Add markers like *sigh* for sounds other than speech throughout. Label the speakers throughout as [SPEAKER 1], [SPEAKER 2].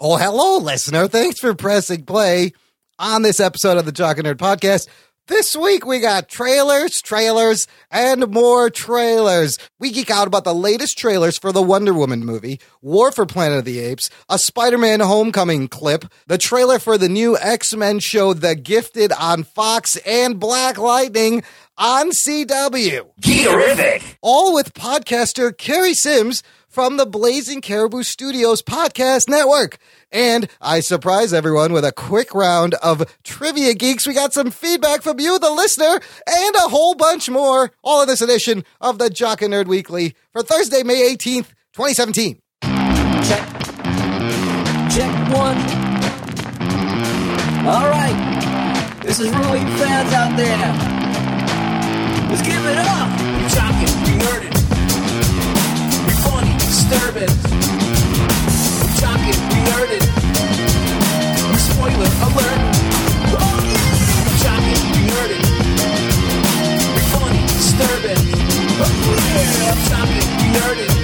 [SPEAKER 1] Oh, hello, listener. Thanks for pressing play on this episode of the Jock and Nerd Podcast. This week we got trailers, trailers, and more trailers. We geek out about the latest trailers for the Wonder Woman movie, War for Planet of the Apes, a Spider-Man Homecoming clip, the trailer for the new X-Men show The Gifted on Fox, and Black Lightning on CW.
[SPEAKER 2] Geekerific!
[SPEAKER 1] All with podcaster Kari Simms from the Blazing Caribou Studios podcast network. And I surprise everyone with a quick round of trivia geeks. We got some feedback from you, the listener, and a whole bunch more. All in this edition of the Jock and Nerd Weekly for Thursday, May 18th, 2017.
[SPEAKER 2] Check. Check one. All right. This is really fans out there. Let's give it up. Funny, disturbing. We talking, we nerding. We spoiler alert. Yeah. We talking, we nerding. We funny, disturbing. Yeah. We talking, we nerding.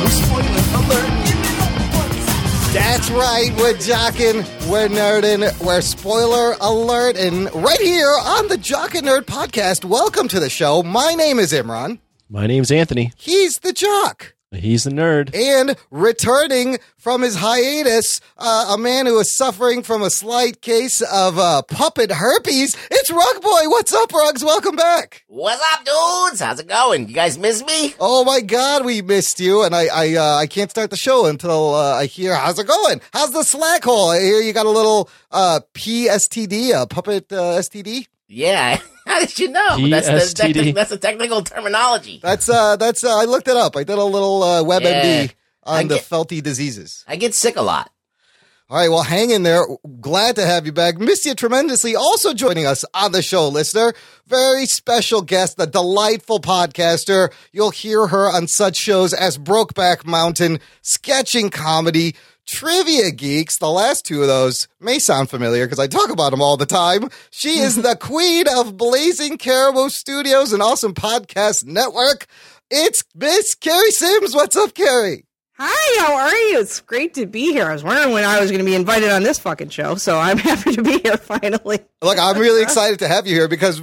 [SPEAKER 2] We spoiler alert. Give it up once.
[SPEAKER 1] That's right. We're jocking, we're nerding, we're spoiler alert, and right here on the Jock and Nerd podcast. Welcome to the show. My name is Imran.
[SPEAKER 3] My name's Anthony.
[SPEAKER 1] He's the jock.
[SPEAKER 3] He's a nerd.
[SPEAKER 1] And returning from his hiatus, uh, a man who is suffering from a slight case of uh, puppet herpes. It's Rug Boy. What's up, Rugs? Welcome back.
[SPEAKER 4] What's up, dudes? How's it going? You guys miss me?
[SPEAKER 1] Oh my God, we missed you, and I I uh, I can't start the show until uh, I hear how's it going. How's the slack hole? I hear you got a little uh, PSTD, a puppet uh, STD.
[SPEAKER 4] Yeah. *laughs* How did you know? That's the,
[SPEAKER 3] PSTD.
[SPEAKER 4] techni- that's the technical terminology.
[SPEAKER 1] That's uh that's uh, I looked it up. I did a little uh, WebMD
[SPEAKER 4] Yeah.
[SPEAKER 1] on
[SPEAKER 4] I
[SPEAKER 1] the
[SPEAKER 4] get-
[SPEAKER 1] felty diseases.
[SPEAKER 4] I get sick a lot.
[SPEAKER 1] All right, well, hang in there. Glad to have you back. Missed you tremendously. Also joining us on the show, listener, very special guest, the delightful podcaster. You'll hear her on such shows as Brokeback Mountain, Sketching Comedy, Trivia Geeks. The last two of those may sound familiar because I talk about them all the time. She is the *laughs* queen of Blazing Caribou Studios, an awesome podcast network. It's Miss Kari Simms. What's up, Kari?
[SPEAKER 5] Hi, how are you? It's great to be here. I was wondering when I was going to be invited on this fucking show, so I'm *laughs* happy to be here finally.
[SPEAKER 1] Look, I'm *laughs* really excited to have you here because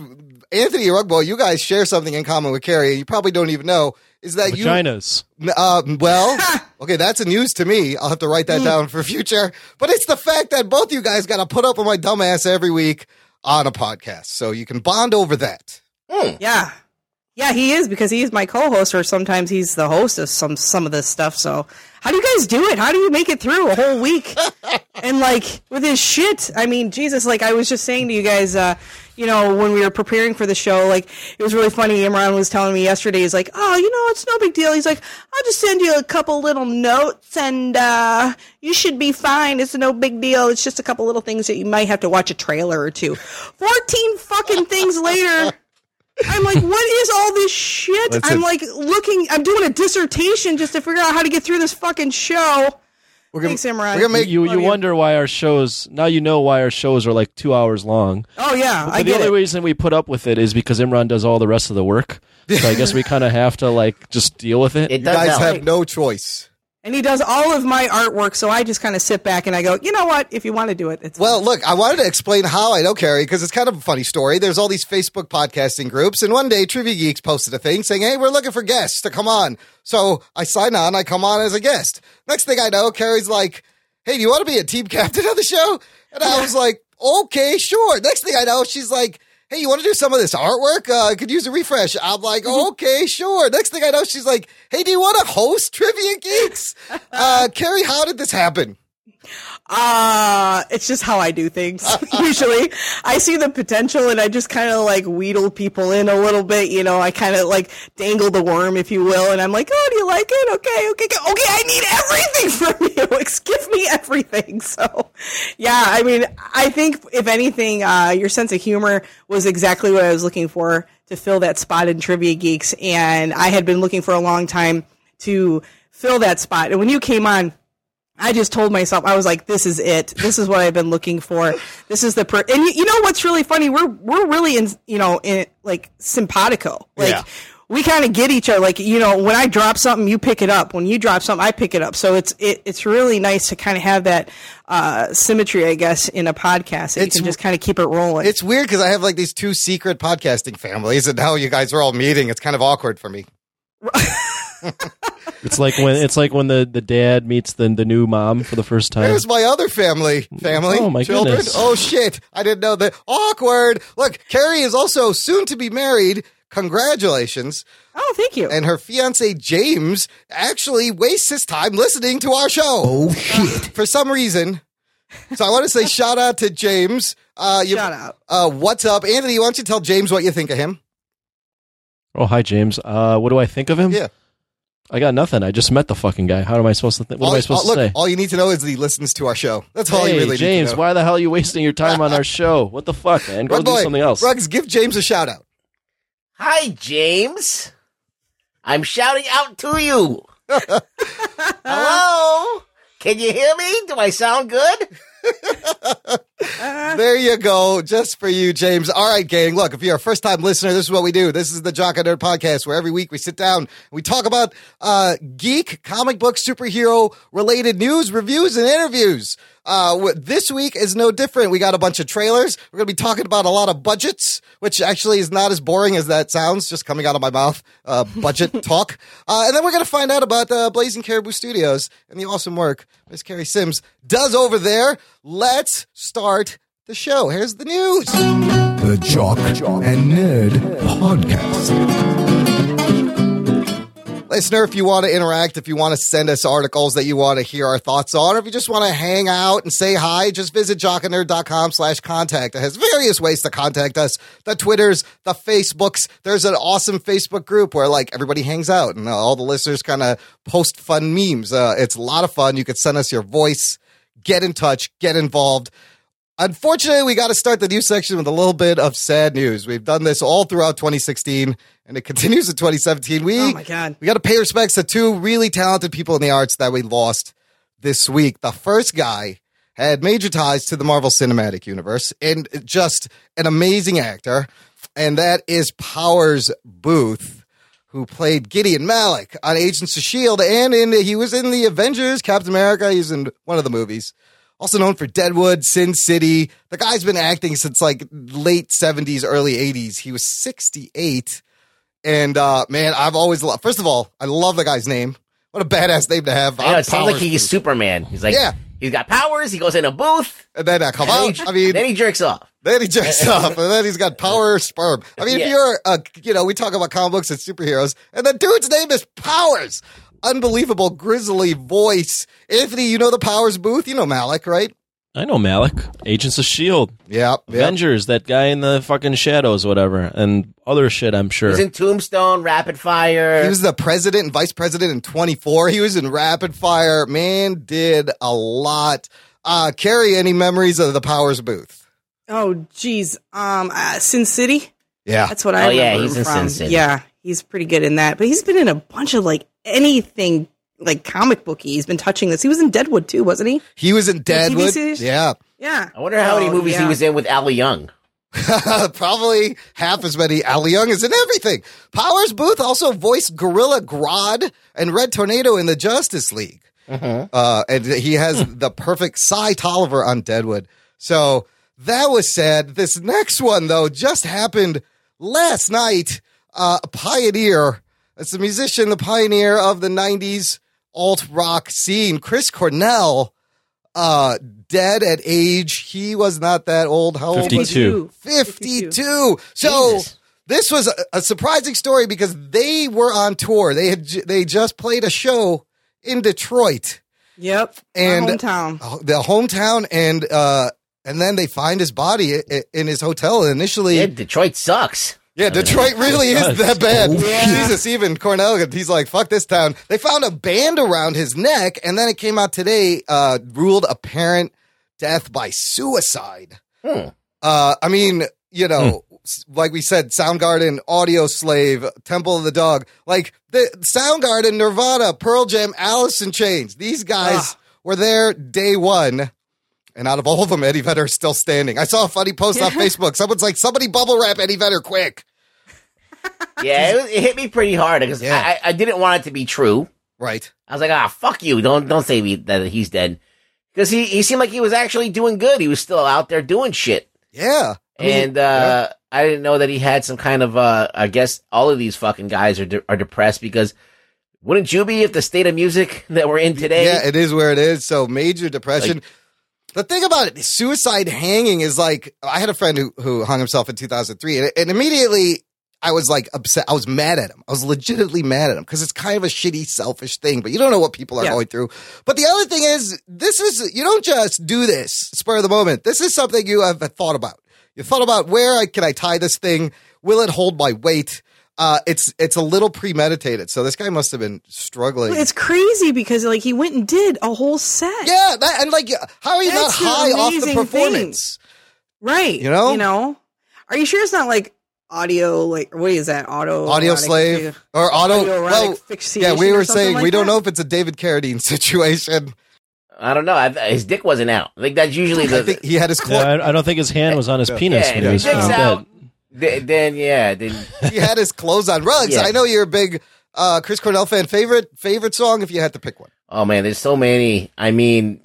[SPEAKER 1] Anthony Rugboy, you guys share something in common with Kari. You probably don't even know is that
[SPEAKER 3] Vaginas.
[SPEAKER 1] you. Uh, well, *laughs* okay, that's a news to me. I'll have to write that down for future. But it's the fact that both you guys got to put up with my dumbass every week on a podcast, so you can bond over that.
[SPEAKER 5] Yeah. Yeah, he is because he's my co-host, or sometimes he's the host of some some of this stuff. So, how do you guys do it? How do you make it through a whole week? *laughs* and like with his shit, I mean, Jesus! Like I was just saying to you guys, uh, you know, when we were preparing for the show, like it was really funny. Imran was telling me yesterday, he's like, "Oh, you know, it's no big deal." He's like, "I'll just send you a couple little notes, and uh, you should be fine. It's no big deal. It's just a couple little things that you might have to watch a trailer or two. Fourteen fucking things later." I'm like, what is all this shit?
[SPEAKER 1] Listen.
[SPEAKER 5] I'm like looking, I'm doing a dissertation just to figure out how to get through this fucking show.
[SPEAKER 1] We're gonna,
[SPEAKER 5] Thanks, Imran.
[SPEAKER 1] We're gonna make
[SPEAKER 3] you you
[SPEAKER 5] you.
[SPEAKER 3] wonder why our shows now you know why our shows are like two hours long.
[SPEAKER 5] Oh yeah,
[SPEAKER 3] But
[SPEAKER 5] I
[SPEAKER 3] the
[SPEAKER 5] get
[SPEAKER 3] only
[SPEAKER 5] it.
[SPEAKER 3] reason we put up with it is because Imran does all the rest of the work. So I guess we *laughs* kind of have to like just deal with it.
[SPEAKER 4] It
[SPEAKER 1] you
[SPEAKER 4] does
[SPEAKER 1] guys
[SPEAKER 4] help.
[SPEAKER 1] have no choice.
[SPEAKER 5] And he does all of my artwork, so I just kind of sit back and I go, you know what? If you want to do it, it's
[SPEAKER 1] Well, look, I wanted to explain how I know Kari because it's kind of a funny story. There's all these Facebook podcasting groups, and one day Trivia Geeks posted a thing saying, "Hey, we're looking for guests to come on." So I sign on, I come on as a guest. Next thing I know, Kari's like, "Hey, do you want to be a team captain of the show?" And I was like, "Okay, sure." Next thing I know, she's like. Hey, you want to do some of this artwork? Uh, I could use a refresh. I'm like, okay, sure. Next thing I know, she's like, hey, do you want to host Trivia Geeks? *laughs* Uh, Kari, how did this happen?
[SPEAKER 5] Uh, it's just how I do things. *laughs* Usually, I see the potential and I just kind of like wheedle people in a little bit. You know, I kind of like dangle the worm, if you will, and I'm like, "Oh, do you like it? Okay, okay, okay. okay I need everything *laughs* from you. Like, give me everything." *laughs* So, yeah, I mean, I think if anything, uh, your sense of humor was exactly what I was looking for to fill that spot in Trivia Geeks, and I had been looking for a long time to fill that spot. And when you came on. I just told myself I was like, "This is it. This is what I've been looking for. This is the per." And you, you know what's really funny? We're we're really in you know in like simpatico. Like
[SPEAKER 1] Yeah.
[SPEAKER 5] we kind of get each other. Like you know, when I drop something, you pick it up. When you drop something, I pick it up. So it's it, it's really nice to kind of have that uh, symmetry, I guess, in a podcast. That
[SPEAKER 1] It's-
[SPEAKER 5] you can just kind of keep it rolling.
[SPEAKER 1] It's weird because I have like these two secret podcasting families, and now you guys are all meeting. It's kind of awkward for me. *laughs*
[SPEAKER 3] It's like when it's like when the, the dad meets the the new mom for the first time.
[SPEAKER 1] There's my other family. Family.
[SPEAKER 3] Oh, my
[SPEAKER 1] children.
[SPEAKER 3] goodness.
[SPEAKER 1] Oh shit! I didn't know that. Awkward. Look, Kari is also soon to be married. Congratulations!
[SPEAKER 5] oh, thank you.
[SPEAKER 1] And her fiance James actually wastes his time listening to our show. Oh shit! For some reason. So I want to say *laughs* shout out to James. Uh, you,
[SPEAKER 5] Shout out.
[SPEAKER 1] Uh, what's up, Anthony? Why don't you tell James what you think of him?
[SPEAKER 3] Oh, hi James. Uh, what do I think of him?
[SPEAKER 1] Yeah.
[SPEAKER 3] I got nothing. I just met the fucking guy. How am I supposed to? Th- what
[SPEAKER 1] all,
[SPEAKER 3] am I supposed
[SPEAKER 1] all-
[SPEAKER 3] to
[SPEAKER 1] look,
[SPEAKER 3] say?
[SPEAKER 1] all you need to know is that he listens to our show. That's all
[SPEAKER 3] hey,
[SPEAKER 1] you really
[SPEAKER 3] James,
[SPEAKER 1] need to know.
[SPEAKER 3] James, why the hell are you wasting your time on our *laughs* show? What the fuck, man? Go
[SPEAKER 1] Rug
[SPEAKER 3] do
[SPEAKER 1] boy,
[SPEAKER 3] something else.
[SPEAKER 1] Rugs, give James a shout out.
[SPEAKER 4] Hi, James. I'm shouting out to you. *laughs* Hello? Can you hear me? Do I sound good? *laughs*
[SPEAKER 1] There you go, just for you, James. All right, gang. Look, if you're a first time listener, this is what we do. This is the Jock and Nerd podcast, where every week we sit down and we talk about uh, geek, comic book, superhero related news, reviews, and interviews. Uh, this week is no different. We got a bunch of trailers. We're going to be talking about a lot of budgets, which actually is not as boring as that sounds, just coming out of my mouth. Uh, budget *laughs* talk. Uh, and then we're going to find out about uh, Blazing Caribou Studios and the awesome work Miss Kari Simms does over there. Let's start the show. Here's the news.
[SPEAKER 6] The Jock and Nerd Podcast.
[SPEAKER 1] Listener, if you want to interact, if you want to send us articles that you want to hear our thoughts on, or if you just want to hang out and say hi, just visit jockandnerd.com slash contact. It has various ways to contact us. The Twitters, the Facebooks. There's an awesome Facebook group where like everybody hangs out and uh, all the listeners kind of post fun memes. Uh, it's a lot of fun. You could send us your voice, get in touch, get involved. Unfortunately, we got to start the news section with a little bit of sad news. We've done this all throughout 2016, and it continues in 2017. We,
[SPEAKER 5] Oh, my God.
[SPEAKER 1] We got to pay respects to two really talented people in the arts that we lost this week. The first guy had major ties to the Marvel Cinematic Universe and just an amazing actor, and that is Powers Boothe who played Gideon Malik on Agents of Shield, and in he was in the Avengers, Captain America. He's in one of the movies. Also known for Deadwood, Sin City. The guy's been acting since like late seventies, early eighties. He was sixty eight, and uh, man, I've always loved. First of all, I love the guy's name. What a badass name to have!
[SPEAKER 4] I know, it sounds like he's. Superman. He's like,
[SPEAKER 1] Yeah.
[SPEAKER 4] he's got powers. He goes in a booth.
[SPEAKER 1] And then I come out.
[SPEAKER 4] he-
[SPEAKER 1] I mean,
[SPEAKER 4] then he jerks off.
[SPEAKER 1] Then he jerks *laughs* off, and then he's got power sperm. I mean, if you're, a, you know, we talk about comic books and superheroes, and the dude's name is Powers. Unbelievable, grizzly voice. Anthony, you know the Powers Boothe? You know Malik, right?
[SPEAKER 3] I know Malik, Agents of Shield,
[SPEAKER 1] Yeah,
[SPEAKER 3] Avengers, that guy in the fucking shadows, whatever, and other shit. I'm sure.
[SPEAKER 4] He's in Tombstone, Rapid Fire.
[SPEAKER 1] He was the president and vice president in 24. He was in Rapid Fire. Man, did a lot. Uh, Kari, any memories of the Powers Boothe?
[SPEAKER 5] Oh, geez. Um, uh, Sin City.
[SPEAKER 1] Yeah.
[SPEAKER 5] That's what I
[SPEAKER 4] Oh,
[SPEAKER 5] remember
[SPEAKER 4] yeah,
[SPEAKER 5] him
[SPEAKER 4] he's in
[SPEAKER 5] from.
[SPEAKER 4] Sin City.
[SPEAKER 5] Yeah, he's pretty good in that. But he's been in a bunch of like anything like comic booky. He's been touching this. He was in Deadwood too, wasn't he?
[SPEAKER 1] He was in Deadwood.
[SPEAKER 5] series?
[SPEAKER 1] Yeah.
[SPEAKER 5] Yeah.
[SPEAKER 4] I wonder how many
[SPEAKER 5] Oh,
[SPEAKER 4] movies he was in with Ali Young. *laughs*
[SPEAKER 1] Probably half as many. Ali Young is in everything. Powers Boothe also voiced Gorilla Grodd and Red Tornado in the Justice League. Uh, and he has the perfect Cy Tolliver on Deadwood. So that was sad. This next one, though, just happened last night. Uh, a pioneer. It's the musician, the pioneer of the 90s alt rock scene, Chris Cornell, uh, dead at age. He was not that old. How old was he?
[SPEAKER 3] 52.
[SPEAKER 1] 52. So
[SPEAKER 4] Jesus.
[SPEAKER 1] this was a, a surprising story because they were on tour. They had j- they just played a show in Detroit,
[SPEAKER 5] Yep.
[SPEAKER 1] And-
[SPEAKER 5] My hometown.
[SPEAKER 1] uh, the hometown, and uh, and then they find his body i- i- in his hotel. And initially,
[SPEAKER 4] Yeah,
[SPEAKER 1] yeah,
[SPEAKER 4] Detroit sucks.
[SPEAKER 1] Detroit really is that bad.
[SPEAKER 5] Yeah.
[SPEAKER 1] Jesus, even Cornell, he's like, fuck this town. They found a band around his neck, and then it came out today, uh, ruled apparent death by suicide.
[SPEAKER 4] Hmm.
[SPEAKER 1] Uh, I mean, you know, s- like we said, Soundgarden, Audioslave, Temple of the Dog, like the Soundgarden, Nirvana, Pearl Jam, Alice in Chains. These guys were there day one. And out of all of them, Eddie Vedder is still standing. I saw a funny post on Facebook. Someone's like, somebody bubble wrap Eddie Vedder quick.
[SPEAKER 4] Yeah, it, was- it hit me pretty hard because
[SPEAKER 1] Yeah.
[SPEAKER 4] I, I didn't want it to be true.
[SPEAKER 1] Right.
[SPEAKER 4] I was like, ah, fuck you. Don't don't say me that he's dead. Because he, he seemed like he was actually doing good. He was still out there doing shit.
[SPEAKER 1] Yeah. I mean,
[SPEAKER 4] and uh, I didn't know that he had some kind of uh, I guess all of these fucking guys are de- are depressed because wouldn't you be if the state of music *laughs* that we're in today?
[SPEAKER 1] Yeah, it is where it is. So major depression. the thing about it, suicide hanging is like I had a friend who who hung himself in 2003, and, and immediately I was like upset. I was mad at him. I was legitimately mad at him because it's kind of a shitty, selfish thing. But you don't know what people are
[SPEAKER 5] Yeah.
[SPEAKER 1] going through. But the other thing is, this is you don't just do this spur of the moment. This is something you have thought about. You thought about where I, can I tie this thing? Will it hold my weight? Uh, it's it's a little premeditated. So this guy must have been struggling.
[SPEAKER 5] It's crazy because like he went and did a whole set.
[SPEAKER 1] Yeah, that, and like, how are you
[SPEAKER 5] That's
[SPEAKER 1] not high off the performance?
[SPEAKER 5] Right.
[SPEAKER 1] You know?
[SPEAKER 5] You know? Are you sure it's not like audio like what is that? Auto
[SPEAKER 1] Audio
[SPEAKER 5] erotic-
[SPEAKER 1] slave or auto?
[SPEAKER 5] Auto-erotic
[SPEAKER 1] Well, yeah, we were saying
[SPEAKER 5] like
[SPEAKER 1] we don't know if it's a David Carradine *laughs* situation.
[SPEAKER 4] I don't know. I, his dick wasn't out. I think that's usually *laughs*
[SPEAKER 1] I
[SPEAKER 4] the.
[SPEAKER 1] think he had his clo-
[SPEAKER 3] Yeah, I, I don't think his hand was on his penis
[SPEAKER 4] yeah,
[SPEAKER 3] when
[SPEAKER 4] if
[SPEAKER 3] he was
[SPEAKER 4] his dick's
[SPEAKER 3] found
[SPEAKER 4] out, th- then yeah, then *laughs*
[SPEAKER 1] he had his clothes on. Rugs.
[SPEAKER 4] Yeah.
[SPEAKER 1] I know you're a big uh, Chris Cornell fan. Favorite favorite song if you had to pick one.
[SPEAKER 4] oh man, there's so many. I mean,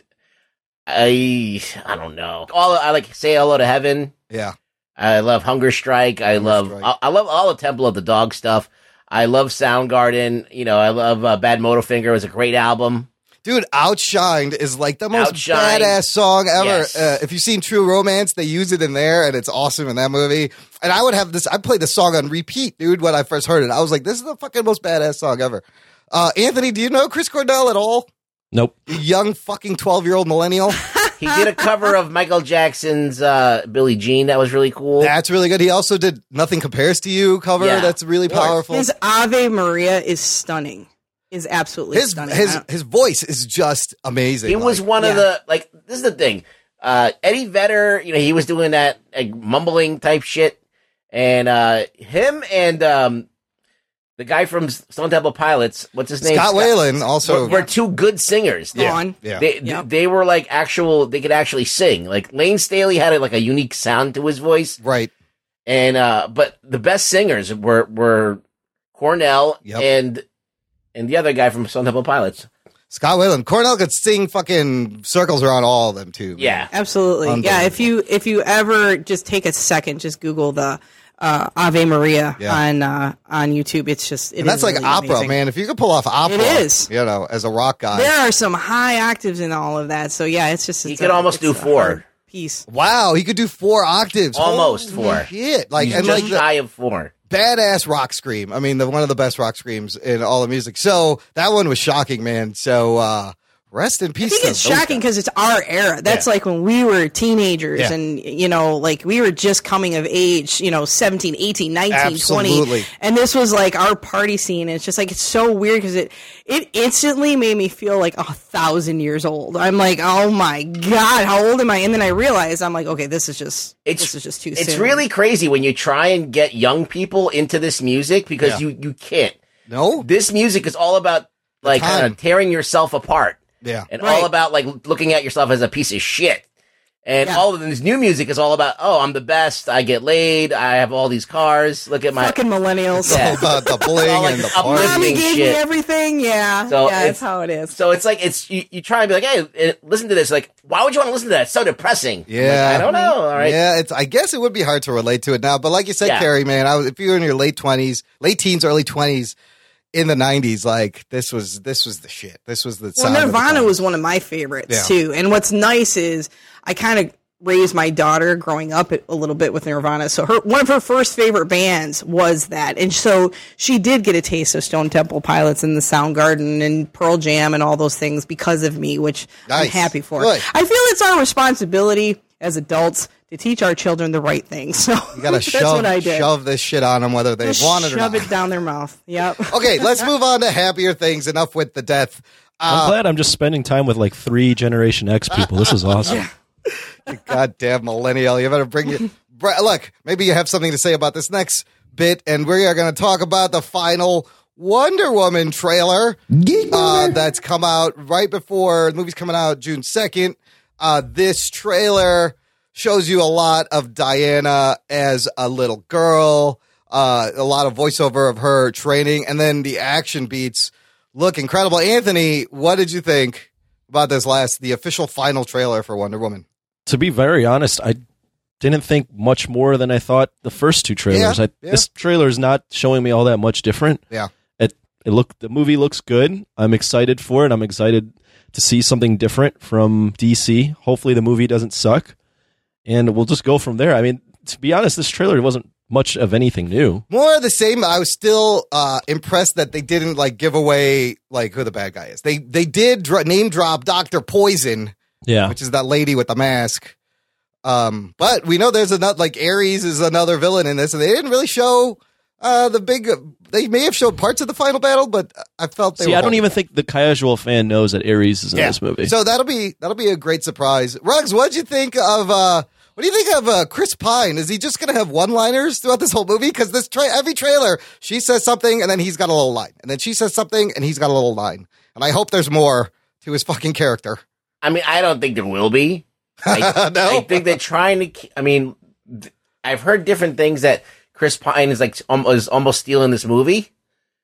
[SPEAKER 4] I I don't know. All I like say hello to heaven.
[SPEAKER 1] Yeah,
[SPEAKER 4] I love Hunger Strike. I love
[SPEAKER 1] Strike.
[SPEAKER 4] I, I love all the Temple of the Dog stuff. I love Soundgarden. You know, I love uh, Badmotorfinger. It was a great album.
[SPEAKER 1] dude, "Outshined" is like the most
[SPEAKER 4] Outshined.
[SPEAKER 1] badass song ever.
[SPEAKER 4] Yes.
[SPEAKER 1] Uh, if you've seen True Romance, they use it in there, and it's awesome in that movie. And I would have this. I played the song on repeat, dude. When I first heard it, I was like, "This is the fucking most badass song ever." Uh, Anthony, do you know Chris Cornell at all?
[SPEAKER 3] Nope.
[SPEAKER 1] You young fucking twelve year old millennial. *laughs*
[SPEAKER 4] He did a cover of Michael Jackson's uh, Billie Jean. That was really cool.
[SPEAKER 1] That's really good. He also did "Nothing Compares to You" cover.
[SPEAKER 4] Yeah,
[SPEAKER 1] That's really powerful.
[SPEAKER 5] His Ave Maria is stunning. Is absolutely
[SPEAKER 1] His
[SPEAKER 5] stunning.
[SPEAKER 1] his his voice is just amazing.
[SPEAKER 4] It was
[SPEAKER 1] Like,
[SPEAKER 4] one of the like. This is the thing. Uh, Eddie Vedder, you know, he was doing that like, mumbling type shit, and uh, him and um, the guy from Stone Temple Pilots, what's his name?
[SPEAKER 1] Scott Weiland also.
[SPEAKER 4] were, were two good singers.
[SPEAKER 5] Gone.
[SPEAKER 1] yeah.
[SPEAKER 4] They
[SPEAKER 5] Yep.
[SPEAKER 4] they were like actual. They could actually sing. Like Layne Staley had like a unique sound to his voice,
[SPEAKER 1] right.
[SPEAKER 4] and uh, but the best singers were were Cornell
[SPEAKER 1] Yep.
[SPEAKER 4] and and the other guy from Stone Temple Pilots.
[SPEAKER 1] Scott Weiland. Cornell could sing fucking circles around all of them too. man.
[SPEAKER 4] Yeah,
[SPEAKER 5] Absolutely. Yeah. If you if you ever just take a second, just Google the uh, Ave Maria
[SPEAKER 1] Yeah.
[SPEAKER 5] on uh, on YouTube. It's just it
[SPEAKER 1] And that's
[SPEAKER 5] is
[SPEAKER 1] like
[SPEAKER 5] really
[SPEAKER 1] opera,
[SPEAKER 5] amazing.
[SPEAKER 1] man. If you could pull off opera,
[SPEAKER 5] It is.
[SPEAKER 1] You know, as a rock guy.
[SPEAKER 5] There are some high octaves in all of that. So yeah, it's just
[SPEAKER 4] He
[SPEAKER 5] it's
[SPEAKER 4] could
[SPEAKER 5] a-
[SPEAKER 4] almost do four.
[SPEAKER 5] hard piece.
[SPEAKER 1] Wow, he could do four octaves.
[SPEAKER 4] Almost
[SPEAKER 1] Holy
[SPEAKER 4] four.
[SPEAKER 1] Shit, like
[SPEAKER 4] He's
[SPEAKER 1] and
[SPEAKER 4] just
[SPEAKER 1] like the
[SPEAKER 4] shy of four.
[SPEAKER 1] badass rock scream. I mean, the one of the best rock screams in all of music. So that one was shocking, man. So uh rest in peace.
[SPEAKER 5] I
[SPEAKER 1] think
[SPEAKER 5] it's shocking because it's our era. That's
[SPEAKER 1] Yeah.
[SPEAKER 5] like when we were teenagers
[SPEAKER 1] Yeah.
[SPEAKER 5] and, you know, like we were just coming of age, you know, 17, 18, 19,
[SPEAKER 1] Absolutely.
[SPEAKER 5] 20. And this was like our party scene. And it's just like, it's so weird because it, it instantly made me feel like a thousand years old. I'm like, oh my God, how old am I? And then I realized I'm like, okay, this is just,
[SPEAKER 4] It's
[SPEAKER 5] this is just too
[SPEAKER 4] It's
[SPEAKER 5] soon.
[SPEAKER 4] really crazy when you try and get young people into this music because
[SPEAKER 1] Yeah.
[SPEAKER 4] you you can't.
[SPEAKER 1] No?
[SPEAKER 4] This music is all about like kind of tearing yourself apart
[SPEAKER 1] Yeah.
[SPEAKER 4] and
[SPEAKER 5] Right.
[SPEAKER 4] all about like looking at yourself as a piece of shit. And
[SPEAKER 5] Yeah.
[SPEAKER 4] all of this new music is all about, oh, I'm the best. I get laid. I have all these cars. Look at my.
[SPEAKER 5] Fucking millennials.
[SPEAKER 4] Yeah.
[SPEAKER 1] All about the *laughs* bling
[SPEAKER 4] all like
[SPEAKER 1] and the party.
[SPEAKER 5] Mommy gave
[SPEAKER 4] shit.
[SPEAKER 5] me everything. Yeah.
[SPEAKER 4] So
[SPEAKER 5] yeah, that's how it is.
[SPEAKER 4] So it's like it's you, you try and be like, hey, eh, listen to this. Like, why would you want to listen to that? It's so depressing. I'm like,
[SPEAKER 1] Yeah.
[SPEAKER 4] I don't know. All right.
[SPEAKER 1] Yeah, it's. I guess it would be hard to relate to it now, but like you said,
[SPEAKER 4] Yeah.
[SPEAKER 1] Kari, man, I was, if you were in your late twenties, late teens, early twenties, in the '90s, like this was this was the shit. This was the
[SPEAKER 5] Well,
[SPEAKER 1] of the
[SPEAKER 5] Nirvana was one of my favorites
[SPEAKER 1] Yeah.
[SPEAKER 5] too. And what's nice is I kind of raised my daughter growing up a little bit with Nirvana. So her one of her first favorite bands was that, and so she did get a taste of Stone Temple Pilots and the Soundgarden and Pearl Jam and all those things because of me, which I'm happy for.
[SPEAKER 1] Good.
[SPEAKER 5] I feel it's our responsibility as adults to teach our children the right things. *laughs* So
[SPEAKER 1] You gotta *laughs*
[SPEAKER 5] that's
[SPEAKER 1] shove
[SPEAKER 5] what I did.
[SPEAKER 1] shove this shit on them, whether they
[SPEAKER 5] Just
[SPEAKER 1] want it or not.
[SPEAKER 5] shove it down their mouth. Yep. *laughs*
[SPEAKER 1] okay, let's move on to happier things. Enough with the death.
[SPEAKER 3] I'm
[SPEAKER 1] Uh,
[SPEAKER 3] glad I'm just spending time with like three Generation X people. This is awesome.
[SPEAKER 1] goddamn millennial, you better bring it. Br- Look, maybe you have something to say about this next bit, and we are going to talk about the final Wonder Woman trailer uh, that's come out right before the movie's coming out June second. Uh, this trailer shows you a lot of Diana as a little girl. Uh, a lot of voiceover of her training, and then the action beats look incredible. Anthony, what did you think about this last, the official final trailer for Wonder Woman?
[SPEAKER 3] To be very honest, I didn't think much more than I thought the first two trailers.
[SPEAKER 1] Yeah,
[SPEAKER 3] I,
[SPEAKER 1] yeah.
[SPEAKER 3] This trailer is not showing me all that much different.
[SPEAKER 1] Yeah.
[SPEAKER 3] It it look the movie looks good. I'm excited for it. I'm excited to see something different from DC. Hopefully the movie doesn't suck. And we'll just go from there. I mean, to be honest, this trailer wasn't much of anything new.
[SPEAKER 1] More of the same. I was still uh, impressed that they didn't like give away like who the bad guy is. They they did dr- name drop Doctor Poison,
[SPEAKER 3] Yeah.
[SPEAKER 1] which is that lady with the mask. Um, but we know there's another like Ares is another villain in this, and they didn't really show uh, the big. They may have showed parts of the final battle, but I felt they.
[SPEAKER 3] See, I don't even
[SPEAKER 1] back.
[SPEAKER 3] think the casual fan knows that Ares is in this movie.
[SPEAKER 1] So that'll be that'll be a great surprise. Rugs, what'd you think of? uh What do you think of uh, Chris Pine? Is he just gonna have one liners throughout this whole movie? Because this tra- every trailer, she says something and then he's got a little line, and then she says something and he's got a little line. And I hope there's more to his fucking character.
[SPEAKER 4] I mean, I don't think there will be. I, *laughs*
[SPEAKER 1] No?
[SPEAKER 4] I think they're trying to. I mean, I've heard different things that Chris Pine is like um, is almost stealing this movie,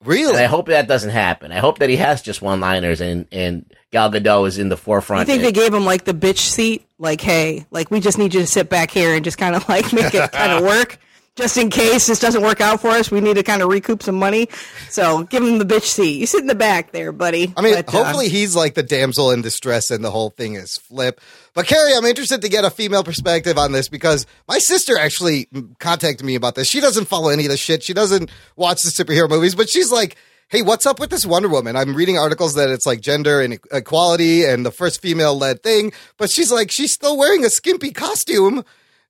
[SPEAKER 1] Really?
[SPEAKER 4] and I hope that doesn't happen. I hope that he has just one liners and and Gal Gadot is in the
[SPEAKER 5] I
[SPEAKER 4] forefront.
[SPEAKER 5] think they gave him like the bitch seat. Like, hey, like we just need you to sit back here and just kind of *laughs* like make it kind of *laughs* work, just in case this doesn't work out for us. We need to kind of recoup some money. So give him the bitch seat. You sit in the back there, buddy.
[SPEAKER 1] I mean,
[SPEAKER 5] But, uh,
[SPEAKER 1] hopefully he's like the damsel in distress and the whole thing is flip. But Kari, I'm interested to get a female perspective on this because my sister actually contacted me about this. She doesn't follow any of the shit. She doesn't watch the superhero movies, but she's like, Hey, what's up with this Wonder Woman? I'm reading articles that it's like gender and equality and the first female led thing, but she's like, she's still wearing a skimpy costume.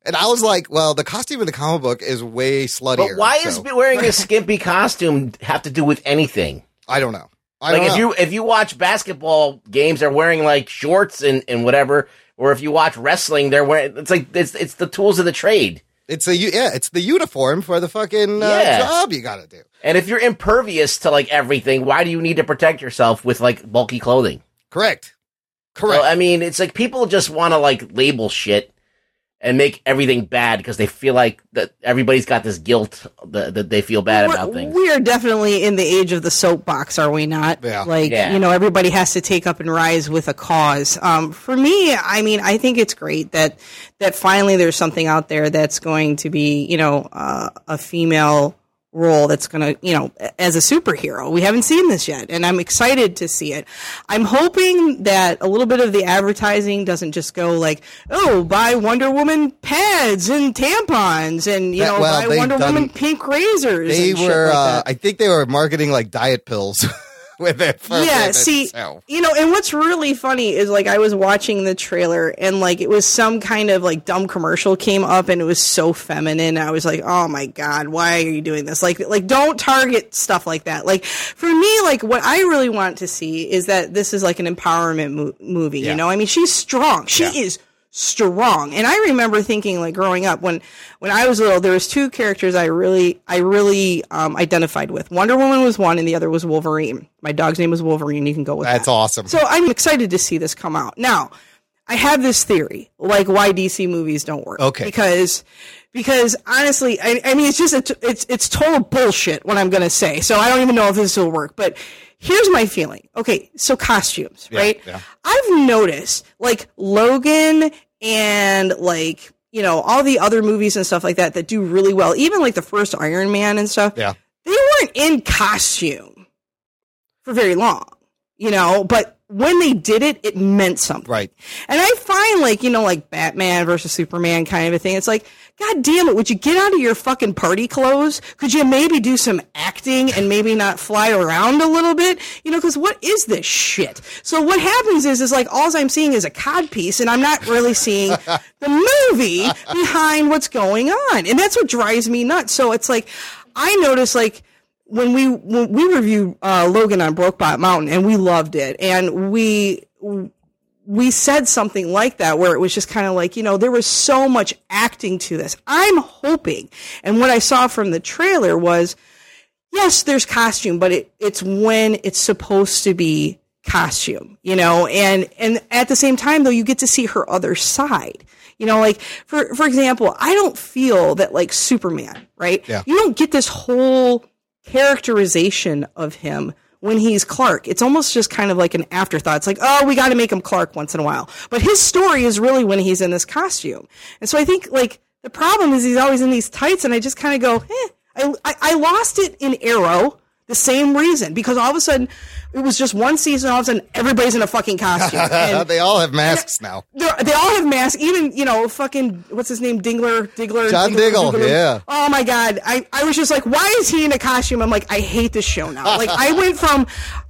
[SPEAKER 1] And I was like, well, the costume in the comic book is way sluttier.
[SPEAKER 4] But why
[SPEAKER 1] so
[SPEAKER 4] is wearing a *laughs* skimpy costume have to do with anything?
[SPEAKER 1] I don't know. I
[SPEAKER 4] like
[SPEAKER 1] don't
[SPEAKER 4] if
[SPEAKER 1] know.
[SPEAKER 4] you if you watch basketball games, they're wearing like shorts and, and whatever. Or if you watch wrestling, they're wearing it's like it's it's the tools of the trade.
[SPEAKER 1] It's a yeah, it's the uniform for the fucking uh,
[SPEAKER 4] Yeah.
[SPEAKER 1] job you got to do.
[SPEAKER 4] And if you're impervious to like everything, why do you need to protect yourself with like bulky clothing?
[SPEAKER 1] Correct. Correct.
[SPEAKER 4] So, I mean, it's like people just want to like label shit and make everything bad because they feel like that everybody's got this guilt that, that they feel bad about
[SPEAKER 5] we're-
[SPEAKER 4] things.
[SPEAKER 5] we are definitely in the age of the soapbox, are we not?
[SPEAKER 1] Yeah.
[SPEAKER 5] Like,
[SPEAKER 4] Yeah.
[SPEAKER 5] you know, everybody has to take up and rise with a cause. Um, for me, I mean, I think it's great that that finally there's something out there that's going to be, you know, uh, a female role that's going to, you know, as a superhero. We haven't seen this yet, and I'm excited to see it. I'm hoping that a little bit of the advertising doesn't just go like, oh, buy Wonder Woman pads and tampons, and you
[SPEAKER 1] That-
[SPEAKER 5] know,
[SPEAKER 1] well,
[SPEAKER 5] buy Wonder
[SPEAKER 1] done-
[SPEAKER 5] Woman pink razors.
[SPEAKER 1] they were
[SPEAKER 5] like
[SPEAKER 1] uh. I think they were marketing like diet pills *laughs* with it. For
[SPEAKER 5] yeah, see,
[SPEAKER 1] so.
[SPEAKER 5] you know, and what's really funny is like I was watching the trailer and like it was some kind of like dumb commercial came up and it was so feminine. I was like, oh my god, why are you doing this? Like, like don't target stuff like that. Like for me, like what I really want to see is that this is like an empowerment mo- movie.
[SPEAKER 1] Yeah.
[SPEAKER 5] You know, I mean, she's strong. She
[SPEAKER 1] Yeah.
[SPEAKER 5] is strong and i remember thinking like growing up when when i was little there was two characters i really i really um, identified with wonder woman was one and the other was wolverine my dog's name was wolverine you can go with that.
[SPEAKER 1] That's
[SPEAKER 5] that.
[SPEAKER 1] awesome.
[SPEAKER 5] so i'm excited to see this come out now i have this theory like why dc movies don't work
[SPEAKER 1] Okay.
[SPEAKER 5] because because honestly i, I mean it's just a it's it's total bullshit what i'm gonna say so i don't even know if this will work but here's my feeling okay so costumes right
[SPEAKER 1] yeah.
[SPEAKER 5] I've noticed like Logan and like you know all the other movies and stuff like that that do really well, even like the first Iron Man and stuff.
[SPEAKER 1] Yeah.
[SPEAKER 5] they weren't in costume for very long, you know, but when they did it, it meant something.
[SPEAKER 1] Right.
[SPEAKER 5] And I find like, you know, like Batman versus Superman kind of a thing. It's like, God damn it, would you get out of your fucking party clothes? Could you maybe do some acting and maybe not fly around a little bit? You know, because what is this shit? So what happens is, is like, all I'm seeing is a cod piece and I'm not really seeing the movie behind what's going on. And that's what drives me nuts. So it's like, I notice like, when we when we reviewed uh, Logan on Brokebot Mountain and we loved it, and we we said something like that where it was just kind of like you know there was so much acting to this. I'm hoping, and what I saw from the trailer was yes, there's costume, but it it's when it's supposed to be costume, you know, and and at the same time though you get to see her other side. You know, like for for example, I don't feel that like Superman, right?
[SPEAKER 1] Yeah.
[SPEAKER 5] You don't get this whole characterization of him when he's Clark. It's almost just kind of like an afterthought. It's like, oh, we got to make him Clark once in a while. But his story is really when he's in this costume. And so I think like the problem is he's always in these tights, and I just kind of go, eh. I, I, I lost it in Arrow. The same reason, because all of a sudden it was just one season. All of a sudden, everybody's in a fucking costume. *laughs* And
[SPEAKER 1] they all have masks now.
[SPEAKER 5] they're- all have masks. Even you know, fucking what's his name, Dingler, Diggler,
[SPEAKER 1] John Diggle, yeah.
[SPEAKER 5] Oh my god, I I was just like, why is he in a costume? I'm like, I hate this show now. Like I went *laughs* from,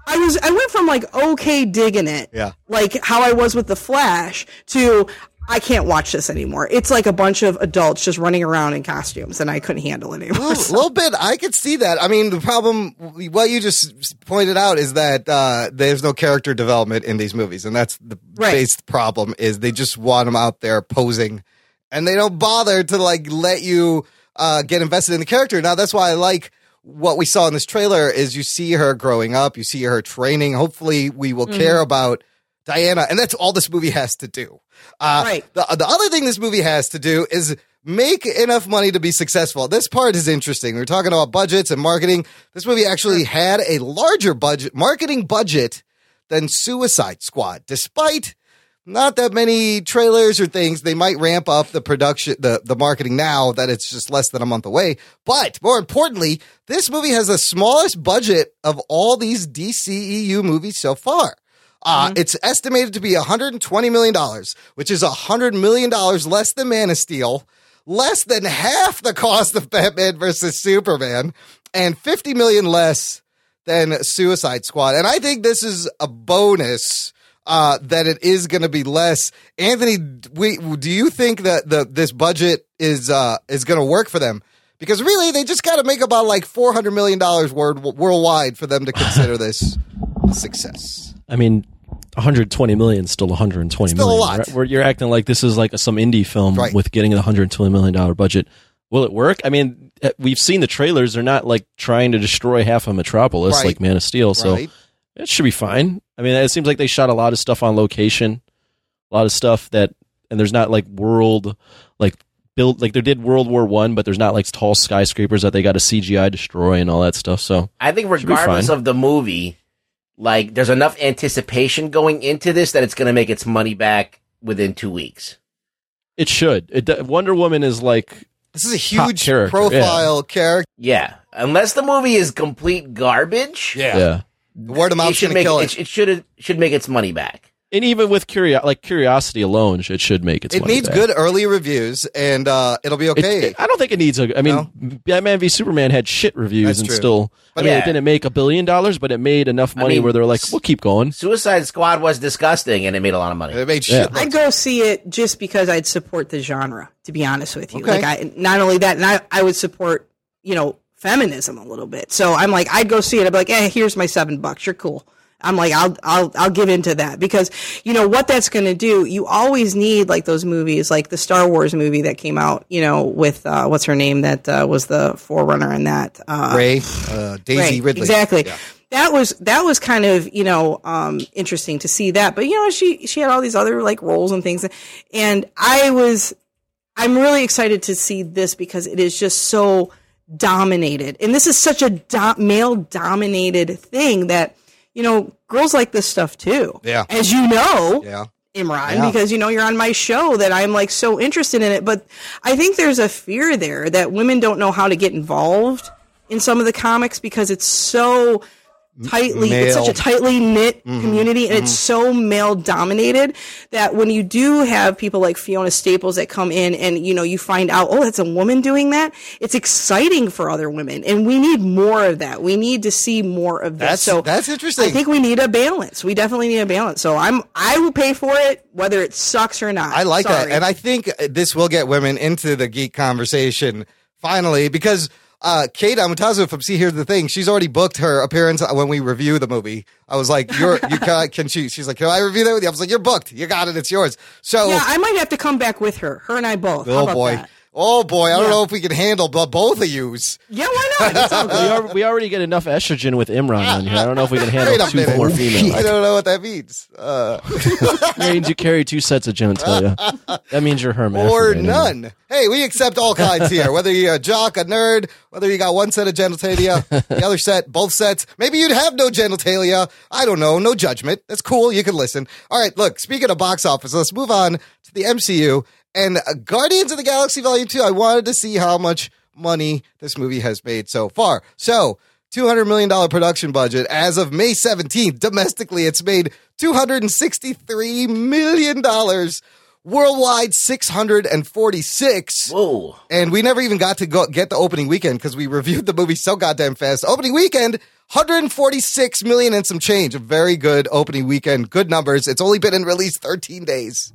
[SPEAKER 5] I was I went from like okay digging it,
[SPEAKER 1] Yeah.
[SPEAKER 5] like how I was with the Flash to. I can't watch this anymore. It's like a bunch of adults just running around in costumes, and I couldn't handle it anymore. *laughs*
[SPEAKER 1] A little bit. I could see that. I mean, the problem, what you just pointed out, is that uh, there's no character development in these movies, and that's the
[SPEAKER 5] Right.
[SPEAKER 1] base problem. Is they just want them out there posing, and they don't bother to like let you uh, get invested in the character. Now, that's why I like what we saw in this trailer. Is you see her growing up, you see her training. Hopefully, we will care about Diana, and that's all this movie has to do. Uh,
[SPEAKER 5] Right.
[SPEAKER 1] The the other thing this movie has to do is make enough money to be successful. This part is interesting. We're talking about budgets and marketing. This movie actually had a larger budget, marketing budget than Suicide Squad, despite not that many trailers or things. They might ramp up the production, the, the marketing now that it's just less than a month away. But more importantly, this movie has the smallest budget of all these DCEU movies so far. Uh, It's estimated to be $120 million, which is $100 million less than Man of Steel, less than half the cost of Batman versus Superman, and 50 million less than Suicide Squad. And I think this is a bonus uh, that it is going to be less. Anthony, we, do you think that the this budget is uh, is going to work for them? Because really, they just got to make about like four hundred million dollars worldwide for them to consider this a *laughs* success.
[SPEAKER 3] I mean, 120 million is still 120
[SPEAKER 1] Still a lot.
[SPEAKER 3] Right? Where you're acting like this is like some indie film
[SPEAKER 1] Right.
[SPEAKER 3] with getting a 120 million dollar budget. Will it work? I mean, eh, we've seen the trailers. They're not like trying to destroy half of Metropolis
[SPEAKER 1] Right.
[SPEAKER 3] like Man of Steel, so
[SPEAKER 1] right?
[SPEAKER 3] it should be fine. I mean, it seems like they shot a lot of stuff on location, a lot of stuff that, and there's not like world like built like they did World War One, but there's not like tall skyscrapers that they got to CGI destroy and all that stuff. So
[SPEAKER 4] I think regardless of the movie, like there's enough anticipation going into this that it's going to make its money back within two weeks.
[SPEAKER 3] it should. It, Wonder Woman is like
[SPEAKER 1] This is a huge
[SPEAKER 3] character,
[SPEAKER 1] profile character.
[SPEAKER 4] Yeah, unless the movie is complete garbage.
[SPEAKER 3] yeah.
[SPEAKER 1] Word of
[SPEAKER 4] it
[SPEAKER 1] mouth
[SPEAKER 4] should
[SPEAKER 1] should
[SPEAKER 4] make
[SPEAKER 1] kill
[SPEAKER 4] it,
[SPEAKER 1] it.
[SPEAKER 4] it should should make its money back.
[SPEAKER 3] And even with curio- like curiosity alone, it should make its
[SPEAKER 1] It needs
[SPEAKER 3] back.
[SPEAKER 1] good early reviews, and uh, it'll be okay.
[SPEAKER 3] it- I don't think it needs a. I mean, Batman v Superman had shit reviews
[SPEAKER 1] That's
[SPEAKER 3] and
[SPEAKER 1] true.
[SPEAKER 3] still. I mean,
[SPEAKER 4] yeah.
[SPEAKER 3] it didn't make a billion dollars, but it made enough
[SPEAKER 4] I
[SPEAKER 3] money
[SPEAKER 4] mean,
[SPEAKER 3] where they're like, "We'll keep going."
[SPEAKER 4] Suicide Squad was disgusting and it made a lot of money.
[SPEAKER 1] it made
[SPEAKER 3] Yeah.
[SPEAKER 1] shit.
[SPEAKER 5] I'd go see it just because I'd support the genre. To be honest with you,
[SPEAKER 1] Okay.
[SPEAKER 5] like I not only that, and I, I would support you know feminism a little bit. So I'm like, I'd go see it. I'd be like, eh, here's my seven bucks. You're cool. I'm like, I'll I'll I'll give into that because you know what that's going to do. You always need like those movies, like the Star Wars movie that came out. You know, with uh, what's her name that uh, was the forerunner in that. Uh,
[SPEAKER 1] Rey, uh, Daisy
[SPEAKER 5] Right,
[SPEAKER 1] Ridley.
[SPEAKER 5] Exactly.
[SPEAKER 1] Yeah.
[SPEAKER 5] That was that was kind of you know um, interesting to see that, but you know she she had all these other like roles and things, and I was I'm really excited to see this because it is just so dominated, and this is such a do- male dominated thing that you know girls like this stuff too.
[SPEAKER 1] Yeah.
[SPEAKER 5] as you know,
[SPEAKER 1] Yeah.
[SPEAKER 5] Imran
[SPEAKER 1] Yeah.
[SPEAKER 5] because you know you're on my show that I'm like so interested in it. But I think there's a fear there that women don't know how to get involved in some of the comics because it's so tightly it's such a tightly knit
[SPEAKER 1] Mm-hmm.
[SPEAKER 5] community and it's so male dominated that when you do have people like Fiona Staples that come in and you know you find out oh that's a woman doing that it's exciting for other women and we need more of that we need to see more of this
[SPEAKER 1] That's
[SPEAKER 5] so
[SPEAKER 1] that's interesting.
[SPEAKER 5] I think we need a balance. We definitely need a balance. So I'm I will pay for it whether it sucks or not.
[SPEAKER 1] I like that, and I think this will get women into the geek conversation finally because uh, Kate Amatazu from See Here's the Thing, she's already booked her appearance when we review the movie. I was like, "You're you *laughs* can, can she?" She's like, "Can I review that with you?" I was like, "You're booked. You got it. It's yours." So,
[SPEAKER 5] yeah, I might have to come back with her. Her and I both.
[SPEAKER 1] Oh boy,
[SPEAKER 5] that?
[SPEAKER 1] Oh boy, I don't
[SPEAKER 5] Yeah.
[SPEAKER 1] know if we can handle bo- both of yous.
[SPEAKER 5] Yeah, why not? *laughs*
[SPEAKER 3] We, are, we already get enough estrogen with Imran on here. I don't know if we can handle two
[SPEAKER 1] minute.
[SPEAKER 3] more
[SPEAKER 1] I don't know what that means. Uh, *laughs*
[SPEAKER 3] It means you carry two sets of genitalia. *laughs* That means you're hermaphroditic.
[SPEAKER 1] or none. Hey, we accept all kinds here. Whether you're a jock, a nerd, whether you got one set of genitalia, the other set, both sets. Maybe you'd have no genitalia. I don't know. No judgment. That's cool. You can listen. All right. Look, speaking of box office, let's move on to the MCU and Guardians of the Galaxy Volume 2. I wanted to see how much money this movie has made so far. So, $200 million production budget. As of May 17th, domestically, it's made $263 million. Worldwide, 646.
[SPEAKER 4] Whoa.
[SPEAKER 1] And we never even got to go get the opening weekend because we reviewed the movie so goddamn fast. Opening weekend, 146 million and some change. A very good opening weekend. Good numbers. It's only been in release 13 days.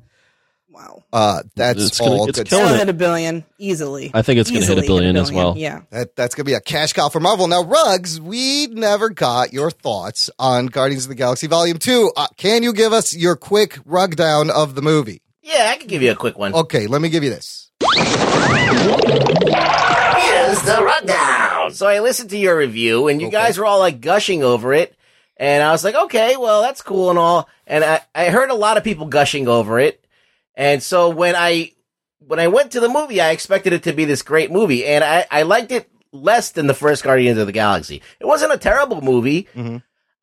[SPEAKER 5] Wow.
[SPEAKER 1] Uh, that's
[SPEAKER 3] It's gonna-
[SPEAKER 1] all
[SPEAKER 3] it's
[SPEAKER 1] good.
[SPEAKER 3] killing
[SPEAKER 5] It'll hit a billion easily.
[SPEAKER 3] I think it's gonna hit a billion as well.
[SPEAKER 5] Yeah.
[SPEAKER 1] That, that's going to be a cash cow for Marvel. Now, Rugs, we never got your thoughts on Guardians of the Galaxy Volume 2. Uh, can you give us your quick rug down of the movie?
[SPEAKER 4] Yeah, I can give you a quick one.
[SPEAKER 1] Okay, let me give you this.
[SPEAKER 4] Here's the rundown. So I listened to your review, and you guys were all like gushing over it, and I was like, okay, well, that's cool and all. And I, I heard a lot of people gushing over it, and so when I when I went to the movie, I expected it to be this great movie, and I, I liked it less than the first Guardians of the Galaxy. It wasn't a terrible movie.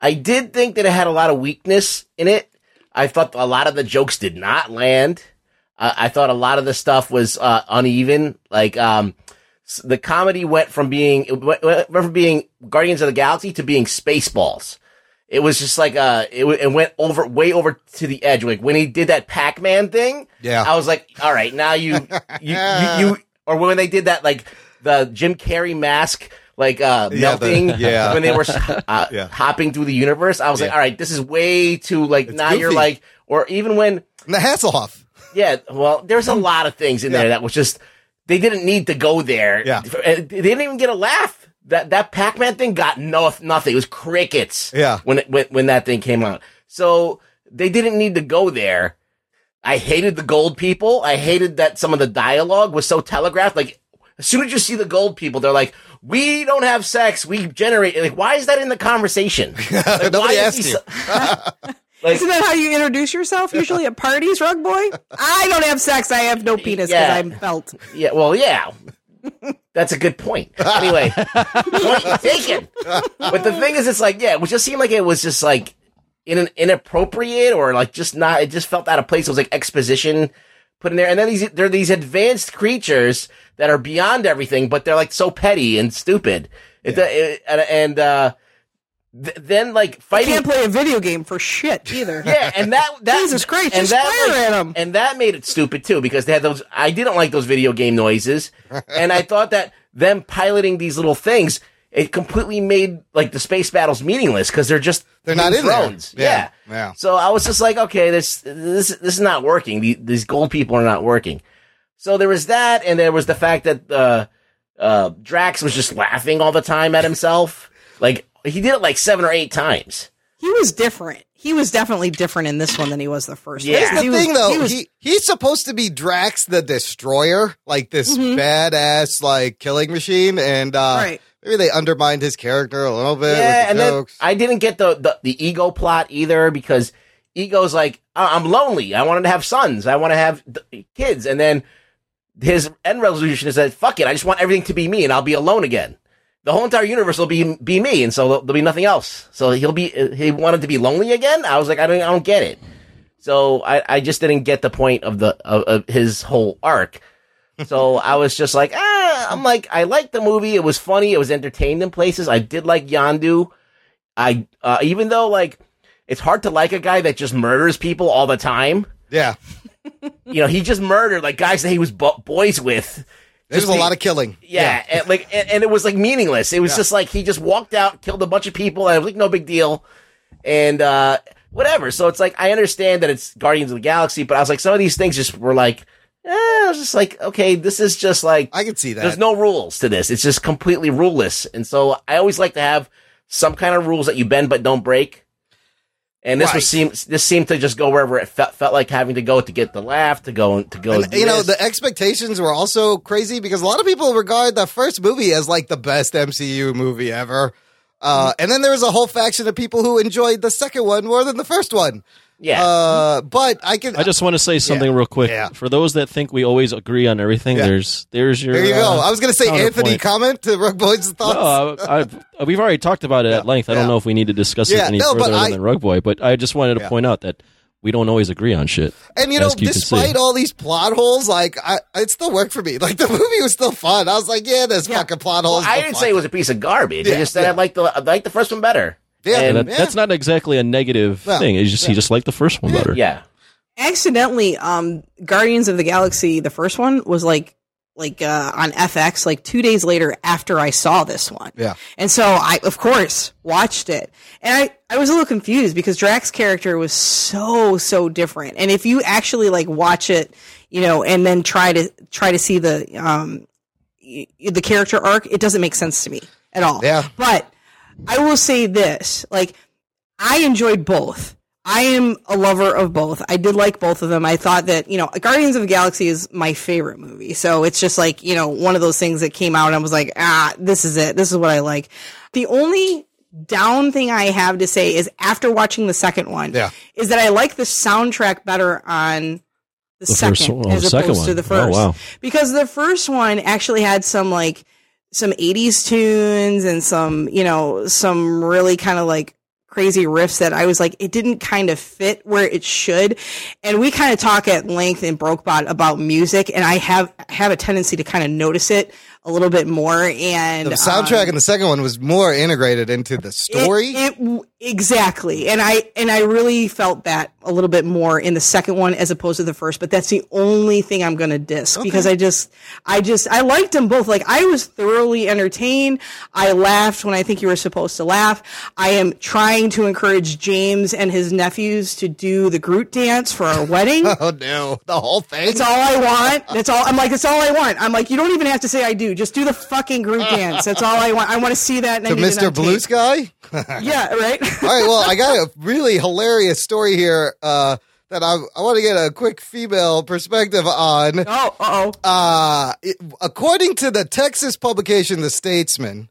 [SPEAKER 4] I did think that it had a lot of weakness in it. I thought a lot of the jokes did not land. Uh, I thought a lot of the stuff was uh, uneven. Like um, the comedy went from being it went, went from being Guardians of the Galaxy to being Spaceballs. It was just like uh, it, w- it went over way over to the edge. Like when he did that Pac Man thing,
[SPEAKER 1] Yeah.
[SPEAKER 4] I was like, all right, now you *laughs* you, you you or when they did that like the Jim Carrey mask. Like uh,
[SPEAKER 1] Yeah, the-
[SPEAKER 4] melting *laughs*
[SPEAKER 1] yeah.
[SPEAKER 4] when they were uh, *laughs*
[SPEAKER 1] Yeah.
[SPEAKER 4] hopping through the universe, I was like, "All right, this is way too like."
[SPEAKER 1] It's
[SPEAKER 4] now you're like, or even when
[SPEAKER 1] the Hasselhoff.
[SPEAKER 4] yeah, well, there's a lot of things in there that was just they didn't need to go there.
[SPEAKER 1] Yeah.
[SPEAKER 4] They didn't even get a laugh. That that Pac Man thing got no nothing. It was crickets.
[SPEAKER 1] Yeah.
[SPEAKER 4] when it, when when that thing came out. So they didn't need to go there. I hated the gold people. I hated that some of the dialogue was so telegraphed. Like as soon as you see the gold people, they're like, "We don't have sex. We generate." Like, why is that in the conversation? *laughs* Like,
[SPEAKER 1] Nobody
[SPEAKER 4] is
[SPEAKER 1] asked
[SPEAKER 4] he
[SPEAKER 1] you.
[SPEAKER 4] so- *laughs* like,
[SPEAKER 5] Isn't that how you introduce yourself usually at parties, rug boy? I don't have sex. I have no penis because
[SPEAKER 4] Yeah.
[SPEAKER 5] I'm felt.
[SPEAKER 4] Yeah, well, yeah. That's a good point. Anyway, point *laughs* taken. But the thing is, it's like, yeah, it was just seemed like it was just like in an inappropriate or like just not. It just felt out of place. It was like exposition put in there, and then these there are these advanced creatures that are beyond everything, but they're like so petty and stupid. It, it- and and uh, th- then like fighting
[SPEAKER 5] Can't play a video game for shit either. *laughs*
[SPEAKER 4] yeah, and that that
[SPEAKER 5] Jesus Christ,
[SPEAKER 4] and
[SPEAKER 5] just
[SPEAKER 4] that
[SPEAKER 5] fire
[SPEAKER 4] like-
[SPEAKER 5] at 'em.
[SPEAKER 4] and that made it stupid too because they had those. I didn't like those video game noises, and I thought that them piloting these little things it completely made like the space battles meaningless because they're just
[SPEAKER 1] They're not in there.
[SPEAKER 4] drones.
[SPEAKER 1] Yeah,
[SPEAKER 4] Yeah.
[SPEAKER 1] yeah.
[SPEAKER 4] So I was just like, okay, this this this is not working. The, these gold people are not working. So there was that, and there was the fact that uh, uh, Drax was just laughing all the time at himself. Like he did it like seven or eight times.
[SPEAKER 5] He was different. He was definitely different in this one than he was the first
[SPEAKER 4] Yeah.
[SPEAKER 5] one.
[SPEAKER 1] Here's the
[SPEAKER 5] He was-
[SPEAKER 1] thing, though.
[SPEAKER 5] he was-
[SPEAKER 1] he he's supposed to be Drax the Destroyer, like this
[SPEAKER 5] Mhm.
[SPEAKER 1] badass like killing machine, and uh,
[SPEAKER 5] Right.
[SPEAKER 1] maybe they undermined his character a little bit.
[SPEAKER 4] Yeah,
[SPEAKER 1] with
[SPEAKER 4] and
[SPEAKER 1] the
[SPEAKER 4] then
[SPEAKER 1] jokes.
[SPEAKER 4] I didn't get the, the the ego plot either because ego's like "I- I'm lonely. I wanted to have sons. I want to have th- kids, and then his end resolution is that fuck it. I just want everything to be me, and I'll be alone again. The whole entire universe will be be me, and so there'll, there'll be nothing else. So he'll be he wanted to be lonely again. I was like, I don't I don't get it. So I, I just didn't get the point of the of, of his whole arc. So *laughs* I was just like, ah, I'm like, I liked the movie. It was funny. It was entertained in places. I did like Yondu. I uh, even though like it's hard to like a guy that just murders people all the time.
[SPEAKER 1] yeah,
[SPEAKER 4] You know, he just murdered like guys that he was bo- boys with.
[SPEAKER 1] There's a lot of killing.
[SPEAKER 4] Yeah, And, like and, and it was like meaningless. It was just like he just walked out, killed a bunch of people, and it was like no big deal, and uh whatever. So it's like I understand that it's Guardians of the Galaxy, but I was like some of these things just were like, eh, I was just like, okay, this is just like
[SPEAKER 1] I can see that.
[SPEAKER 4] there's no rules to this. It's just completely ruleless, and so I always like to have some kind of rules that you bend but don't break. And this
[SPEAKER 1] Right.
[SPEAKER 4] was seemed this seemed to just go wherever it felt, felt like having to go to get the laugh, to go to go.
[SPEAKER 1] And, you know, the expectations were also crazy because a lot of people regard the first movie as like the best MCU movie ever. Uh, and then there was a whole faction of people who enjoyed the second one more than the first one.
[SPEAKER 4] Yeah.
[SPEAKER 1] Uh, but I can.
[SPEAKER 3] I just want to say something real quick.
[SPEAKER 1] Yeah.
[SPEAKER 3] For those that think we always agree on everything,
[SPEAKER 1] Yeah.
[SPEAKER 3] there's there's your.
[SPEAKER 1] there you go.
[SPEAKER 3] uh,
[SPEAKER 1] I was going to say Anthony comment to Rug Boy's thoughts.
[SPEAKER 3] No, I, I, we've already talked about it at length. I don't know if we need to discuss
[SPEAKER 1] Yeah,
[SPEAKER 3] it any
[SPEAKER 1] no,
[SPEAKER 3] further
[SPEAKER 1] I-
[SPEAKER 3] than Rug Boy, but I just wanted to
[SPEAKER 1] Yeah.
[SPEAKER 3] point out that we don't always agree on shit.
[SPEAKER 1] And you know,
[SPEAKER 3] you
[SPEAKER 1] despite all these plot holes, like I, it still worked for me. Like the movie was still fun. I was like, yeah, there's fucking plot
[SPEAKER 4] Well,
[SPEAKER 1] holes.
[SPEAKER 4] I didn't
[SPEAKER 1] fuck
[SPEAKER 4] say it was a piece of garbage.
[SPEAKER 1] Yeah,
[SPEAKER 4] I just said
[SPEAKER 1] yeah.
[SPEAKER 4] I liked the I liked the first one better.
[SPEAKER 1] Yeah,
[SPEAKER 4] And-
[SPEAKER 3] And that, that's not exactly a negative
[SPEAKER 1] No.
[SPEAKER 3] thing. It's just he just liked the first one better.
[SPEAKER 4] yeah.
[SPEAKER 5] accidentally um guardians of the galaxy the first one was like like uh on fx like two days later after i saw this one
[SPEAKER 1] Yeah.
[SPEAKER 5] and so i of course watched it and i i was a little confused because drax's character was so so different and if you actually like watch it you know and then try to try to see the um y- the character arc it doesn't make sense to me at all
[SPEAKER 1] Yeah.
[SPEAKER 5] but I will say this: like, I enjoyed both. I am a lover of both. I did like both of them. I thought that you know, Guardians of the Galaxy is my favorite movie. So it's just like you know, one of those things that came out and I was like, ah, this is it. This is what I like. The only down thing I have to say is after watching the second one,
[SPEAKER 1] Yeah.
[SPEAKER 5] is that I like the soundtrack better on. The,
[SPEAKER 3] The
[SPEAKER 5] second,
[SPEAKER 3] first one- oh,
[SPEAKER 5] as
[SPEAKER 3] the second
[SPEAKER 5] opposed to
[SPEAKER 3] one.
[SPEAKER 5] the
[SPEAKER 3] Oh,
[SPEAKER 5] first,
[SPEAKER 3] wow.
[SPEAKER 5] because the first one actually had some like some 80s tunes and some, you know, some really kind of like crazy riffs that I was like, it didn't kind of fit where it should. And we kind of talk at length in Brokebot about music, and I have have a tendency to kind of notice it a little bit more. And
[SPEAKER 1] The soundtrack
[SPEAKER 5] um,
[SPEAKER 1] in the second one was more integrated into the story.
[SPEAKER 5] it, it- exactly, and I and I really felt that a little bit more in the second one as opposed to the first. But that's the only thing I'm going to diss because I just, I just, I liked them both. Like I was thoroughly entertained. I laughed when I think you were supposed to laugh. I am trying to encourage James and his nephews to do the Groot dance for our wedding. *laughs*
[SPEAKER 1] oh no, the whole thing.
[SPEAKER 5] That's all I want. That's all. I'm like, that's all I want. I'm like, you don't even have to say I do. Just do the fucking Groot dance. That's all I want. I want to see that.
[SPEAKER 1] To Mr. Blue
[SPEAKER 5] tape.
[SPEAKER 1] Sky. *laughs*
[SPEAKER 5] Yeah, right.
[SPEAKER 1] All right, well, I got a really hilarious story here uh, that I, I want to get a quick female perspective on.
[SPEAKER 5] oh, uh oh.
[SPEAKER 1] Uh, it- according to the Texas publication The Statesman,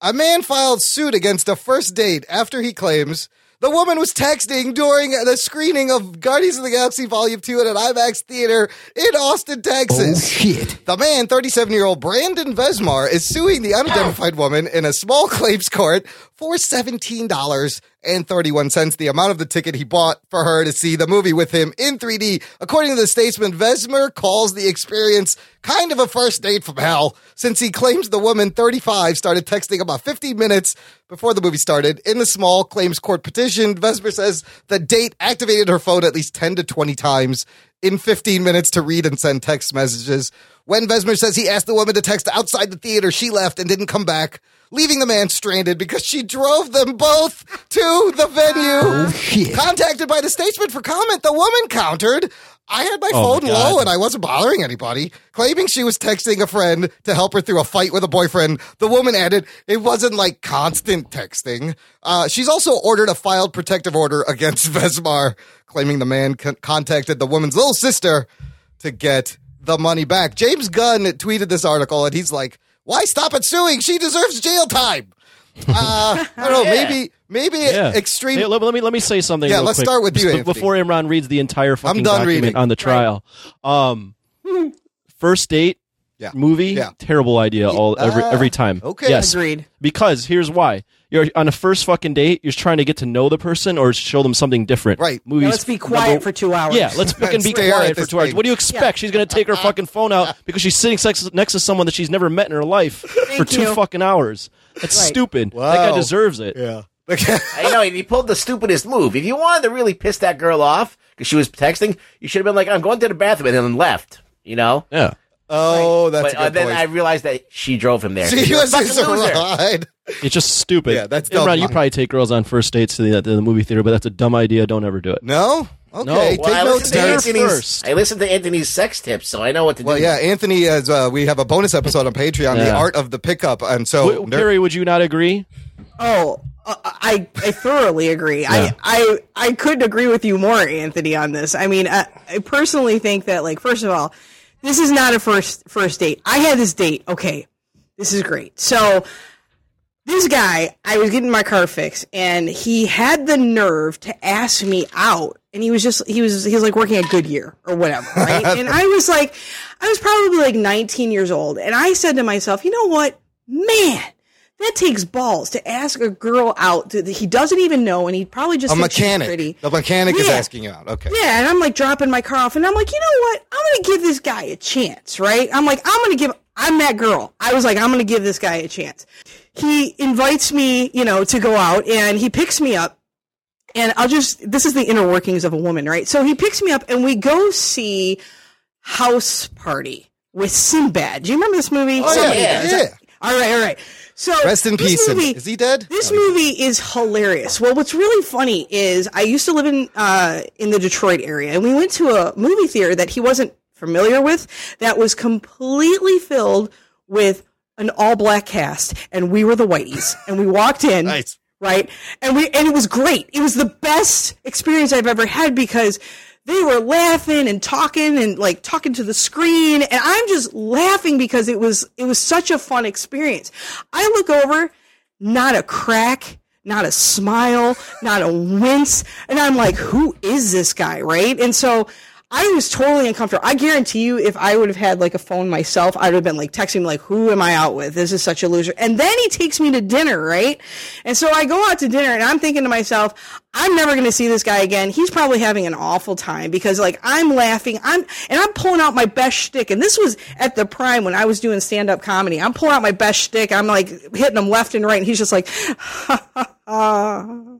[SPEAKER 1] a man filed suit against a first date after he claims the woman was texting during the screening of Guardians of the Galaxy Volume 2 at an IMAX theater in Austin, Texas.
[SPEAKER 6] Oh, shit.
[SPEAKER 1] The man, 37 year old Brandon Vezmar, is suing the unidentified woman in a small *laughs* claims court for $17.31, the amount of the ticket he bought for her to see the movie with him in 3D. According to the statesman, Vezmar calls the experience kind of a first date from hell, since he claims the woman, 35, started texting about 50 minutes before the movie started. In the small claims court petition, Vezmar says the date activated her phone at least 10 to 20 times in 15 minutes to read and send text messages. When Vezmar says he asked the woman to text outside the theater, she left and didn't come back, leaving the man stranded because she drove them both to the venue.
[SPEAKER 6] shit.
[SPEAKER 1] Contacted by the statesman for comment, the woman countered, I had my
[SPEAKER 3] Oh, my
[SPEAKER 1] phone
[SPEAKER 3] God.
[SPEAKER 1] low and I wasn't bothering anybody, claiming she was texting a friend to help her through a fight with a boyfriend. The woman added, it wasn't like constant texting. Uh, she's also ordered a filed protective order against *laughs* Vezmar, claiming the man con- contacted the woman's little sister to get the money back. James Gunn tweeted this article and he's like, why stop at suing? She deserves jail time. Uh, I don't know. *laughs*
[SPEAKER 4] Yeah.
[SPEAKER 1] Maybe, maybe
[SPEAKER 3] Yeah.
[SPEAKER 1] extreme.
[SPEAKER 3] Hey, let, me let me say something.
[SPEAKER 1] Yeah,
[SPEAKER 3] real
[SPEAKER 1] let's
[SPEAKER 3] quick
[SPEAKER 1] start with you, Anthony.
[SPEAKER 3] before Imran reads the entire fucking
[SPEAKER 1] done
[SPEAKER 3] document
[SPEAKER 1] reading.
[SPEAKER 3] on the trial. Um, first date
[SPEAKER 1] Yeah.
[SPEAKER 3] movie,
[SPEAKER 1] Yeah.
[SPEAKER 3] terrible idea. All every
[SPEAKER 1] Ah,
[SPEAKER 3] every time.
[SPEAKER 1] okay.
[SPEAKER 3] yes,
[SPEAKER 5] Agreed.
[SPEAKER 3] because here's why. You're on a first fucking date. You're trying to get to know the person or show them something different.
[SPEAKER 1] Right.
[SPEAKER 5] Now
[SPEAKER 3] Movies.
[SPEAKER 5] let's be quiet
[SPEAKER 3] number-
[SPEAKER 5] for two hours.
[SPEAKER 3] Yeah, let's *laughs* fucking be quiet for
[SPEAKER 1] this
[SPEAKER 3] two hours.
[SPEAKER 1] thing.
[SPEAKER 3] What do you expect? She's gonna take her fucking phone out because she's sitting sex- next to someone that she's never met in her life *laughs* for two
[SPEAKER 5] you.
[SPEAKER 3] fucking hours. That's
[SPEAKER 5] Right.
[SPEAKER 3] stupid. That guy deserves it.
[SPEAKER 1] Yeah. *laughs*
[SPEAKER 4] I know he pulled the stupidest move. If you wanted to really piss that girl off because she was texting, you should have been like, "I'm going to the bathroom," and then left. You know.
[SPEAKER 3] Yeah.
[SPEAKER 1] Oh, that's
[SPEAKER 4] But
[SPEAKER 1] a
[SPEAKER 4] uh,
[SPEAKER 1] good
[SPEAKER 4] then
[SPEAKER 1] point.
[SPEAKER 4] I realized that she drove him there.
[SPEAKER 1] She
[SPEAKER 4] You're a
[SPEAKER 1] was
[SPEAKER 4] fucking
[SPEAKER 1] his ride.
[SPEAKER 3] It's just stupid.
[SPEAKER 1] Yeah, that's dumb.
[SPEAKER 3] Imran, you probably take girls on first dates to the, to the movie theater, but that's a dumb idea. Don't ever do it.
[SPEAKER 1] No? Okay.
[SPEAKER 3] No.
[SPEAKER 1] Take
[SPEAKER 4] Well, I
[SPEAKER 1] notes,
[SPEAKER 4] listened, to Anthony's,
[SPEAKER 3] first.
[SPEAKER 4] I listened to Anthony's sex tips, so I know what to
[SPEAKER 1] Well,
[SPEAKER 4] do.
[SPEAKER 1] yeah, Anthony, as uh, we have a bonus episode on Patreon, The Art of the Pickup. And so,
[SPEAKER 3] W-
[SPEAKER 1] nerd-
[SPEAKER 3] Kari, would you not agree?
[SPEAKER 5] Oh, Uh, I I thoroughly agree.
[SPEAKER 3] Yeah.
[SPEAKER 5] I, I I couldn't agree with you more, Anthony, on this. I mean, I, I personally think that like first of all, this is not a first first date. I had this date. Okay, this is great. So this guy, I was getting my car fixed, and he had the nerve to ask me out. And he was just he was he was like working at Goodyear or whatever, right? and I was like, I was probably like 19 years old, and I said to myself, you know what, man. That takes balls to ask a girl out that he doesn't even know, and he probably just
[SPEAKER 1] A mechanic.
[SPEAKER 5] pretty.
[SPEAKER 1] The mechanic is asking you out. Okay.
[SPEAKER 5] Yeah, and I'm like dropping my car off, and I'm like, you know what? I'm gonna give this guy a chance, right? I'm like, I'm gonna give. I'm that girl. I was like, I'm gonna give this guy a chance. He invites me, you know, to go out, and he picks me up. And I'll just. This is the inner workings of a woman, right? So he picks me up, and we go see House Party with Sinbad. Do you remember this movie?
[SPEAKER 1] Oh, yeah.
[SPEAKER 5] Somebody
[SPEAKER 1] Yeah. Yeah.
[SPEAKER 5] All right, all right. So
[SPEAKER 1] Rest in
[SPEAKER 5] this
[SPEAKER 1] peace.
[SPEAKER 5] Movie,
[SPEAKER 1] Is he dead?
[SPEAKER 5] This
[SPEAKER 1] No,
[SPEAKER 5] movie is hilarious. Well, what's really funny is I used to live in uh, in the Detroit area, and we went to a movie theater that he wasn't familiar with that was completely filled with an all black cast, and we were the whiteys, *laughs* and we walked in.
[SPEAKER 1] Nice.
[SPEAKER 5] Right, and we and it was great. It was the best experience I've ever had because they were laughing and talking and like talking to the screen, and I'm just laughing because it was it was such a fun experience. I look over, not a crack, not a smile, not a wince. And I'm like, who is this guy? Right. And so I was totally uncomfortable. I guarantee you, if I would have had like a phone myself, I'd have been like texting me, like, who am I out with? This is such a loser. And then he takes me to dinner. Right. And so I go out to dinner and I'm thinking to myself, I'm never going to see this guy again. He's probably having an awful time because like I'm laughing. I'm, and I'm pulling out my best shtick. And this was at the prime when I was doing stand up comedy. I'm pulling out my best shtick. I'm like hitting him left and right. And he's just like, *laughs*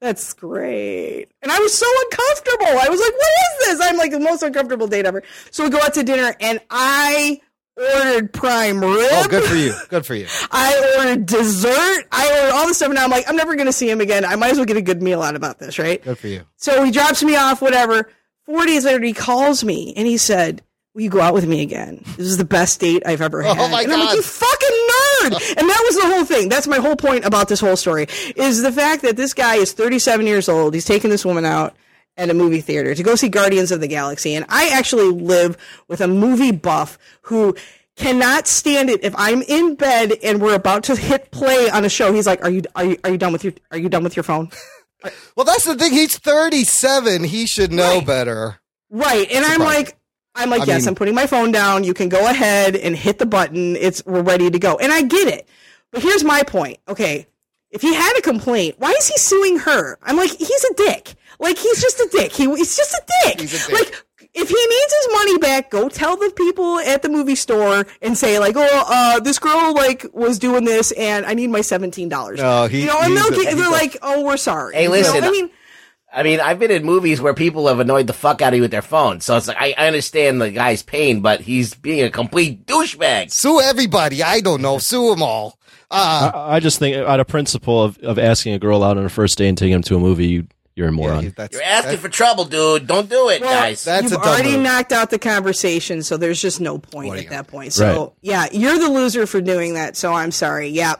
[SPEAKER 5] that's great. And I was so uncomfortable. I was like, what is this? I'm like the most uncomfortable date ever. So we go out to dinner and I ordered prime rib.
[SPEAKER 1] Oh, good for you. Good for you. *laughs*
[SPEAKER 5] I ordered dessert. I ordered all this stuff. And I'm like, I'm never going to see him again. I might as well get a good meal out about this, right?
[SPEAKER 1] Good for you.
[SPEAKER 5] So he drops me off, whatever. Four days later, he calls me and he said, Will you go out with me again? This is the best date I've ever oh had.
[SPEAKER 1] Oh, my
[SPEAKER 5] and I'm like,
[SPEAKER 1] God.
[SPEAKER 5] You fucking and that was the whole thing. That's my whole point about this whole story is the fact that this guy is 37 years old. He's taking this woman out at a movie theater to go see Guardians of the Galaxy. And I actually live with a movie buff who cannot stand it if I'm in bed and we're about to hit play on a show. He's like, "Are you are you are you done with your are you done with your phone?"
[SPEAKER 1] Well, that's the thing. He's 37. He should know
[SPEAKER 5] Right.
[SPEAKER 1] better.
[SPEAKER 5] Right. And I'm like, I'm like,
[SPEAKER 1] I
[SPEAKER 5] yes,
[SPEAKER 1] mean-
[SPEAKER 5] I'm putting my phone down. You can go ahead and hit the button. It's we're ready to go. And I get it. But here's my point. Okay. If he had a complaint, why is he suing her? I'm like, he's a dick. Like he's just a dick. He, he's just a dick.
[SPEAKER 1] He's a dick.
[SPEAKER 5] Like if he needs his money back, go tell the people at the movie store and say like, oh, uh, this girl like was doing this and I need my seventeen dollars.
[SPEAKER 1] No, he-
[SPEAKER 5] you know, and they'll
[SPEAKER 1] a,
[SPEAKER 5] get, they're
[SPEAKER 1] a-
[SPEAKER 5] like, oh, we're sorry.
[SPEAKER 4] Hey,
[SPEAKER 5] You know,
[SPEAKER 4] listen,
[SPEAKER 5] I mean.
[SPEAKER 4] I mean, I've been in movies where people have annoyed the fuck out of you with their phone. So it's like, I, I understand the guy's pain, but he's being a complete douchebag.
[SPEAKER 1] Sue everybody. I don't know. Sue them all. Uh,
[SPEAKER 3] I, I just think, out of principle of, of asking a girl out on a first date and taking them to a movie, you, you're a moron.
[SPEAKER 1] yeah, that's,
[SPEAKER 4] You're asking for trouble, dude. Don't do it,
[SPEAKER 5] Well,
[SPEAKER 4] guys.
[SPEAKER 1] that's
[SPEAKER 5] You've
[SPEAKER 1] a dumb
[SPEAKER 5] already
[SPEAKER 1] move.
[SPEAKER 5] knocked out the conversation, so there's just no point at that point. So
[SPEAKER 3] Right.
[SPEAKER 5] yeah, you're the loser for doing that. So I'm sorry. Yeah,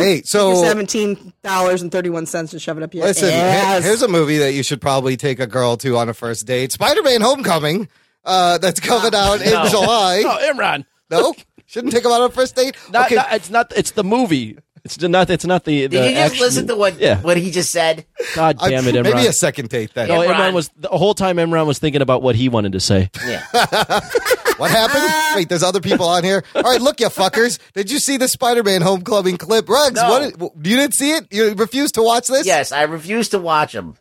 [SPEAKER 1] hey, so
[SPEAKER 5] seventeen dollars and thirty one cents to shove it up your
[SPEAKER 1] listen, he-
[SPEAKER 5] ass.
[SPEAKER 1] here's a movie that you should probably take a girl to on a first date. Spider-Man: Homecoming. Uh, that's coming out in
[SPEAKER 4] No.
[SPEAKER 1] July.
[SPEAKER 3] Oh, Imran.
[SPEAKER 1] No, shouldn't take him out on a first date.
[SPEAKER 3] Not,
[SPEAKER 1] okay,
[SPEAKER 3] not- it's not. It's the movie. It's not. It's not the. the
[SPEAKER 4] Did you just
[SPEAKER 3] action-
[SPEAKER 4] listen to what
[SPEAKER 3] Yeah.
[SPEAKER 4] what he just said?
[SPEAKER 3] God damn it, Imran.
[SPEAKER 1] maybe a second take then.
[SPEAKER 3] no,
[SPEAKER 4] Imran.
[SPEAKER 3] Imran was the whole time. Imran was thinking about what he wanted to say.
[SPEAKER 4] Yeah. *laughs*
[SPEAKER 1] What happened? Wait, there's other people on here. All right, look, you fuckers. Did you see the Spider-Man Homecoming clip? Rugs,
[SPEAKER 4] No.
[SPEAKER 1] what? You didn't see it? You refused to watch this?
[SPEAKER 4] yes, I refuse to watch him.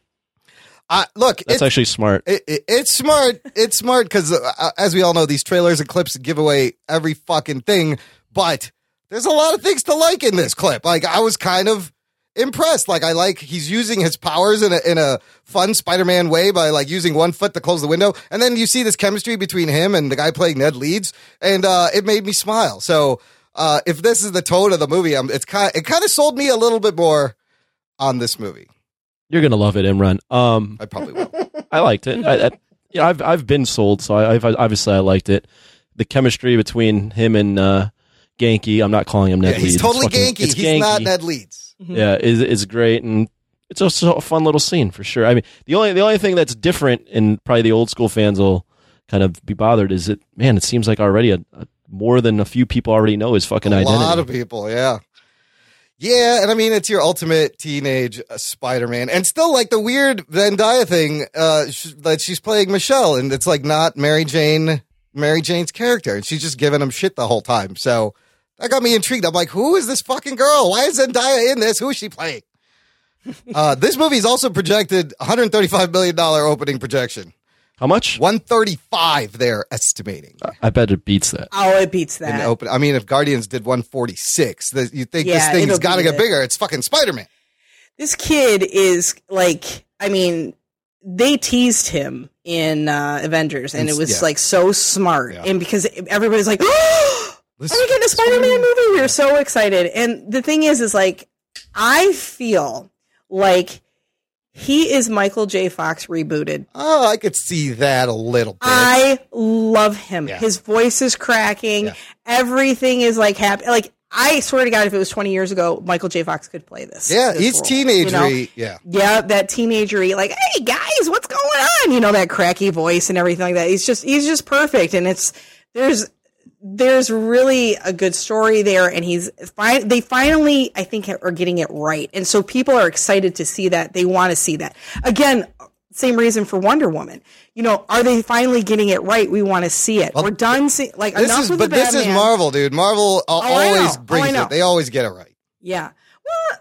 [SPEAKER 1] Uh, look,
[SPEAKER 3] That's
[SPEAKER 1] it's,
[SPEAKER 3] actually smart.
[SPEAKER 1] it, it- it's smart. It's smart because, uh, as we all know, these trailers and clips give away every fucking thing. But there's a lot of things to like in this clip. Like I was kind of impressed. Like I like he's using his powers in a in a fun Spider-Man way by like using one foot to close the window, and then you see this chemistry between him and the guy playing Ned Leeds, and uh, it made me smile. So uh, if this is the tone of the movie, um, it's kind it kind of sold me a little bit more on this movie.
[SPEAKER 3] You're gonna love it, Imran. Um,
[SPEAKER 1] I probably will. *laughs*
[SPEAKER 3] I liked it. I, I, you know, I've I've been sold, so I, I've obviously I liked it. The chemistry between him and uh, Genki. I'm not calling him Ned
[SPEAKER 1] Yeah, he's totally
[SPEAKER 3] It's fucking-
[SPEAKER 1] ganky.
[SPEAKER 3] it's
[SPEAKER 1] He's not
[SPEAKER 3] Genki.
[SPEAKER 1] Ned Leeds.
[SPEAKER 3] Yeah, is is great, and it's also a fun little scene for sure. I mean, the only the only thing that's different, and probably the old school fans will kind of be bothered, is that man, it seems like already a, a more than a few people already know his fucking
[SPEAKER 1] a
[SPEAKER 3] identity.
[SPEAKER 1] A lot of people, yeah. Yeah, and I mean it's your ultimate teenage uh, Spider-Man, and still like the weird Zendaya thing uh, sh- that she's playing Michelle, and it's like not Mary Jane, Mary Jane's character, and she's just giving him shit the whole time. So that got me intrigued. I'm like, who is this fucking girl? Why is Zendaya in this? Who is she playing? *laughs* uh, this movie is also projected 135 million dollar opening projection.
[SPEAKER 3] How much?
[SPEAKER 1] 135 they're estimating.
[SPEAKER 3] I bet it beats that.
[SPEAKER 5] Oh, it beats that.
[SPEAKER 1] the open. I mean, if Guardians did 146, the, you think this
[SPEAKER 5] Yeah,
[SPEAKER 1] thing's
[SPEAKER 5] it'll
[SPEAKER 1] got to get
[SPEAKER 5] it.
[SPEAKER 1] bigger. It's fucking Spider Man.
[SPEAKER 5] This kid is like, I mean, they teased him in uh, Avengers, and it was
[SPEAKER 1] yeah.
[SPEAKER 5] like so smart.
[SPEAKER 1] Yeah.
[SPEAKER 5] And because everybody's like, *gasps* oh,
[SPEAKER 1] This-
[SPEAKER 5] are we getting a Spider-Man movie? We were so excited. And the thing is, is like, I feel like he is Michael J. Fox rebooted.
[SPEAKER 1] Oh, I could see that a little bit.
[SPEAKER 5] I love him.
[SPEAKER 1] Yeah.
[SPEAKER 5] His voice is cracking.
[SPEAKER 1] Yeah.
[SPEAKER 5] Everything is like happy. Like I swear to God, if it was 20 years ago, Michael J. Fox could play this.
[SPEAKER 1] yeah,
[SPEAKER 5] this
[SPEAKER 1] he's
[SPEAKER 5] role,
[SPEAKER 1] teenagery.
[SPEAKER 5] you know?
[SPEAKER 1] Yeah.
[SPEAKER 5] Yeah, that teenagery, like, hey guys, what's going on? You know, that cracky voice and everything like that. He's just, he's just perfect. And it's, there's, there's really a good story there. And he's, fi- they finally, I think, are getting it right. And so people are excited to see that. They want to see that. Again, same reason for Wonder Woman. You know, are they finally getting it right? We want to see it. We're done. See, like,
[SPEAKER 1] This is, but this is Marvel, dude. Marvel oh,
[SPEAKER 5] I
[SPEAKER 1] always
[SPEAKER 5] Oh,
[SPEAKER 1] brings
[SPEAKER 5] know.
[SPEAKER 1] it. They always get it right.
[SPEAKER 5] Yeah. Well,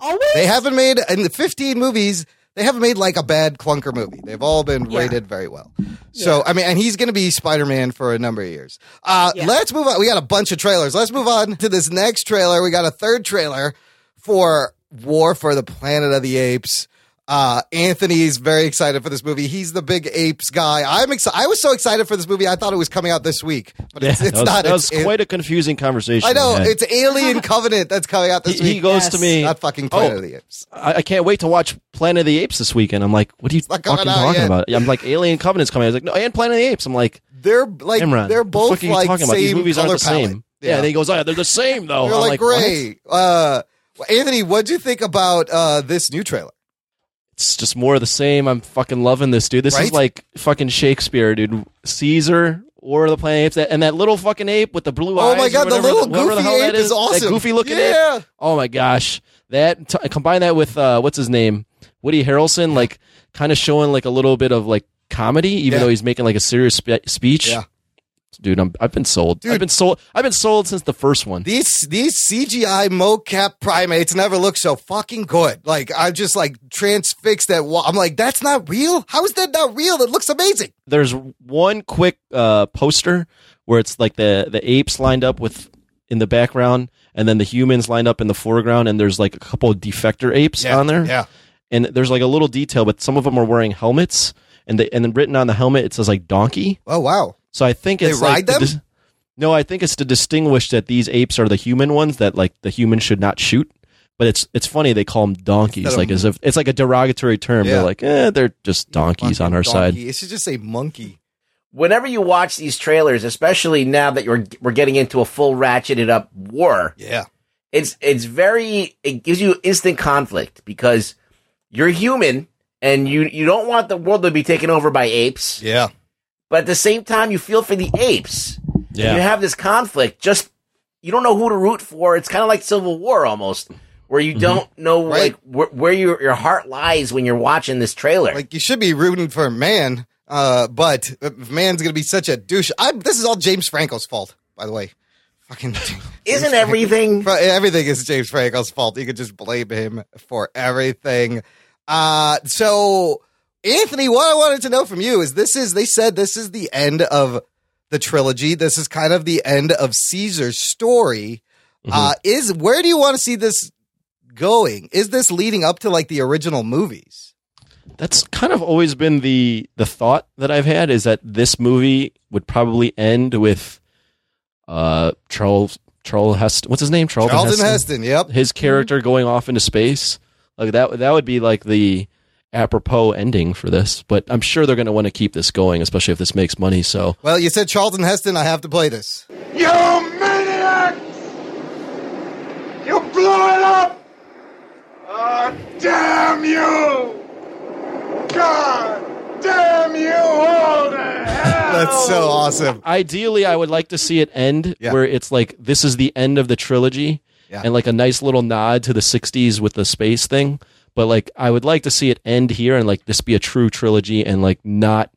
[SPEAKER 5] always.
[SPEAKER 1] They haven't made in the 15 movies. They haven't made like a bad clunker movie. They've all been
[SPEAKER 5] Yeah.
[SPEAKER 1] rated very well. So I mean, and he's going to be Spider Man for a number of years. Uh,
[SPEAKER 5] Yeah.
[SPEAKER 1] Let's move on. We got a bunch of trailers. Let's move on to this next trailer. We got a third trailer for War for the Planet of the Apes. Uh, Anthony's very excited for this movie. He's the big apes guy. I'm excited. I was so excited for this movie. I thought it was coming out this week, but it's,
[SPEAKER 3] Yeah,
[SPEAKER 1] it's
[SPEAKER 3] that was,
[SPEAKER 1] not.
[SPEAKER 3] That was
[SPEAKER 1] It's-
[SPEAKER 3] quite a confusing conversation.
[SPEAKER 1] I know
[SPEAKER 3] we
[SPEAKER 1] it's Alien Covenant that's coming out this
[SPEAKER 3] He, he goes
[SPEAKER 5] Yes.
[SPEAKER 3] to me.
[SPEAKER 1] not fucking Planet
[SPEAKER 3] Oh,
[SPEAKER 1] of the Apes.
[SPEAKER 3] I, I can't wait to watch Planet of the Apes this weekend. I'm like, what are you fucking talking
[SPEAKER 1] yet.
[SPEAKER 3] about? I'm like, Alien Covenant's coming. I was like, no, and Planet of the Apes. I'm like,
[SPEAKER 1] They're like
[SPEAKER 3] Imran,
[SPEAKER 1] they're
[SPEAKER 3] what the
[SPEAKER 1] both
[SPEAKER 3] fuck are you
[SPEAKER 1] like
[SPEAKER 3] talking about?
[SPEAKER 1] same
[SPEAKER 3] These movies aren't
[SPEAKER 1] color
[SPEAKER 3] the same.
[SPEAKER 1] palette.
[SPEAKER 3] Yeah, and he goes, oh, they're the same though.
[SPEAKER 1] They're
[SPEAKER 3] I'm
[SPEAKER 1] like,
[SPEAKER 3] like,
[SPEAKER 1] gray. Uh, Anthony, what'd you think about uh, this new trailer?
[SPEAKER 3] It's just more of the same. I'm fucking loving this, dude. This
[SPEAKER 1] Right?
[SPEAKER 3] is like fucking Shakespeare, dude. Caesar or the Planet of the Apes, and that little fucking ape with the blue eyes.
[SPEAKER 1] Oh my god, the little
[SPEAKER 3] whatever the
[SPEAKER 1] goofy
[SPEAKER 3] hell
[SPEAKER 1] ape
[SPEAKER 3] that
[SPEAKER 1] is awesome.
[SPEAKER 3] That goofy looking
[SPEAKER 1] yeah.
[SPEAKER 3] ape. Oh my gosh, that t- combine that with uh, what's his name, Woody Harrelson, like kind of showing like a little bit of like comedy, even
[SPEAKER 1] Yeah.
[SPEAKER 3] though he's making like a serious spe- speech.
[SPEAKER 1] Yeah.
[SPEAKER 3] Dude, I'm, I've been sold.
[SPEAKER 1] Dude.
[SPEAKER 3] I've been sold. I've been sold since the first one.
[SPEAKER 1] These these CGI mocap primates never look so fucking good. Like I'm just like transfixed at. Wa- I'm like, that's not real. How is that not real? It looks amazing.
[SPEAKER 3] There's one quick uh, poster where it's like the the apes lined up with in the background, and then the humans lined up in the foreground, and there's like a couple of defector apes on there.
[SPEAKER 1] Yeah.
[SPEAKER 3] and there's like a little detail, but some of them are wearing helmets, and they, and then written on the helmet it says like donkey.
[SPEAKER 1] Oh wow.
[SPEAKER 3] So I think
[SPEAKER 1] They
[SPEAKER 3] it's
[SPEAKER 1] ride
[SPEAKER 3] like the
[SPEAKER 1] them?
[SPEAKER 3] dis- no, I think it's to distinguish that these apes are the human ones that like the humans should not shoot. But it's it's funny they call them donkeys,
[SPEAKER 1] Instead of-
[SPEAKER 3] like as if it's like a derogatory term.
[SPEAKER 1] Yeah.
[SPEAKER 3] They're like, eh, they're just donkeys on our side.
[SPEAKER 1] Donkey. It should just say monkey.
[SPEAKER 4] Whenever you watch these trailers, especially now that you're we're getting into a full ratcheted up war,
[SPEAKER 1] Yeah.
[SPEAKER 4] it's it's very it gives you instant conflict because you're human and you you don't want the world to be taken over by apes,
[SPEAKER 1] Yeah.
[SPEAKER 4] But at the same time you feel for the apes.
[SPEAKER 3] Yeah.
[SPEAKER 4] You have this conflict. Just you don't know who to root for. It's kind of like Civil War almost, where you don't know
[SPEAKER 1] Mm-hmm. Right.
[SPEAKER 4] like where, where your your heart lies when you're watching this trailer.
[SPEAKER 1] Like you should be rooting for man, uh, but man's gonna be such a douche. I, this is all James Franco's fault, by the way. Fucking *laughs*
[SPEAKER 4] Isn't everything?
[SPEAKER 1] Fr- everything is James Franco's fault. You could just blame him for everything. Uh, so Anthony, what I wanted to know from you is this is they said this is the end of the trilogy. This is kind of the end of Caesar's story. Uh, is where do you want to see this going? Is this leading up to like the original movies?
[SPEAKER 3] That's kind of always been the the thought that I've had is that this movie would probably end with uh Charles Charles Heston. What's his name? Charlton,
[SPEAKER 1] Charlton
[SPEAKER 3] Heston.
[SPEAKER 1] Heston, yep.
[SPEAKER 3] His character going off into space. Like that that would be like the apropos ending for this. But I'm sure they're going to want to keep this going, especially if this makes money. So
[SPEAKER 1] Well, you said Charlton Heston. I have to play this.
[SPEAKER 7] You maniacs! You blew it up! Oh, damn you! God damn you all to hell!
[SPEAKER 1] That's so awesome.
[SPEAKER 3] Ideally, I would like to see it end
[SPEAKER 1] Yeah.
[SPEAKER 3] where it's like this is the end of the trilogy,
[SPEAKER 1] Yeah.
[SPEAKER 3] and like a nice little nod to the '60s with the space thing. But like, I would like to see it end here and like this be a true trilogy and like not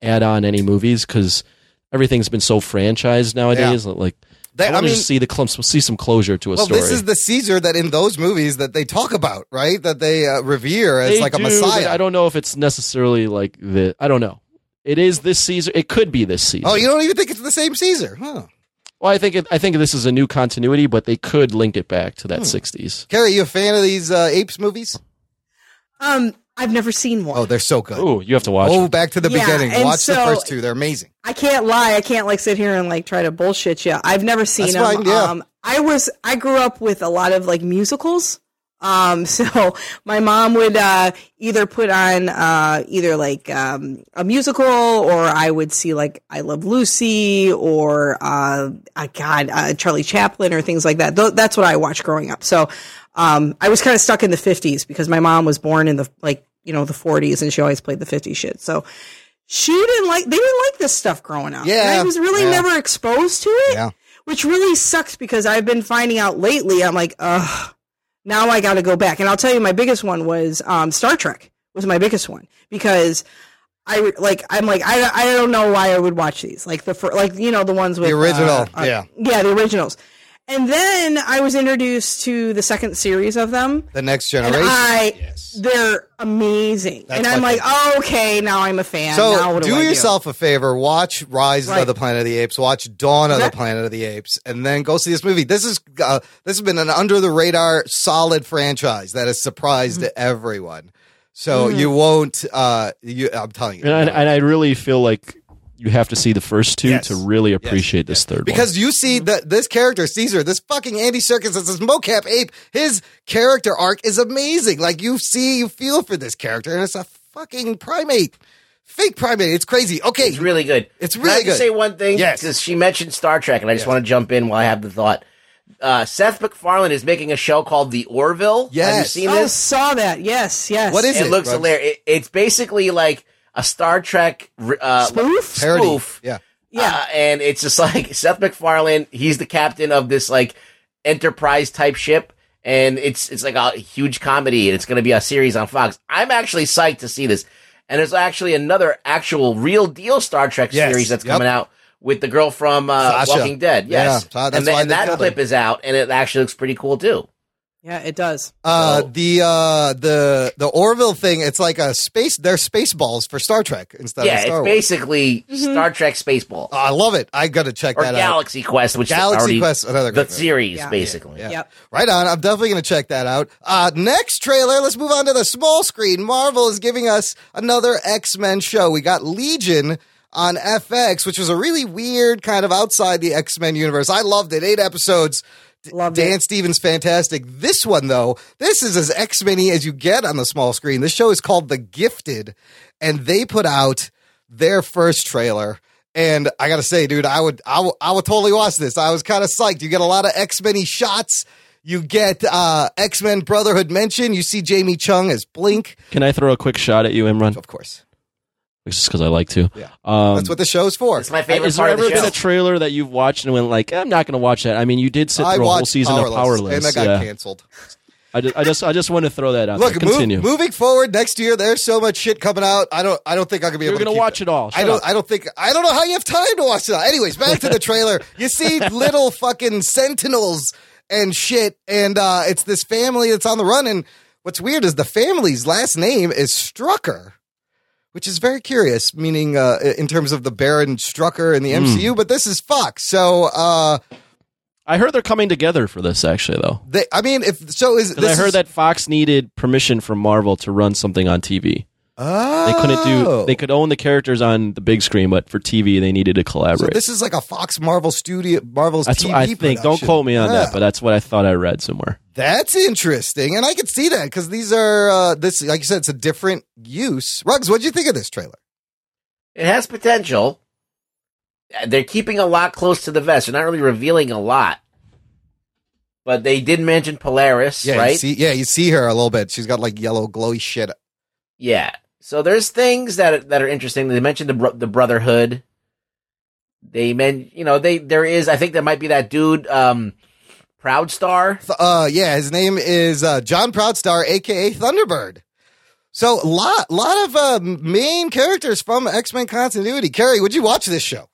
[SPEAKER 3] add on any movies because everything's been so franchised nowadays. Like,
[SPEAKER 1] They-
[SPEAKER 3] I
[SPEAKER 1] I
[SPEAKER 3] want to see the clumps, see some closure to a
[SPEAKER 1] Well,
[SPEAKER 3] story.
[SPEAKER 1] this is the Caesar that in those movies that they talk about, right? That they uh, revere as
[SPEAKER 3] They
[SPEAKER 1] like a messiah.
[SPEAKER 3] I don't know if it's necessarily like the. I don't know. It is this Caesar. It could be this Caesar.
[SPEAKER 1] oh, you don't even think it's the same Caesar, huh?
[SPEAKER 3] Well, I think it, I think this is a new continuity, but they could link it back to that
[SPEAKER 1] Hmm.
[SPEAKER 3] '60s.
[SPEAKER 1] Kari, you a fan of these uh, apes movies?
[SPEAKER 5] Um, I've never seen one.
[SPEAKER 1] Oh, they're so good.
[SPEAKER 3] Oh, you have to watch.
[SPEAKER 1] Oh,
[SPEAKER 3] it.
[SPEAKER 1] back to the
[SPEAKER 5] Yeah,
[SPEAKER 1] beginning.
[SPEAKER 5] and
[SPEAKER 1] Watch the first two. They're amazing.
[SPEAKER 5] I can't lie. I can't like sit here and like try to bullshit you. I've never seen
[SPEAKER 1] That's
[SPEAKER 5] them.
[SPEAKER 1] fine, yeah.
[SPEAKER 5] Um, I was I grew up with a lot of like musicals. Um, *laughs* so my mom would uh, either put on uh, either like um, a musical, or I would see like I Love Lucy, or uh, uh, God, uh, Charlie Chaplin, or things like that. Th- that's what I watched growing up. So um, I was kind of stuck in the '50s because my mom was born in the like you know the '40s, and she always played the '50s shit. So she didn't like they didn't like this stuff growing up.
[SPEAKER 1] Yeah,
[SPEAKER 5] And I was really
[SPEAKER 1] yeah.
[SPEAKER 5] never exposed to it.
[SPEAKER 1] Yeah.
[SPEAKER 5] Which really sucks because I've been finding out lately. I'm like, ugh, now I got to go back. And I'll tell you, my biggest one was um, Star Trek was my biggest one because I like I'm like I, I don't know why I would watch these like the fir- like you know the ones with
[SPEAKER 1] The original,
[SPEAKER 5] uh, uh,
[SPEAKER 1] yeah.
[SPEAKER 5] yeah the originals. And then I was introduced to the second series of them.
[SPEAKER 1] The next
[SPEAKER 5] And
[SPEAKER 1] generation.
[SPEAKER 5] I, they're amazing.
[SPEAKER 1] That's
[SPEAKER 5] and I'm like, oh, okay, now I'm a fan. now
[SPEAKER 1] So
[SPEAKER 5] what
[SPEAKER 1] do
[SPEAKER 5] I
[SPEAKER 1] yourself a favor, watch Rise of the Planet of the Apes, watch Dawn of
[SPEAKER 5] Okay.
[SPEAKER 1] the Planet of the Apes, and then go see this movie. This is uh, this has been an under the radar solid franchise that has surprised
[SPEAKER 5] Mm-hmm.
[SPEAKER 1] everyone. So you won't. Uh, you, I'm telling you,
[SPEAKER 3] and I, and I really feel like you have to see the first two
[SPEAKER 1] Yes.
[SPEAKER 3] to really appreciate this third one.
[SPEAKER 1] because you see that this character Caesar, this fucking Andy Serkis, as this mocap ape, his character arc is amazing. Like you see, you feel for this character, and it's a fucking primate, fake primate. It's crazy. Okay,
[SPEAKER 4] It's really good.
[SPEAKER 1] It's really
[SPEAKER 4] Can I
[SPEAKER 1] really good.
[SPEAKER 4] say one thing?
[SPEAKER 1] Yes.
[SPEAKER 4] Because she mentioned Star Trek, and I just want to jump in while I have the thought. Uh, Seth MacFarlane is making a show called The Orville. Have you
[SPEAKER 1] Yes.
[SPEAKER 4] seen
[SPEAKER 5] Oh,
[SPEAKER 4] this?
[SPEAKER 5] I saw that. Yes, yes.
[SPEAKER 1] What is
[SPEAKER 4] it
[SPEAKER 1] it,
[SPEAKER 4] looks
[SPEAKER 1] Rugs?
[SPEAKER 4] hilarious. It, it's basically like a Star Trek uh,
[SPEAKER 5] Spoof?
[SPEAKER 1] Parody.
[SPEAKER 4] spoof.
[SPEAKER 1] Yeah.
[SPEAKER 5] Yeah.
[SPEAKER 4] Uh, and it's just like *laughs* Seth MacFarlane. He's the captain of this like Enterprise type ship, and it's it's like a huge comedy, and it's going to be a series on Fox. I'm actually psyched to see this, and there's actually another actual real deal Star Trek
[SPEAKER 1] Yes.
[SPEAKER 4] series that's
[SPEAKER 1] Yep.
[SPEAKER 4] coming out with the girl from uh, Walking Dead.
[SPEAKER 1] Yeah,
[SPEAKER 4] Yes,
[SPEAKER 1] so that's
[SPEAKER 4] and, th-
[SPEAKER 1] why
[SPEAKER 4] and that clip is out, and it actually looks pretty cool too.
[SPEAKER 5] Yeah, it does.
[SPEAKER 1] Uh,
[SPEAKER 4] So-
[SPEAKER 1] the uh, the the Orville thing. It's like a space. They're space balls for Star Trek instead
[SPEAKER 4] yeah,
[SPEAKER 1] of Star
[SPEAKER 4] it's
[SPEAKER 1] Wars.
[SPEAKER 4] basically Star Trek Spaceball
[SPEAKER 1] Oh, I love it. I got to check
[SPEAKER 4] or
[SPEAKER 1] that out.
[SPEAKER 4] Galaxy Quest, which is
[SPEAKER 1] Galaxy
[SPEAKER 4] already
[SPEAKER 1] Quest, another
[SPEAKER 4] the
[SPEAKER 1] great movie.
[SPEAKER 4] series
[SPEAKER 5] Yeah.
[SPEAKER 4] basically.
[SPEAKER 1] Yeah.
[SPEAKER 5] Yep.
[SPEAKER 1] Right on. I'm definitely going to check that out. Uh, next trailer. Let's move on to the small screen. Marvel is giving us another X Men show. We got Legion on FX, which was a really weird kind of outside the X Men universe. I loved it. Eight episodes. D-
[SPEAKER 5] Loved
[SPEAKER 1] Dan
[SPEAKER 5] it.
[SPEAKER 1] Stevens, fantastic. This one, though, this is as X Men as you get on the small screen. This show is called The Gifted, and they put out their first trailer. And I gotta say, dude, I would, I would, I would totally watch this. I was kind of psyched. You get a lot of X Men shots. You get uh, X Men Brotherhood mention. You see Jamie Chung as Blink,
[SPEAKER 3] Can I throw a quick shot at you, Imran?
[SPEAKER 1] of course.
[SPEAKER 3] Just because I like to.
[SPEAKER 1] Yeah.
[SPEAKER 3] Um,
[SPEAKER 1] That's what the show's for.
[SPEAKER 4] It's my favorite
[SPEAKER 3] Has there
[SPEAKER 4] part of
[SPEAKER 3] ever
[SPEAKER 4] the
[SPEAKER 3] been a trailer that you've watched and went like, I'm not going to watch that? I mean, you did sit
[SPEAKER 1] I
[SPEAKER 3] through a whole
[SPEAKER 1] watched
[SPEAKER 3] season
[SPEAKER 1] Powerless,
[SPEAKER 3] of Powerless.
[SPEAKER 1] and that got
[SPEAKER 3] yeah.
[SPEAKER 1] canceled.
[SPEAKER 3] I just, I just, I just want to throw that out.
[SPEAKER 1] Look,
[SPEAKER 3] there.
[SPEAKER 1] move,
[SPEAKER 3] Continue.
[SPEAKER 1] moving forward next year, there's so much shit coming out. I don't, I don't think I'm gonna be
[SPEAKER 3] You're
[SPEAKER 1] able to
[SPEAKER 3] gonna
[SPEAKER 1] keep
[SPEAKER 3] watch it all.
[SPEAKER 1] I don't.
[SPEAKER 3] up.
[SPEAKER 1] I don't think. I don't know how you have time to watch it. all. Anyways, back to the *laughs* trailer. You see little fucking sentinels and shit, and uh, it's this family that's on the run. And what's weird is the family's last name is Strucker, which is very curious, meaning uh, in terms of the Baron Strucker in the
[SPEAKER 3] Hmm.
[SPEAKER 1] MCU. But this is Fox, so uh,
[SPEAKER 3] I heard they're coming together for this actually, though.
[SPEAKER 1] they. I mean, if so, is
[SPEAKER 3] I heard
[SPEAKER 1] is-
[SPEAKER 3] that Fox needed permission from Marvel to run something on TV.
[SPEAKER 1] Oh,
[SPEAKER 3] They couldn't do. They could own the characters on the big screen, but for TV, they needed to
[SPEAKER 1] So
[SPEAKER 3] collaborate.
[SPEAKER 1] this is like a Fox Marvel studio, Marvel's
[SPEAKER 3] that's
[SPEAKER 1] TV
[SPEAKER 3] what I think. Don't quote me on
[SPEAKER 1] Yeah.
[SPEAKER 3] that, but that's what I thought I read somewhere.
[SPEAKER 1] That's interesting, and I can see that because these are uh, this, like you said, it's a different use. Rugs, what do you think of this trailer?
[SPEAKER 4] It has potential. They're keeping a lot close to the vest. They're not really revealing a lot. but they did mention Polaris,
[SPEAKER 1] Yeah,
[SPEAKER 4] right?
[SPEAKER 1] you see, yeah, you see her a little bit. She's got like yellow glowy shit.
[SPEAKER 4] Yeah. So there's things that that are interesting. They mentioned the the Brotherhood. They meant, you know, they there is. I think there might be that dude, um, Proud Star.
[SPEAKER 1] Uh, yeah, his name is uh, John Proudstar, aka Thunderbird. So, lot lot of uh, main characters from X Men continuity. Kari, would you watch this show?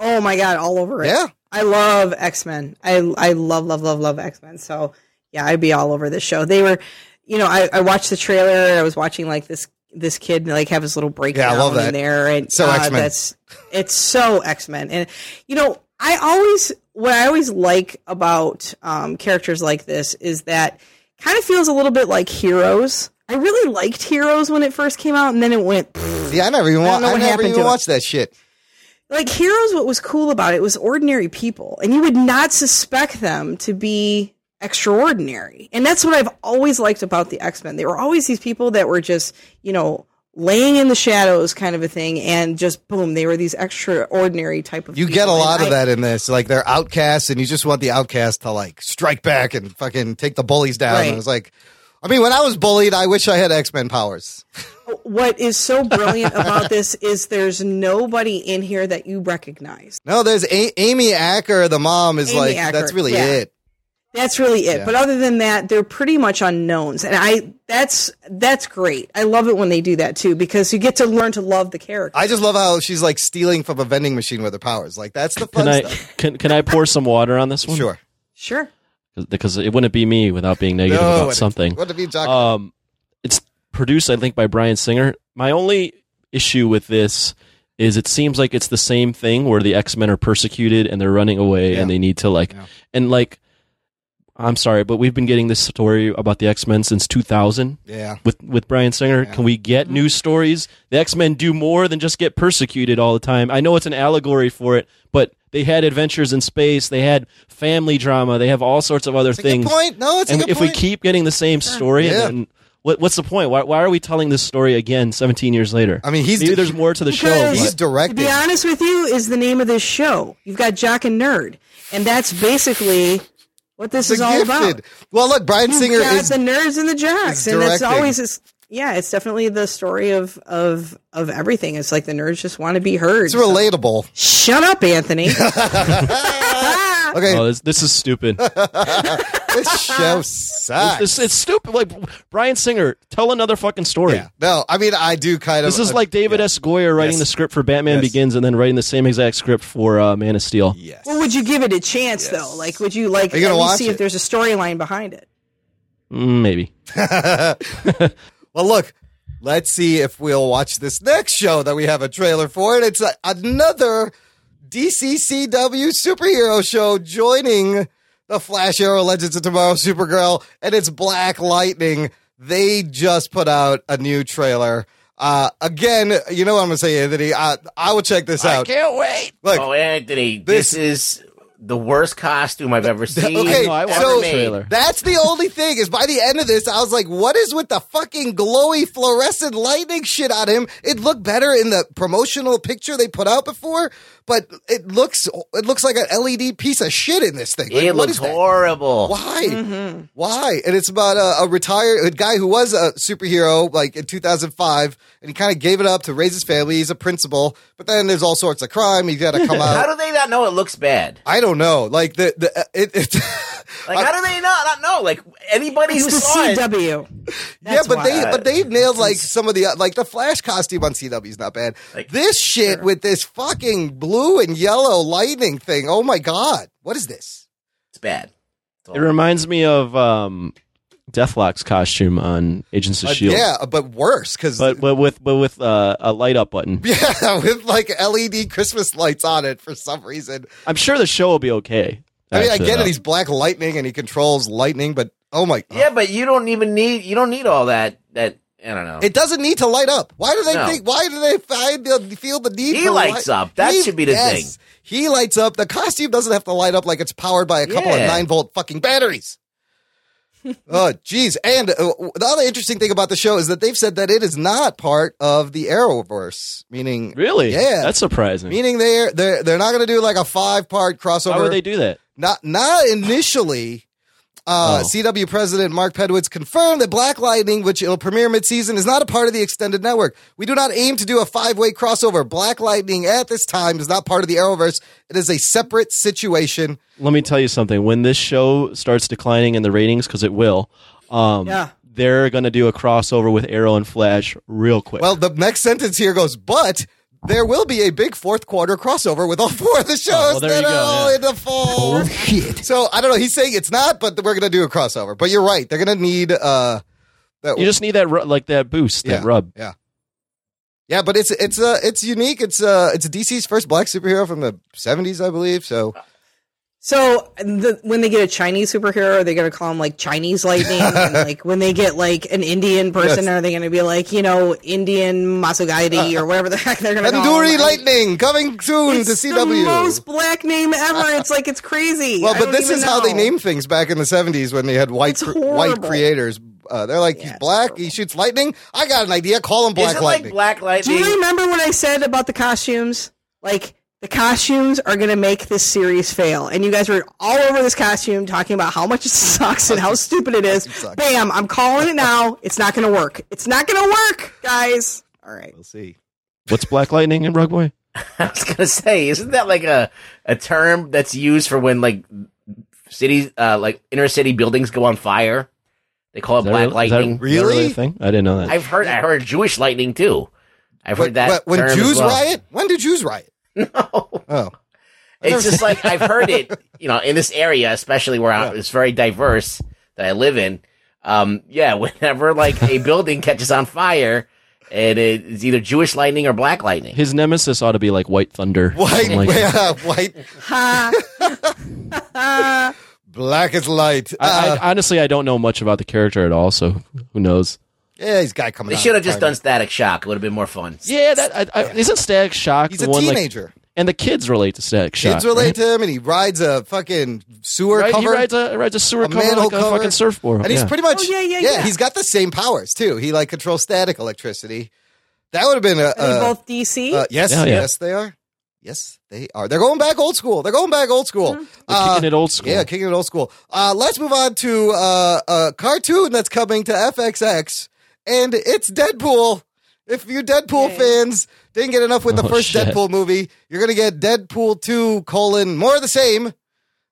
[SPEAKER 5] Oh my god, all over it.
[SPEAKER 1] Yeah.
[SPEAKER 5] I love X Men. I I love love love love X Men. So yeah, I'd be all over this show. They were, you know, I, I watched the trailer. I was watching like this this kid like have his little breakdown
[SPEAKER 1] love that.
[SPEAKER 5] in there, and
[SPEAKER 1] So
[SPEAKER 5] uh,
[SPEAKER 1] X-Men.
[SPEAKER 5] That's it's so X Men, and you know, I always what I always like about um, characters like this is that kind of feels a little bit like Heroes. I really liked Heroes when it first came out, and then it went.
[SPEAKER 1] Yeah, I never even
[SPEAKER 5] I
[SPEAKER 1] wa-
[SPEAKER 5] know
[SPEAKER 1] I never even
[SPEAKER 5] it.
[SPEAKER 1] watched that shit.
[SPEAKER 5] like heroes what was cool about it was ordinary people and you would not suspect them to be extraordinary and that's what i've always liked about the x-men they were always these people that were just you know laying in the shadows kind of a thing and just boom they were these extraordinary type of
[SPEAKER 1] You
[SPEAKER 5] people.
[SPEAKER 1] get a lot of that in this. Like they're outcasts, and you just want the outcast to like strike back and fucking take the bullies down.
[SPEAKER 5] Right.
[SPEAKER 1] And it's like, I mean, when I was bullied, I wish I had X Men powers. *laughs*
[SPEAKER 5] what is so brilliant about this is there's nobody in here that you recognize
[SPEAKER 1] No, there's a- Amy Acker, the mom, is
[SPEAKER 5] Amy
[SPEAKER 1] like
[SPEAKER 5] Acker,
[SPEAKER 1] that's really
[SPEAKER 5] yeah.
[SPEAKER 1] it.
[SPEAKER 5] That's really it.
[SPEAKER 1] Yeah.
[SPEAKER 5] But other than that, they're pretty much unknowns, and I that's that's great. I love it when they do that too because you get to learn to love the character.
[SPEAKER 1] I just love how she's like stealing from a vending machine with her powers. Like that's the fun
[SPEAKER 3] Can I can can I pour some water on this one?
[SPEAKER 1] Sure.
[SPEAKER 5] Sure.
[SPEAKER 3] Because it wouldn't be me without being negative
[SPEAKER 1] No,
[SPEAKER 3] about
[SPEAKER 1] what-
[SPEAKER 3] something.
[SPEAKER 1] What have you talking about?
[SPEAKER 3] Um, it's produced, I think, by Bryan Singer. My only issue with this is it seems like it's the same thing where the X Men are persecuted and they're running away
[SPEAKER 1] Yeah.
[SPEAKER 3] and they need to like
[SPEAKER 1] Yeah.
[SPEAKER 3] and like. I'm sorry, but we've been getting this story about the X Men since 2000
[SPEAKER 1] Yeah.
[SPEAKER 3] with with Bryan Singer. Can we get mm-hmm. new stories? The X Men do more than just get persecuted all the time. I know it's an allegory for it, but they had adventures in space. They had family drama. They have all sorts of other
[SPEAKER 1] It's a
[SPEAKER 3] things.
[SPEAKER 1] good point. No, it's a
[SPEAKER 3] and
[SPEAKER 1] good
[SPEAKER 3] if
[SPEAKER 1] point.
[SPEAKER 3] we keep getting the same story,
[SPEAKER 1] Yeah.
[SPEAKER 3] then what, what's the point? Why, why are we telling this story again 17 years later?
[SPEAKER 1] I mean, he's
[SPEAKER 3] maybe there's more to the show.
[SPEAKER 1] He's
[SPEAKER 3] but-
[SPEAKER 5] To
[SPEAKER 1] directing.
[SPEAKER 5] be honest with you, is the name of this show. You've got Jock and Nerd, and that's basically what this
[SPEAKER 1] The
[SPEAKER 5] is all about.
[SPEAKER 1] Well, look,
[SPEAKER 5] Bryan
[SPEAKER 1] Singer
[SPEAKER 5] got
[SPEAKER 1] is
[SPEAKER 5] the nerds and the jocks,
[SPEAKER 1] is
[SPEAKER 5] and it's always this. Yeah, it's definitely the story of of of everything. It's like the nerds just want to be heard.
[SPEAKER 1] it's
[SPEAKER 5] So-
[SPEAKER 1] relatable.
[SPEAKER 5] Shut up, Anthony. *laughs* *laughs* *laughs*
[SPEAKER 1] Okay,
[SPEAKER 3] Oh, this, this is stupid. *laughs*
[SPEAKER 1] this show *laughs* sucks.
[SPEAKER 3] it's, it's stupid. Like Bryan Singer, tell another fucking story.
[SPEAKER 1] yeah. No, I mean, I do kind of.
[SPEAKER 3] This is
[SPEAKER 1] uh,
[SPEAKER 3] like David S. Goyer writing
[SPEAKER 1] Yes.
[SPEAKER 3] the script for Batman
[SPEAKER 1] Yes.
[SPEAKER 3] Begins and then writing the same exact script for uh, Man of Steel.
[SPEAKER 1] Yes.
[SPEAKER 5] well, would you give it a chance though? Like, would you like
[SPEAKER 1] Are you gonna
[SPEAKER 5] least
[SPEAKER 1] watch
[SPEAKER 5] see
[SPEAKER 1] it?
[SPEAKER 5] if there's a storyline behind it?
[SPEAKER 3] Mm, maybe.
[SPEAKER 1] well, look, let's see if we'll watch this next show that we have a trailer for. And it's a, another DCCW superhero show joining the Flash Arrow Legends of Tomorrow Supergirl, and it's Black Lightning. They just put out a new trailer. Uh, again, you know what I'm going to say, Anthony? I, I will check this out.
[SPEAKER 3] I can't wait.
[SPEAKER 1] Look,
[SPEAKER 4] Oh, Anthony,
[SPEAKER 1] This-
[SPEAKER 4] this, is the worst costume I've ever *laughs* seen.
[SPEAKER 1] Okay,
[SPEAKER 3] No, I watched
[SPEAKER 1] so
[SPEAKER 3] the trailer.
[SPEAKER 1] that's the only thing is by the end of this, I was like, what is with the fucking glowy fluorescent lightning shit on him? It looked better in the promotional picture they put out before, but it looks it looks like an LED piece of shit in this thing. Like,
[SPEAKER 4] It
[SPEAKER 1] what
[SPEAKER 4] looks
[SPEAKER 1] is that?
[SPEAKER 4] horrible.
[SPEAKER 1] Why? Why? And it's about a, a retired a guy who was a superhero like in 2005, and he kind of gave it up to raise his family. He's a principal, but then there's all sorts of crime. He's got to come *laughs* out.
[SPEAKER 4] How
[SPEAKER 1] out.
[SPEAKER 4] do they not know it looks bad?
[SPEAKER 1] I don't know. Like the the uh, it. it
[SPEAKER 4] Like, *laughs* how do they not, not know? Like, anybody
[SPEAKER 5] It's
[SPEAKER 4] who
[SPEAKER 5] the
[SPEAKER 4] saw it.
[SPEAKER 5] CW.
[SPEAKER 1] yeah, but
[SPEAKER 5] why.
[SPEAKER 1] they but they nailed like some of the like the Flash costume on CW is not bad.
[SPEAKER 4] Like-
[SPEAKER 1] this shit with this fucking blue and yellow lightning thing. Oh my god, what is this?
[SPEAKER 4] It's bad.
[SPEAKER 3] It reminds me of um, Deathlok's costume on Agents of
[SPEAKER 1] Uh,
[SPEAKER 3] Shield.
[SPEAKER 1] yeah, but worse because
[SPEAKER 3] but but with but with uh, a light up button. *laughs*
[SPEAKER 1] yeah, with like LED Christmas lights on it for some reason.
[SPEAKER 3] I'm sure the show will be okay.
[SPEAKER 1] I mean, I get it. He's black lightning and he controls lightning, but oh my, God.
[SPEAKER 4] Yeah, but you don't even need, you don't need all that, that, I don't know.
[SPEAKER 1] it doesn't need to light up. Why do they
[SPEAKER 4] No.
[SPEAKER 1] think? Why do they find the, feel the need?
[SPEAKER 4] He
[SPEAKER 1] for
[SPEAKER 4] lights
[SPEAKER 1] light-
[SPEAKER 4] up. That should be the thing.
[SPEAKER 1] He lights up. The costume doesn't have to light up like it's powered by a couple of nine volt fucking batteries. *laughs* oh, geez. And uh, the other interesting thing about the show is that they've said that it is not part of the Arrowverse, meaning
[SPEAKER 3] Really?
[SPEAKER 1] Yeah.
[SPEAKER 3] That's surprising.
[SPEAKER 1] meaning they're they're they're not going to do like a five part crossover.
[SPEAKER 3] Why would they do that?
[SPEAKER 1] Not not initially. Uh,
[SPEAKER 3] Oh.
[SPEAKER 1] CW president Mark Pedowitz confirmed that Black Lightning, which will premiere mid-season, is not a part of the extended network. We do not aim to do a five-way crossover. Black Lightning at this time is not part of the Arrowverse. It is a separate situation.
[SPEAKER 3] Let me tell you something. When this show starts declining in the ratings, because it will, um,
[SPEAKER 5] Yeah.
[SPEAKER 3] they're going to do a crossover with Arrow and Flash real quick.
[SPEAKER 1] Well, the next sentence here goes, but there will be a big fourth quarter crossover with all four of the shows
[SPEAKER 3] well, there
[SPEAKER 1] that are all
[SPEAKER 3] yeah.
[SPEAKER 1] in the fall.
[SPEAKER 6] Oh shit.
[SPEAKER 1] So I don't know. He's saying it's not, but we're gonna do a crossover. But you're right. They're gonna need uh that
[SPEAKER 3] you just need that ru- like that boost,
[SPEAKER 1] yeah,
[SPEAKER 3] that rub.
[SPEAKER 1] Yeah. Yeah, but it's it's uh it's unique. It's uh it's DC's first black superhero from the seventies, I believe. So
[SPEAKER 5] So the, when they get a Chinese superhero, are they going to call him like Chinese Lightning? *laughs* and like when they get like an Indian person,
[SPEAKER 1] Yes.
[SPEAKER 5] are they going to be like you know Indian Masugaidi or whatever the heck they're going to call
[SPEAKER 1] Anduri
[SPEAKER 5] him?
[SPEAKER 1] Lightning coming soon
[SPEAKER 5] It's
[SPEAKER 1] to
[SPEAKER 5] the most black name ever. It's like it's crazy.
[SPEAKER 1] well, but this
[SPEAKER 5] even
[SPEAKER 1] is how they
[SPEAKER 5] know.
[SPEAKER 1] named things back in the seventies when they had white cr- white creators. Uh, they're like, he's
[SPEAKER 5] Yeah, it's
[SPEAKER 1] black. He shoots lightning. I got an idea. Call him Black
[SPEAKER 4] Is it
[SPEAKER 1] Lightning.
[SPEAKER 4] like Black
[SPEAKER 5] Do you remember what I said about the costumes? Like the costumes are going to make this series fail, and you guys were all over this costume talking about how much it *laughs* sucks and how stupid it is.
[SPEAKER 1] sucks.
[SPEAKER 5] Bam! I'm calling it now. It's not going to work. It's not going to work, guys. All right.
[SPEAKER 1] we'll see.
[SPEAKER 3] What's Black Lightning and Rug Boy? *laughs*
[SPEAKER 4] I was gonna say, isn't that like a a term that's used for when like cities, uh, like inner city buildings go on fire? They call it
[SPEAKER 3] Is that
[SPEAKER 4] black
[SPEAKER 3] really- is that-
[SPEAKER 4] lightning.
[SPEAKER 3] is that really
[SPEAKER 1] Really?
[SPEAKER 3] a thing? I didn't know that.
[SPEAKER 4] I've heard, I heard Jewish lightning too. I've heard
[SPEAKER 1] But-
[SPEAKER 4] that.
[SPEAKER 1] but when
[SPEAKER 4] term as
[SPEAKER 1] Jews
[SPEAKER 4] well.
[SPEAKER 1] riot, when do Jews riot? *laughs*
[SPEAKER 4] No.
[SPEAKER 1] Oh,
[SPEAKER 4] It's just like I've heard it, you know, in this area, especially where I, it's very diverse that I live in. Um, yeah, *laughs* whenever like a building catches on fire, and it's either Jewish lightning or black lightning.
[SPEAKER 3] His nemesis ought to be like White Thunder.
[SPEAKER 1] white,
[SPEAKER 3] Like-
[SPEAKER 1] yeah, white, *laughs* black as light.
[SPEAKER 3] I,
[SPEAKER 1] Uh,
[SPEAKER 3] I, honestly, I don't know much about the character at all, so who knows?
[SPEAKER 1] Yeah, he's guy coming.
[SPEAKER 4] They
[SPEAKER 1] out
[SPEAKER 4] should have just done Static Shock. It would have been more fun.
[SPEAKER 3] Yeah, that I, I, isn't Static Shock
[SPEAKER 1] He's
[SPEAKER 3] the
[SPEAKER 1] a
[SPEAKER 3] one like
[SPEAKER 1] teenager.
[SPEAKER 3] and the kids relate to Static Shock.
[SPEAKER 1] Kids relate
[SPEAKER 3] right?
[SPEAKER 1] to him, and he rides a fucking sewer
[SPEAKER 3] Right,
[SPEAKER 1] cover.
[SPEAKER 3] he rides a rides a sewer
[SPEAKER 1] a
[SPEAKER 3] cover
[SPEAKER 1] manhole
[SPEAKER 3] like a
[SPEAKER 1] cover.
[SPEAKER 3] fucking surfboard,
[SPEAKER 1] and he's
[SPEAKER 3] yeah.
[SPEAKER 1] pretty much
[SPEAKER 5] Oh, yeah, yeah, yeah.
[SPEAKER 1] He's got the same powers too. He like controls static electricity. That would have been a,
[SPEAKER 5] Are they
[SPEAKER 1] a
[SPEAKER 5] both DC?
[SPEAKER 1] uh, yes,
[SPEAKER 3] Yeah, yeah.
[SPEAKER 1] yes, they are. Yes, they are. They're going back old school. They're going back old school.
[SPEAKER 5] Mm-hmm.
[SPEAKER 3] They're
[SPEAKER 1] Uh,
[SPEAKER 3] kicking it old school.
[SPEAKER 1] Yeah, kicking it old school. Uh, let's move on to uh, a cartoon that's coming to FXX, and it's Deadpool. If you Deadpool
[SPEAKER 5] Yay.
[SPEAKER 1] fans didn't get enough with the
[SPEAKER 3] Oh,
[SPEAKER 1] first
[SPEAKER 3] shit.
[SPEAKER 1] Deadpool movie, you're gonna get Deadpool two colon more of the same,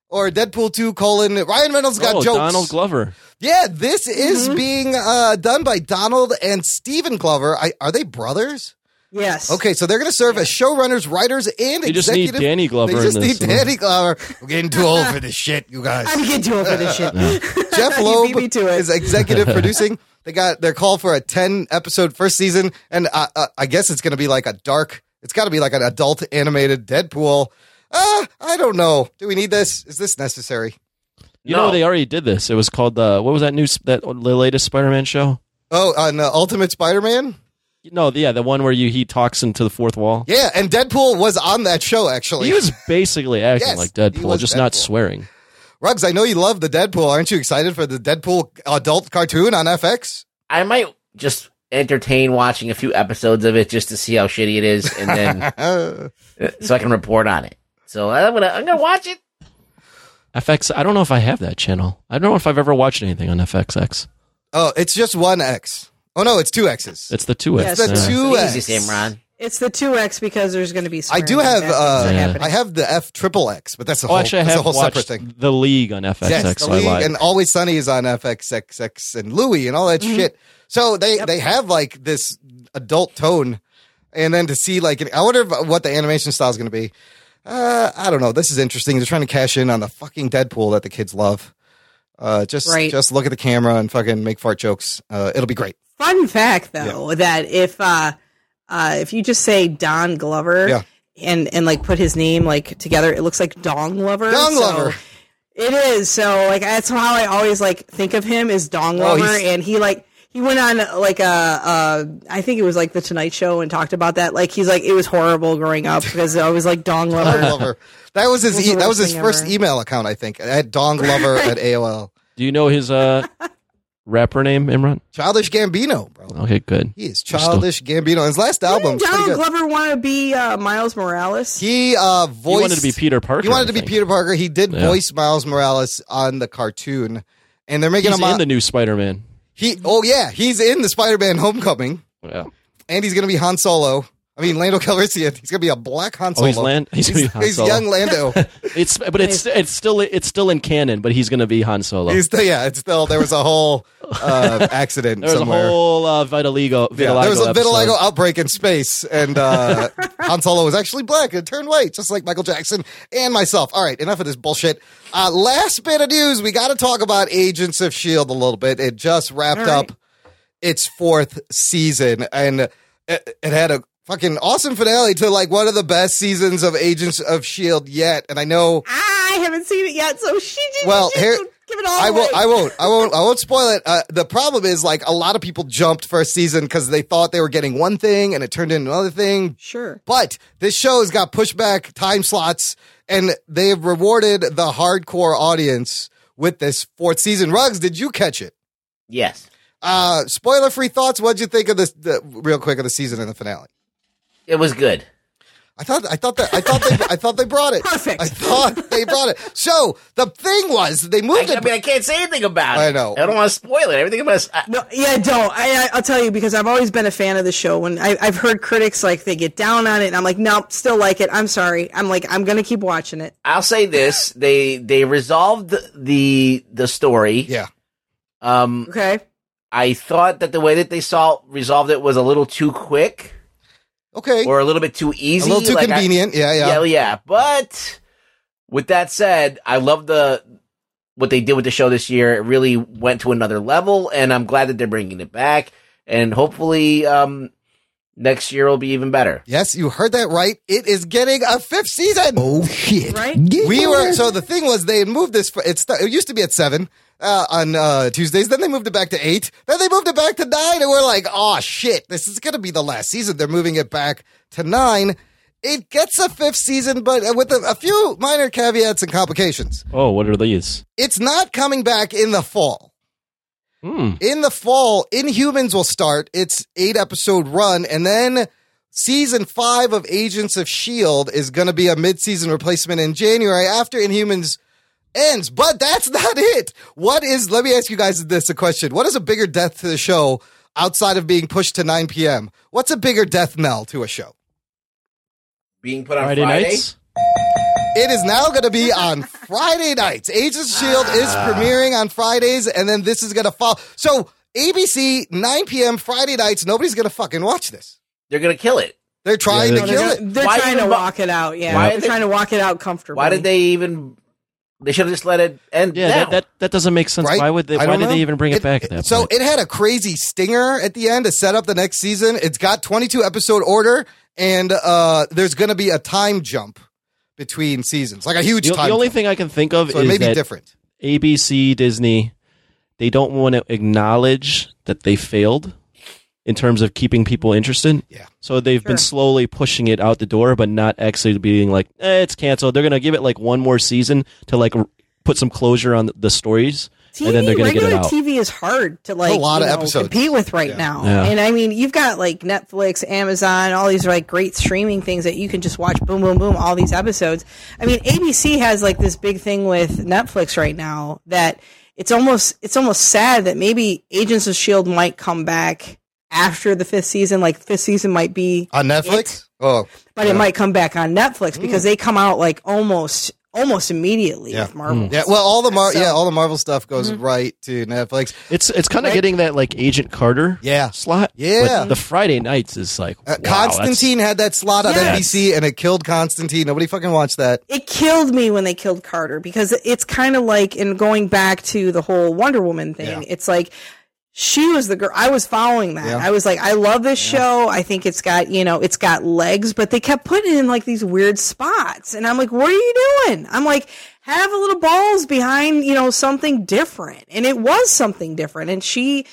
[SPEAKER 1] or Deadpool two colon Ryan Reynolds got
[SPEAKER 3] oh,
[SPEAKER 1] jokes.
[SPEAKER 3] Donald Glover.
[SPEAKER 1] Yeah, this is
[SPEAKER 5] Mm-hmm.
[SPEAKER 1] being uh, done by Donald and Stephen Glover. I, are they brothers?
[SPEAKER 5] Yes.
[SPEAKER 1] Okay, so they're going to serve as showrunners, writers, and
[SPEAKER 3] They just need
[SPEAKER 1] executive.
[SPEAKER 3] Danny Glover
[SPEAKER 1] They
[SPEAKER 3] in
[SPEAKER 1] just
[SPEAKER 3] this.
[SPEAKER 1] need Danny Glover. We're getting too old for this shit, you guys.
[SPEAKER 5] I'm getting too old for this shit. *laughs*
[SPEAKER 1] Jeph
[SPEAKER 5] You
[SPEAKER 1] Loeb
[SPEAKER 5] beat me to it.
[SPEAKER 1] is executive producing. They got their call for a ten episode first season, and uh, uh, I guess it's going to be like a dark. It's got to be like an adult animated Deadpool. Uh, I don't know. Do we need this? Is this necessary?
[SPEAKER 3] You
[SPEAKER 4] No.
[SPEAKER 3] know they already did this. It was called uh, what was that new sp- that the latest Spider-Man show?
[SPEAKER 1] Oh, on uh, Ultimate Spider Man.
[SPEAKER 3] No, yeah, the one where you he talks into the fourth wall.
[SPEAKER 1] Yeah, and Deadpool was on that show actually.
[SPEAKER 3] He was basically *laughs* acting
[SPEAKER 1] Yes,
[SPEAKER 3] like Deadpool,
[SPEAKER 1] was
[SPEAKER 3] just not swearing.
[SPEAKER 1] Rugs, I know you love the Deadpool. Aren't you excited for the Deadpool adult cartoon on FX?
[SPEAKER 4] I might just entertain watching a few episodes of it just to see how shitty it is, and then *laughs* so I can report on it. So I'm gonna I'm gonna watch it.
[SPEAKER 3] FX. I don't know if I have that channel. I don't know if I've ever watched anything on FXX.
[SPEAKER 1] oh, it's just one X. Oh no, it's two X's.
[SPEAKER 3] It's the two
[SPEAKER 5] Yes.
[SPEAKER 3] X.
[SPEAKER 1] the
[SPEAKER 3] yeah.
[SPEAKER 1] two
[SPEAKER 4] Easy,
[SPEAKER 1] X.
[SPEAKER 4] Samron.
[SPEAKER 5] It's the two X because there's going to be.
[SPEAKER 1] I do have uh,
[SPEAKER 3] Yeah.
[SPEAKER 1] I have the F triple X, but that's a
[SPEAKER 3] Oh,
[SPEAKER 1] whole,
[SPEAKER 3] actually, I
[SPEAKER 1] that's a
[SPEAKER 3] have
[SPEAKER 1] whole separate
[SPEAKER 3] watched
[SPEAKER 1] thing.
[SPEAKER 3] the League on FXX.
[SPEAKER 1] Yes, the
[SPEAKER 3] so I
[SPEAKER 1] League
[SPEAKER 3] lied.
[SPEAKER 1] and Always Sunny is on FXXX and Louie and all that
[SPEAKER 5] Mm-hmm.
[SPEAKER 1] shit. So they they have like this adult tone, and then to see like I wonder if- what the animation style is going to be. Uh, I don't know. This is interesting. They're trying to cash in on the fucking Deadpool that the kids love. Uh, just
[SPEAKER 5] Right.
[SPEAKER 1] just look at the camera and fucking make fart jokes. Uh, it'll be great.
[SPEAKER 5] Fun fact, though, that if uh, uh, if you just say Don Glover
[SPEAKER 1] Yeah.
[SPEAKER 5] and and like put his name like together, it looks like Dong Lover.
[SPEAKER 1] Dong
[SPEAKER 5] So
[SPEAKER 1] Lover.
[SPEAKER 5] It is. So like that's how I always like think of him as Dong
[SPEAKER 1] Oh,
[SPEAKER 5] Lover,
[SPEAKER 1] he's-
[SPEAKER 5] and he like. He went on like a, uh, I think it was like the Tonight Show and talked about that. Like he's like it was horrible growing up because I was like Dong
[SPEAKER 1] Dong
[SPEAKER 5] Lover.
[SPEAKER 1] Lover. That was his.
[SPEAKER 5] Was
[SPEAKER 1] E- that was his first
[SPEAKER 5] ever.
[SPEAKER 1] email account, I think. At Dong Lover at *laughs* AOL.
[SPEAKER 3] Do you know his uh, *laughs* rapper name, Imran?
[SPEAKER 1] Childish Gambino, bro.
[SPEAKER 3] Okay, good.
[SPEAKER 1] He is Childish Gambino. His last album,
[SPEAKER 5] Didn't Donald
[SPEAKER 1] good.
[SPEAKER 5] Glover want to be uh, Miles Morales?
[SPEAKER 1] He uh voiced.
[SPEAKER 3] He wanted to be Peter Parker.
[SPEAKER 1] He wanted to be. Peter Parker. He did
[SPEAKER 3] Yeah.
[SPEAKER 1] voice Miles Morales on the cartoon, and they're making
[SPEAKER 3] He's
[SPEAKER 1] him.
[SPEAKER 3] in
[SPEAKER 1] a-
[SPEAKER 3] the new Spider-Man.
[SPEAKER 1] he, oh yeah, he's in the Spider-Man Homecoming,
[SPEAKER 3] Yeah.
[SPEAKER 1] and he's gonna be Han Solo. I mean, Lando Calrissian. He's gonna be a black Han
[SPEAKER 3] Oh,
[SPEAKER 1] Solo.
[SPEAKER 3] he's Lan- he's gonna Han
[SPEAKER 1] he's
[SPEAKER 3] Solo.
[SPEAKER 1] young Lando. *laughs*
[SPEAKER 3] It's but it's it's still it's still in canon, but he's gonna be Han Solo.
[SPEAKER 1] he's still, yeah. It's still there was a whole *laughs* uh, accident
[SPEAKER 3] there was
[SPEAKER 1] somewhere.
[SPEAKER 3] a whole uh, vitiligo. vitiligo
[SPEAKER 1] Yeah, there was a
[SPEAKER 3] episode.
[SPEAKER 1] vitiligo outbreak in space, and uh, *laughs* Han Solo was actually black and turned white, just like Michael Jackson and myself. All right, enough of this bullshit. Uh, last bit of news: we got to talk about Agents of Shield a little bit. It just wrapped
[SPEAKER 5] All right.
[SPEAKER 1] up its fourth season, and it, it had a fucking awesome finale to like one of the best seasons of Agents of Shield yet. And I know
[SPEAKER 5] I haven't seen it yet, so she just
[SPEAKER 1] Well,
[SPEAKER 5] she
[SPEAKER 1] here-
[SPEAKER 5] don't give it all
[SPEAKER 1] I won't. I won't. I won't. I won't spoil it. Uh, the problem is, like, a lot of people jumped first season because they thought they were getting one thing, and it turned into another thing.
[SPEAKER 5] Sure.
[SPEAKER 1] But this show has got pushback time slots, and they've rewarded the hardcore audience with this fourth season. Rugs, did you catch it?
[SPEAKER 4] Yes.
[SPEAKER 1] Uh, spoiler free thoughts. What'd you think of this? The, real quick of the season and the finale.
[SPEAKER 4] It was good.
[SPEAKER 1] I thought. I thought that. I thought they. I thought they brought it.
[SPEAKER 5] Perfect.
[SPEAKER 1] I thought they brought it. So the thing was, they
[SPEAKER 4] I,
[SPEAKER 1] moved
[SPEAKER 4] I
[SPEAKER 1] it.
[SPEAKER 4] mean, I can't say anything about it.
[SPEAKER 1] I know.
[SPEAKER 4] I don't want to spoil it. Everything about I,
[SPEAKER 5] No, yeah, don't. I, I, I'll tell you because I've always been a fan of the show. When I, I've heard critics like they get down on it, and I'm like, nope, still like it. I'm sorry. I'm like, I'm gonna keep watching it.
[SPEAKER 4] I'll say this: they they resolved the the story.
[SPEAKER 1] yeah.
[SPEAKER 4] Um,
[SPEAKER 5] Okay.
[SPEAKER 4] I thought that the way that they saw resolved it was a little too quick
[SPEAKER 1] Okay.
[SPEAKER 4] or a little bit too easy.
[SPEAKER 1] a little too
[SPEAKER 4] Like, I-
[SPEAKER 1] convenient. yeah. Yeah.
[SPEAKER 4] yeah, yeah. But with that said, I love the what they did with the show this year. It really went to another level, and I'm glad that they're bringing it back. And hopefully, um, next year will be even better.
[SPEAKER 1] Yes, you heard that right. It is getting a fifth season.
[SPEAKER 6] Oh shit.
[SPEAKER 5] Right?
[SPEAKER 1] we were so the thing was they moved this. For, it's it used to be at seven uh, on uh, Tuesdays. Then they moved it back to eight. Then they moved it back to nine, and we're like, oh shit, this is gonna be the last season. They're moving it back to nine. It gets a fifth season, but with a, a few minor caveats and complications.
[SPEAKER 3] Oh, what are these?
[SPEAKER 1] It's not coming back in the fall.
[SPEAKER 3] Hmm.
[SPEAKER 1] in the fall, Inhumans will start its eight episode run, and then season five of Agents of S.H.I.E.L.D. is going to be a mid season replacement in January after Inhumans ends. But that's *laughs* not it. What is, let me ask you guys this a question. What is a bigger death to the show outside of being pushed to 9 p.m.? What's a bigger death knell to a show?
[SPEAKER 4] Being put on
[SPEAKER 3] Friday,
[SPEAKER 4] Friday,
[SPEAKER 3] nights.
[SPEAKER 1] It is now going to be on *laughs* Friday nights. Agents of S.H.I.E.L.D. is ah. premiering on Fridays, and then this is going to fall. So, ABC, 9 p.m. Friday nights, nobody's going to fucking watch this.
[SPEAKER 4] they're gonna kill it.
[SPEAKER 1] They're trying
[SPEAKER 3] Yeah,
[SPEAKER 1] to
[SPEAKER 5] They're,
[SPEAKER 1] kill
[SPEAKER 5] gonna-
[SPEAKER 1] it.
[SPEAKER 5] they're
[SPEAKER 4] Why
[SPEAKER 5] trying to walk it out. Yeah,
[SPEAKER 4] Why
[SPEAKER 5] they're
[SPEAKER 4] they-
[SPEAKER 5] trying to walk it out comfortably.
[SPEAKER 4] Why did they even? They should have just let it end.
[SPEAKER 3] Yeah,
[SPEAKER 4] now.
[SPEAKER 3] that, that that doesn't make sense.
[SPEAKER 1] Right?
[SPEAKER 3] Why would they? Why
[SPEAKER 1] don't
[SPEAKER 3] did
[SPEAKER 1] know.
[SPEAKER 3] they even bring it, back at that
[SPEAKER 1] so
[SPEAKER 3] point?
[SPEAKER 1] it had a crazy stinger at the end to set up the next season. It's got 22 episode order, and uh, there's going to be a time jump between seasons, like a huge
[SPEAKER 3] the,
[SPEAKER 1] time.
[SPEAKER 3] the only
[SPEAKER 1] jump.
[SPEAKER 3] thing I can think of
[SPEAKER 1] so it
[SPEAKER 3] is
[SPEAKER 1] may be
[SPEAKER 3] that
[SPEAKER 1] different.
[SPEAKER 3] ABC, Disney, they don't want to acknowledge that they failed in terms of keeping people interested.
[SPEAKER 1] Yeah.
[SPEAKER 3] So they've been slowly pushing it out the door, but not actually being like, eh, it's canceled. They're gonna give it like one more season to like r- put some closure on the stories,
[SPEAKER 5] TV,
[SPEAKER 3] and then they're gonna get
[SPEAKER 5] regular
[SPEAKER 3] it out.
[SPEAKER 5] TV is hard to like
[SPEAKER 1] a
[SPEAKER 5] lot
[SPEAKER 1] of
[SPEAKER 5] know,
[SPEAKER 1] episodes.
[SPEAKER 5] compete with right
[SPEAKER 1] Yeah.
[SPEAKER 5] now.
[SPEAKER 3] Yeah.
[SPEAKER 5] And I mean, you've got like Netflix, Amazon, all these like great streaming things that you can just watch. Boom, boom, boom. All these episodes. I mean, ABC has like this big thing with Netflix right now that it's almost it's almost sad that maybe Agents of Shield might come back after the fifth season. Like fifth season might be
[SPEAKER 1] On Netflix? Oh,
[SPEAKER 5] but it might come back on Netflix because mm. they come out like almost almost immediately
[SPEAKER 1] Yeah.
[SPEAKER 5] with Marvel. Mm.
[SPEAKER 1] yeah. Well, all the Mar-
[SPEAKER 5] So-
[SPEAKER 1] yeah, all the Marvel stuff goes mm-hmm. right to Netflix.
[SPEAKER 3] It's it's kind of
[SPEAKER 5] Right.
[SPEAKER 3] getting that like Agent Carter
[SPEAKER 1] Yeah.
[SPEAKER 3] slot.
[SPEAKER 1] Yeah.
[SPEAKER 3] But the Friday nights is like
[SPEAKER 1] Uh,
[SPEAKER 3] wow,
[SPEAKER 1] Constantine had that slot on
[SPEAKER 5] Yes.
[SPEAKER 1] NBC, and it killed Constantine. Nobody fucking watched that.
[SPEAKER 5] it killed me when they killed Carter because it's kind of like in going back to the whole Wonder Woman thing.
[SPEAKER 1] Yeah.
[SPEAKER 5] It's like she was the girl. I was following that.
[SPEAKER 1] Yeah.
[SPEAKER 5] I was like, I love this show. I think it's got you know, it's got legs, but they kept putting it in like these weird spots, and I'm like, what are you doing? I'm like, have a little balls behind you know something different, and it was something different, and she.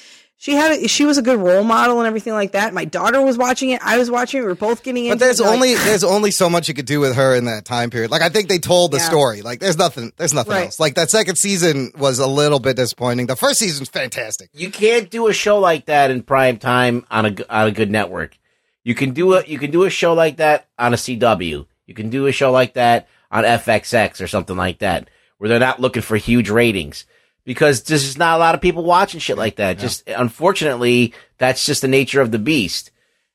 [SPEAKER 5] She had a, she was a good role model and everything like that. My daughter was watching it. I was watching it. We were both getting into
[SPEAKER 1] But there's
[SPEAKER 5] it. Like,
[SPEAKER 1] only there's only so much you could do with her in that time period. Like I think they told the
[SPEAKER 5] Yeah.
[SPEAKER 1] story. Like there's nothing there's nothing
[SPEAKER 5] Right.
[SPEAKER 1] else. Like that second season was a little bit disappointing. The first season's fantastic.
[SPEAKER 4] You can't do a show like that in prime time on a g- on a good network. You can do a you can do a show like that on a CW. You can do a show like that on FXX or something like that, where they're not looking for huge ratings. Because there's just not a lot of people watching shit like that. Just unfortunately, that's just the nature of the beast.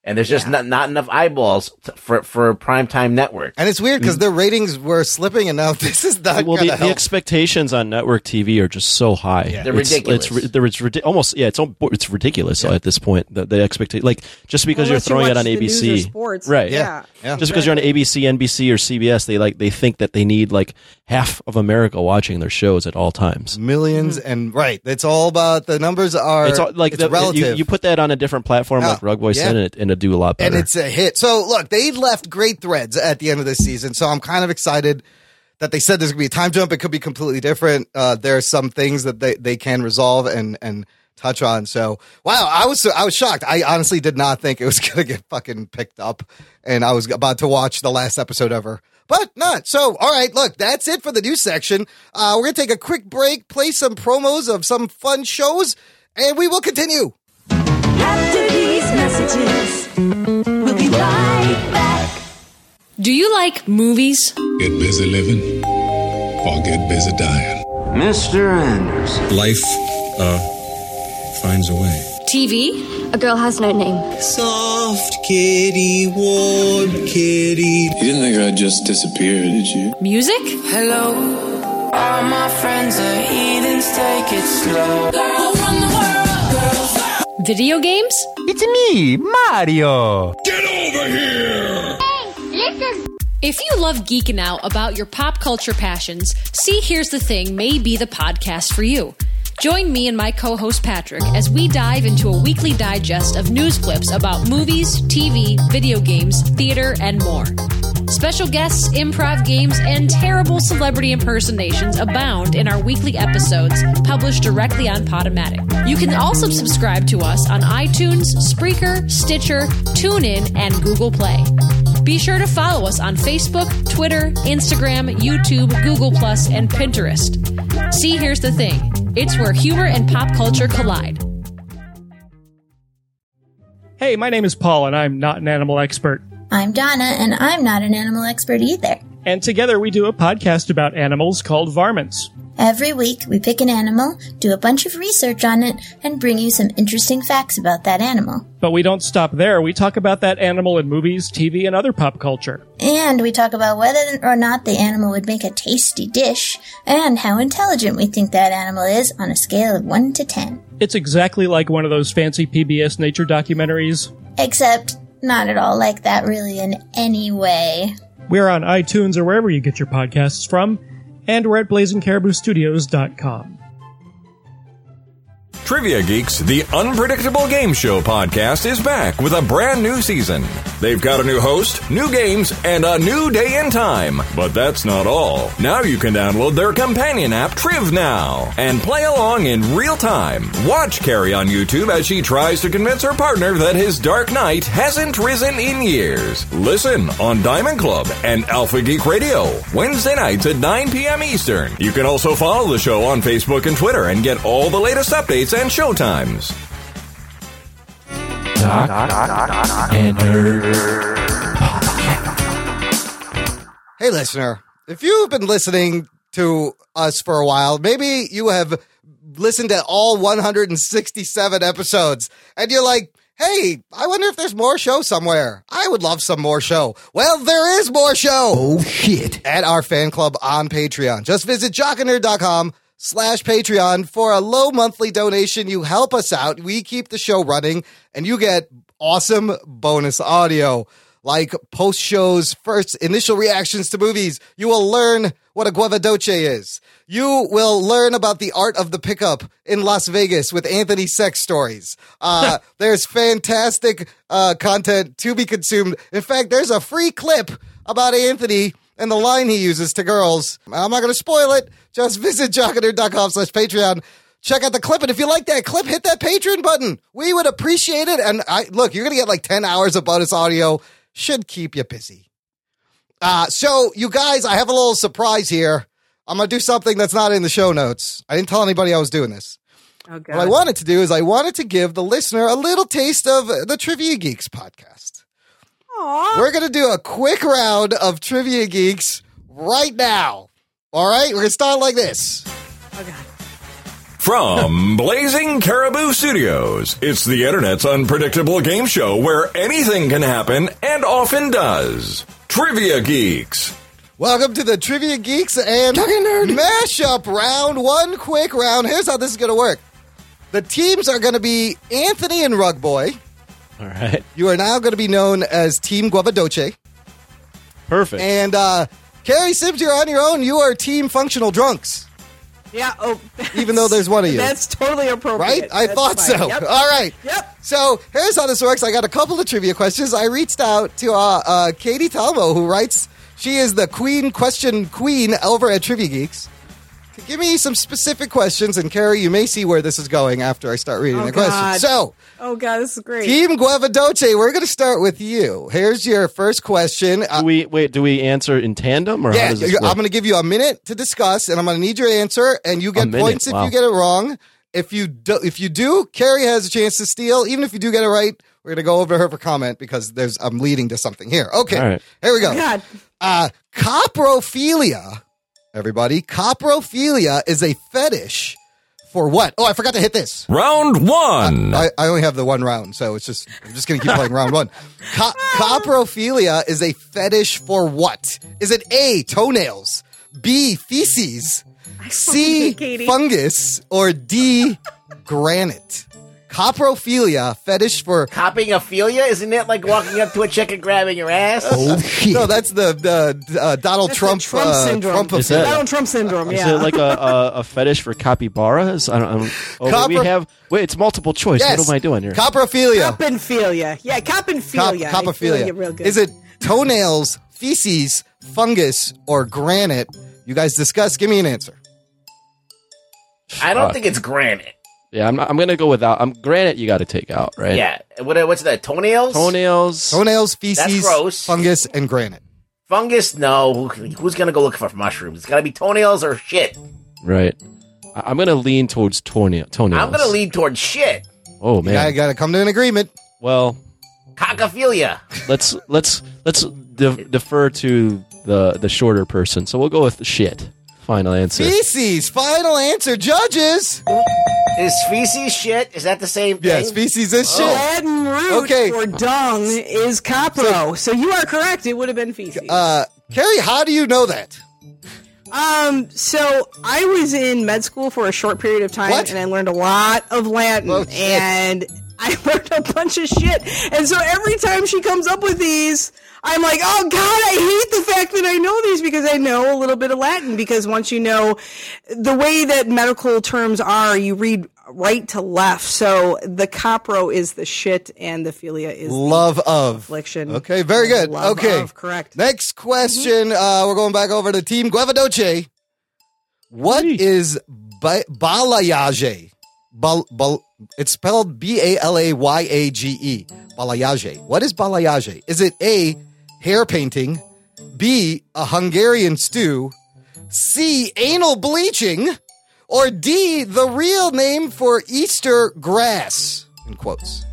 [SPEAKER 4] And there's just not, not enough eyeballs t- for for a primetime network.
[SPEAKER 1] And it's weird because mm. their ratings were slipping, and now *laughs* this is not
[SPEAKER 3] well, the,
[SPEAKER 1] to
[SPEAKER 3] the expectations on network TV are just so high.
[SPEAKER 1] Yeah.
[SPEAKER 4] They're
[SPEAKER 3] It's-
[SPEAKER 4] ridiculous.
[SPEAKER 3] It's, ri- they're- it's almost yeah. It's it's ridiculous at this point. The, the expectation, like just because
[SPEAKER 5] Unless you
[SPEAKER 3] you're throwing it on
[SPEAKER 5] the news or
[SPEAKER 3] ABC,
[SPEAKER 5] sports.
[SPEAKER 3] right?
[SPEAKER 5] Yeah.
[SPEAKER 1] Yeah.
[SPEAKER 3] Just because you're on ABC, NBC, or CBS, they like they think that they need like half of America watching their shows at all times.
[SPEAKER 1] 1000000s mm-hmm. and right. It's all about the numbers are.
[SPEAKER 3] It's all, like
[SPEAKER 1] it's
[SPEAKER 3] the,
[SPEAKER 1] relative.
[SPEAKER 3] You, you put that on a different platform
[SPEAKER 1] Oh,
[SPEAKER 3] like Rug Voice
[SPEAKER 1] yeah.
[SPEAKER 3] and it and it do a lot better.
[SPEAKER 1] and it's a hit. So look, they left great threads at the end of this season. So I'm kind of excited that they said there's gonna be a time jump. It could be completely different. Uh, there are some things that they, they can resolve and and touch on. So wow, I was I was shocked. I honestly did not think it was *laughs* gonna get fucking picked up, and I was about to watch the last episode ever. But not. So, all right, look, that's it for the news section. Uh, we're going to take a quick break, play some promos of some fun shows, and we will continue.
[SPEAKER 8] After these messages, we'll be right back.
[SPEAKER 9] Do you like movies?
[SPEAKER 10] Get busy living or get busy dying.
[SPEAKER 2] Mr. Anderson.
[SPEAKER 10] Life, uh, finds a way.
[SPEAKER 9] TV?
[SPEAKER 8] A girl has no name.
[SPEAKER 11] Soft kitty, warm kitty.
[SPEAKER 10] You didn't think I'd just disappear, did you?
[SPEAKER 9] Music?
[SPEAKER 2] Hello. All my friends are heathens, take it slow. Girl from the world.
[SPEAKER 9] Video games?
[SPEAKER 12] It's me, Mario.
[SPEAKER 10] Get over here! Hey, listen!
[SPEAKER 9] If you love geeking out about your pop culture passions, See Here's the Thing may be the podcast for you. Join me and my co host Patrick as we dive into a weekly digest of news clips about movies, TV, video games, theater, and more. Special guests, improv games, and terrible celebrity impersonations abound in our weekly episodes published directly on Podomatic. You can also subscribe to us on iTunes, Spreaker, Stitcher, TuneIn, and Google Play. Be sure to follow us on Facebook, Twitter, Instagram, YouTube, Google, and Pinterest. See, here's the thing it's where humor and pop culture collide.
[SPEAKER 13] Hey, my name is Paul, and I'm not an animal expert.
[SPEAKER 14] I'm Donna, and I'm not an animal expert either.
[SPEAKER 13] And together we do a podcast about animals called Varmints.
[SPEAKER 14] Every week, we pick an animal, do a bunch of research on it, and bring you some interesting facts about that animal.
[SPEAKER 13] But we don't stop there. We talk about that animal in movies, TV, and other pop culture.
[SPEAKER 14] And we talk about whether or not the animal would make a tasty dish, and how intelligent we think that animal is on a scale of 1 to 10.
[SPEAKER 13] It's exactly like one of those fancy PBS nature documentaries.
[SPEAKER 14] Except, not at all like that, really, in any way.
[SPEAKER 13] We're on iTunes or wherever you get your podcasts from, and we're at blazingcariboustudios.com.
[SPEAKER 15] Trivia Geeks, the unpredictable game show podcast, is back with a brand new season. They've got a new host, new games, and a new day and time. But that's not all. Now you can download their companion app, Triv Now, and play along in real time. Watch Kari on YouTube as she tries to convince her partner that his Dark Knight hasn't risen in years. Listen on Diamond Club and Alpha Geek Radio, Wednesday nights at 9 p.m. Eastern. You can also follow the show on Facebook and Twitter and get all the latest updates and showtimes.
[SPEAKER 3] Jock and nerd.
[SPEAKER 1] Hey, listener, if you've been listening to us for a while, maybe you have listened to all 167 episodes and you're like, hey, I wonder if there's more show somewhere. I would love some more show. Well, there is more show.
[SPEAKER 6] Oh, shit.
[SPEAKER 1] At our fan club on Patreon. Just visit jockandnerd.com slash Patreon for a low monthly donation. You help us out. We keep the show running and you get awesome bonus audio like post shows, first initial reactions to movies. You will learn what a guavadoce is. You will learn about the art of the pickup in Las Vegas with Anthony Sex stories. Uh, *laughs* there's fantastic uh, content to be consumed. In fact, there's a free clip about Anthony and the line he uses to girls. I'm not going to spoil it. Just visit jockandnerd.com slash Patreon. Check out the clip. And if you like that clip, hit that Patreon button. We would appreciate it. And I look, you're going to get like 10 hours of bonus audio. Should keep you busy. Uh, so you guys, I have a little surprise here. I'm going to do something that's not in the show notes. I didn't tell anybody I was doing this.
[SPEAKER 5] Oh,
[SPEAKER 1] What I wanted to do is I wanted to give the listener a little taste of the Trivia Geeks podcast. We're going to do a quick round of Trivia Geeks right now. All right, we're going to start like this.
[SPEAKER 15] From Blazing Caribou Studios, it's the internet's unpredictable game show where anything can happen and often does. Trivia Geeks.
[SPEAKER 1] Welcome to the Trivia Geeks and Mashup round. One quick round. Here's how this is going to work. The teams are going to be Anthony and Rug Boy. *laughs*
[SPEAKER 3] All right.
[SPEAKER 1] You are now going to be known as Team Guavadoce.
[SPEAKER 3] Perfect.
[SPEAKER 1] And uh, Kari Simms, you're on your own. You are Team Functional Drunks.
[SPEAKER 5] Yeah. Oh, *laughs*
[SPEAKER 1] Even though there's one of you.
[SPEAKER 5] That's totally appropriate.
[SPEAKER 1] Right? I
[SPEAKER 5] That's
[SPEAKER 1] thought
[SPEAKER 5] fine.
[SPEAKER 1] so.
[SPEAKER 5] Yep.
[SPEAKER 1] All right.
[SPEAKER 5] Yep.
[SPEAKER 1] So here's how this works. I got a couple of trivia questions. I reached out to uh, uh, Katie Talmo, who writes, she is the queen question queen over at Trivia Geeks. Give me some specific questions, and Kari, you may see where this is going after I start reading
[SPEAKER 5] Oh,
[SPEAKER 1] the questions. So,
[SPEAKER 5] Oh god, this is great.
[SPEAKER 1] Team Guavadoce, we're going to start with you. Here's your first question. Uh,
[SPEAKER 3] do we wait? Do we answer in tandem or how
[SPEAKER 1] yeah,
[SPEAKER 3] does this work?
[SPEAKER 1] I'm going to give you a minute to discuss, and I'm going to need your answer, and you get points if
[SPEAKER 3] wow.
[SPEAKER 1] you get it wrong. If you do, if you do, Kari has a chance to steal. Even if you do get it right, we're going to go over to her for comment because there's I'm leading to something here. Okay,
[SPEAKER 3] All right.
[SPEAKER 1] here we go.
[SPEAKER 5] Oh, God.
[SPEAKER 1] Uh, coprophilia, everybody. Coprophilia is a fetish for what? Oh, I forgot to hit this.
[SPEAKER 15] Round one.
[SPEAKER 1] I, I only have the one round, so it's just I'm just gonna keep playing round one. Co- coprophilia is a fetish for what? Is it A toenails, B feces, C fungus, or D granite? Coprophilia fetish for
[SPEAKER 4] Copying Ophelia? Isn't it like walking up to a chick and grabbing your ass?
[SPEAKER 1] oh *laughs* shit. No, that's the the uh, Donald
[SPEAKER 5] That's
[SPEAKER 1] Trump
[SPEAKER 5] the Trump
[SPEAKER 1] uh,
[SPEAKER 5] syndrome.
[SPEAKER 1] Trump
[SPEAKER 3] Is that-
[SPEAKER 5] Donald Trump syndrome. Yeah.
[SPEAKER 3] Is
[SPEAKER 5] Yeah.
[SPEAKER 3] it like a, a, a fetish for capybaras? I don't. I don't oh,
[SPEAKER 1] Copper-
[SPEAKER 3] we have. Wait, it's multiple choice.
[SPEAKER 1] Yes.
[SPEAKER 3] What am I doing here?
[SPEAKER 1] Coprophilia.
[SPEAKER 5] Copinphilia. Yeah,
[SPEAKER 1] Cop-
[SPEAKER 5] copinphilia. I feel like real
[SPEAKER 1] coprophilia.
[SPEAKER 5] good.
[SPEAKER 1] Is it toenails, feces, fungus, or granite? You guys discuss. Give me an answer.
[SPEAKER 4] I don't
[SPEAKER 3] Fuck.
[SPEAKER 4] think it's granite.
[SPEAKER 3] Yeah, I'm. Not, I'm gonna go without. I'm granite. You got to take out, right?
[SPEAKER 4] Yeah. What, uh, what's that? Toenails?
[SPEAKER 3] Toenails.
[SPEAKER 1] Toenails, feces,
[SPEAKER 4] That's gross.
[SPEAKER 1] fungus, and granite. Fungus.
[SPEAKER 4] No. Who- Who's going to go look for mushrooms? It's got to be toenails or shit.
[SPEAKER 3] Right. I- I'm gonna lean towards toenail. Toenails.
[SPEAKER 4] I'm going to lean towards shit.
[SPEAKER 3] Oh man.
[SPEAKER 1] gotta, gotta come to an agreement.
[SPEAKER 3] well,
[SPEAKER 4] Cockophilia.
[SPEAKER 3] let's let's let's de- defer to the the shorter person. So we'll go with the shit. Final answer.
[SPEAKER 1] Feces. Final answer. Judges.
[SPEAKER 4] Is feces shit? Is that the same thing?
[SPEAKER 1] Yes, feces is shit.
[SPEAKER 5] Latin root
[SPEAKER 1] Okay.
[SPEAKER 5] for dung is copro. So, you are correct. It would have been feces.
[SPEAKER 1] Uh, Kari, how do you know that?
[SPEAKER 5] Um, so I was in med school for a short period of time,
[SPEAKER 1] What?
[SPEAKER 5] and I learned a lot of Latin,
[SPEAKER 1] Oh, shit.
[SPEAKER 5] and I learned a bunch of shit. And so every time she comes up with these, I'm like, oh god, I hate the fact that I know these because I know a little bit of Latin. Because once you know the way that medical terms are, you read right to left. So the copro is the shit, and the philia is the
[SPEAKER 1] Love of.
[SPEAKER 5] affliction.
[SPEAKER 1] Okay, very good.
[SPEAKER 5] Love
[SPEAKER 1] okay.
[SPEAKER 5] of, correct.
[SPEAKER 1] Next question. Uh, we're going back over to Team Guavadoce. What is ba- balayage? Bal- bal- it's spelled B A L A Y A G E. Balayage. What is balayage? Is it A, hair painting, B, a Hungarian stew, C, anal bleaching, or D, the real name for Easter grass? In quotes.